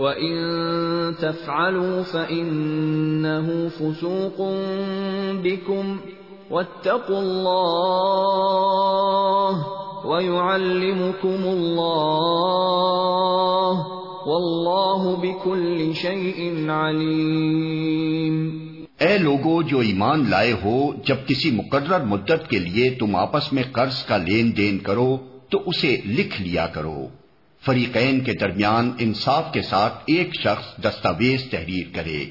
وَإِن تَفْعَلُوا فَإِنَّهُ فُسُوقٌ بِكُمْ وَاتَّقُوا اللَّهَ وَيُعَلِّمُكُمُ اللَّهُ واللہ بكل شيء علیم اے لوگوں جو ایمان لائے ہو، جب کسی مقرر مدت کے لیے تم آپس میں قرض کا لین دین کرو، تو اسے لکھ لیا کرو۔ فریقین کے درمیان انصاف کے ساتھ ایک شخص دستاویز تحریر کرے،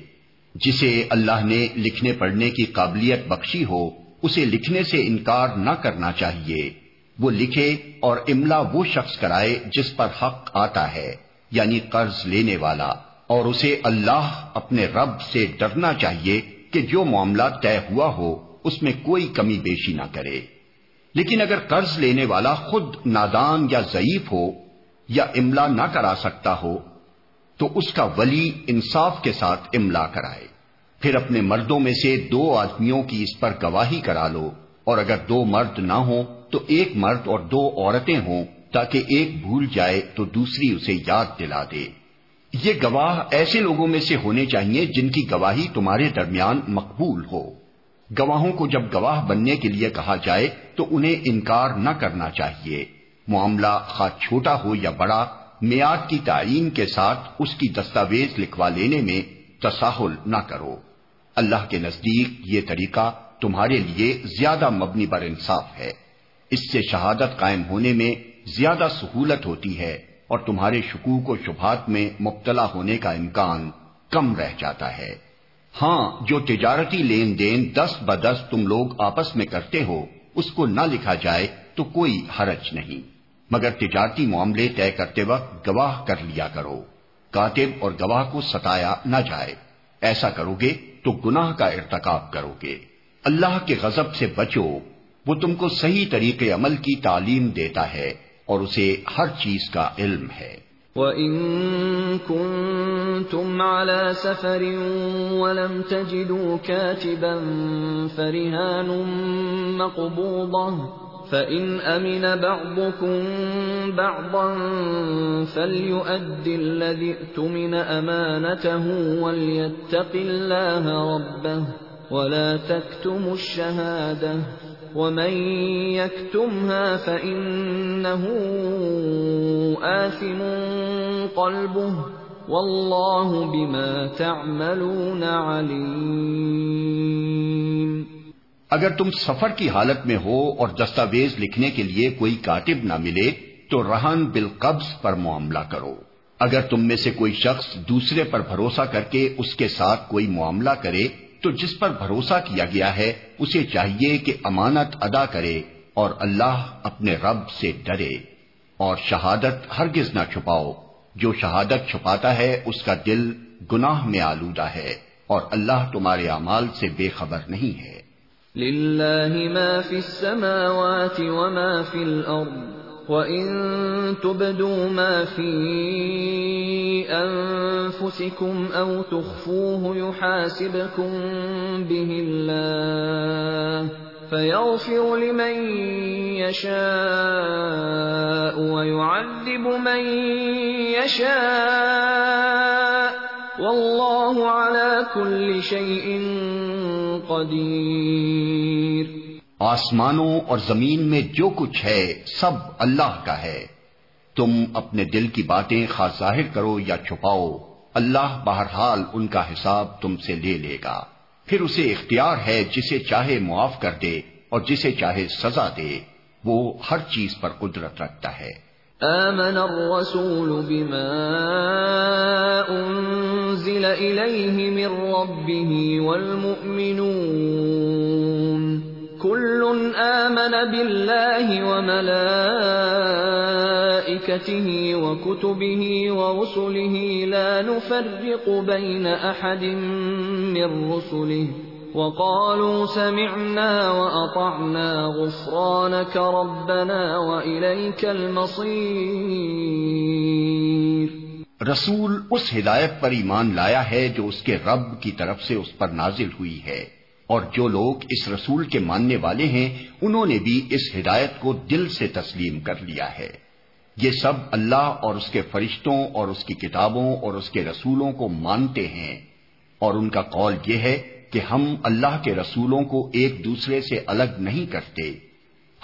جسے اللہ نے لکھنے پڑھنے کی قابلیت بخشی ہو، اسے لکھنے سے انکار نہ کرنا چاہیے۔ وہ لکھے اور املا وہ شخص کرائے جس پر حق آتا ہے یعنی قرض لینے والا۔ اور اسے اللہ اپنے رب سے ڈرنا چاہیے کہ جو معاملہ طے ہوا ہو، اس میں کوئی کمی بیشی نہ کرے۔ لیکن اگر قرض لینے والا خود نادان یا ضعیف ہو یا املا نہ کرا سکتا ہو، تو اس کا ولی انصاف کے ساتھ املا کرائے۔ پھر اپنے مردوں میں سے دو آدمیوں کی اس پر گواہی کرا لو۔ اور اگر دو مرد نہ ہوں، تو ایک مرد اور دو عورتیں ہوں، تاکہ ایک بھول جائے تو دوسری اسے یاد دلا دے۔ یہ گواہ ایسے لوگوں میں سے ہونے چاہیے جن کی گواہی تمہارے درمیان مقبول ہو۔ گواہوں کو جب گواہ بننے کے لیے کہا جائے، تو انہیں انکار نہ کرنا چاہیے۔ معاملہ خواہ چھوٹا ہو یا بڑا میاد کی تعین کے ساتھ اس کی دستاویز لکھوا لینے میں تساہل نہ کرو۔ اللہ کے نزدیک یہ طریقہ تمہارے لیے زیادہ مبنی پر انصاف ہے۔ اس سے شہادت قائم ہونے میں زیادہ سہولت ہوتی ہے اور تمہارے شکوک و شبہات میں مبتلا ہونے کا امکان کم رہ جاتا ہے۔ ہاں جو تجارتی لین دین دس بدس تم لوگ آپس میں کرتے ہو، اس کو نہ لکھا جائے تو کوئی حرج نہیں۔ مگر تجارتی معاملے طے کرتے وقت گواہ کر لیا کرو۔ کاتب اور گواہ کو ستایا نہ جائے۔ ایسا کرو گے تو گناہ کا ارتکاب کرو گے۔ اللہ کے غضب سے بچو۔ وہ تم کو صحیح طریقے عمل کی تعلیم دیتا ہے اور اسے ہر چیز کا علم ہے۔ وَإِن كُنتُمْ عَلَى سَفَرٍ وَلَمْ تَجِدُوا كَاتِبًا فَرِهَانٌ مَقْبُوضَةٌ فَإِنْ أَمِنَ بَعْضُكُمْ بَعْضًا فَلْيُؤَدِّ الَّذِي اؤْتُمِنَ أَمَانَتَهُ وَلْيَتَّقِ اللَّهَ رَبَّهُ وَلَا تَكْتُمُوا الشَّهَادَةَ ومن يكتمها فإنه آثم قلبه والله بما تعملون عليم اگر تم سفر کی حالت میں ہو اور دستاویز لکھنے کے لیے کوئی کاتب نہ ملے، تو رہن بالقبض پر معاملہ کرو۔ اگر تم میں سے کوئی شخص دوسرے پر بھروسہ کر کے اس کے ساتھ کوئی معاملہ کرے، تو جس پر بھروسہ کیا گیا ہے، اسے چاہیے کہ امانت ادا کرے اور اللہ اپنے رب سے ڈرے۔ اور شہادت ہرگز نہ چھپاؤ۔ جو شہادت چھپاتا ہے، اس کا دل گناہ میں آلودہ ہے اور اللہ تمہارے اعمال سے بے خبر نہیں ہے۔ ما السماوات وما الارض وَإِن تُبْدُوا مَا فِي أَنفُسِكُمْ أَوْ تُخْفُوهُ يُحَاسِبْكُم بِهِ اللَّهُ فَيَغْفِرُ لِمَن يَشَاءُ وَيُعَذِّبُ مَن يَشَاءُ وَاللَّهُ عَلَى كُلِّ شَيْءٍ قَدِيرٌ آسمانوں اور زمین میں جو کچھ ہے، سب اللہ کا ہے۔ تم اپنے دل کی باتیں خاص ظاہر کرو یا چھپاؤ، اللہ بہرحال ان کا حساب تم سے لے لے گا۔ پھر اسے اختیار ہے جسے چاہے معاف کر دے اور جسے چاہے سزا دے۔ وہ ہر چیز پر قدرت رکھتا ہے۔ آمن الرسول بما انزل الیہ من ربه والمؤمنون. كل آمن بالله وملائكته وكتبه ورسله. لا نفرق بين أحد من رسله. وقالوا سمعنا وأطعنا غفرانك ربنا وإليك المصير. رسول اس ہدایت پر ایمان لایا ہے جو اس کے رب کی طرف سے اس پر نازل ہوئی ہے، اور جو لوگ اس رسول کے ماننے والے ہیں، انہوں نے بھی اس ہدایت کو دل سے تسلیم کر لیا ہے۔ یہ سب اللہ اور اس کے فرشتوں اور اس کی کتابوں اور اس کے رسولوں کو مانتے ہیں، اور ان کا قول یہ ہے کہ ہم اللہ کے رسولوں کو ایک دوسرے سے الگ نہیں کرتے۔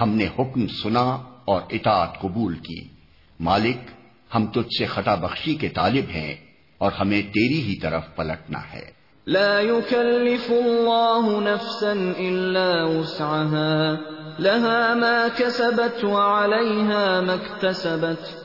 ہم نے حکم سنا اور اطاعت قبول کی۔ مالک، ہم تجھ سے خطا بخشی کے طالب ہیں اور ہمیں تیری ہی طرف پلٹنا ہے۔ لا يكلف الله نفسا الا وسعها، لها ما كسبت وعليها ما اكتسبت۔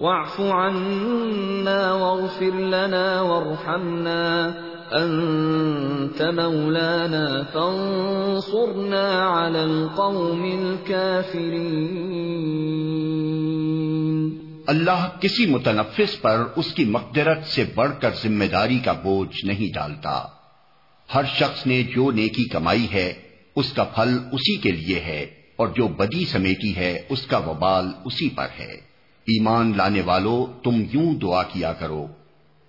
واعف عنا واغفر لنا وارحمنا. انت مولانا فانصرنا على القوم الكافرين. اللہ کسی متنفس پر اس کی مقدرت سے بڑھ کر ذمہ داری کا بوجھ نہیں ڈالتا۔ ہر شخص نے جو نیکی کمائی ہے، اس کا پھل اسی کے لیے ہے، اور جو بدی سمیٹی ہے، اس کا وبال اسی پر ہے۔ ایمان لانے والو، تم یوں دعا کیا کرو،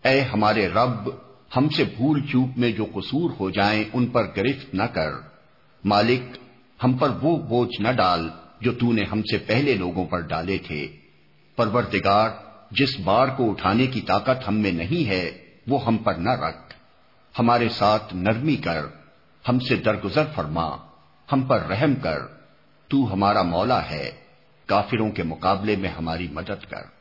اے ہمارے رب، ہم سے بھول چوک میں جو قصور ہو جائیں، ان پر گرفت نہ کر۔ مالک، ہم پر وہ بوجھ نہ ڈال جو تو نے ہم سے پہلے لوگوں پر ڈالے تھے۔ پروردگار، جس بار کو اٹھانے کی طاقت ہم میں نہیں ہے، وہ ہم پر نہ رکھ۔ ہمارے ساتھ نرمی کر۔ ہم سے درگزر فرما۔ ہم پر رحم کر۔ تو ہمارا مولا ہے۔ کافروں کے مقابلے میں ہماری مدد کر۔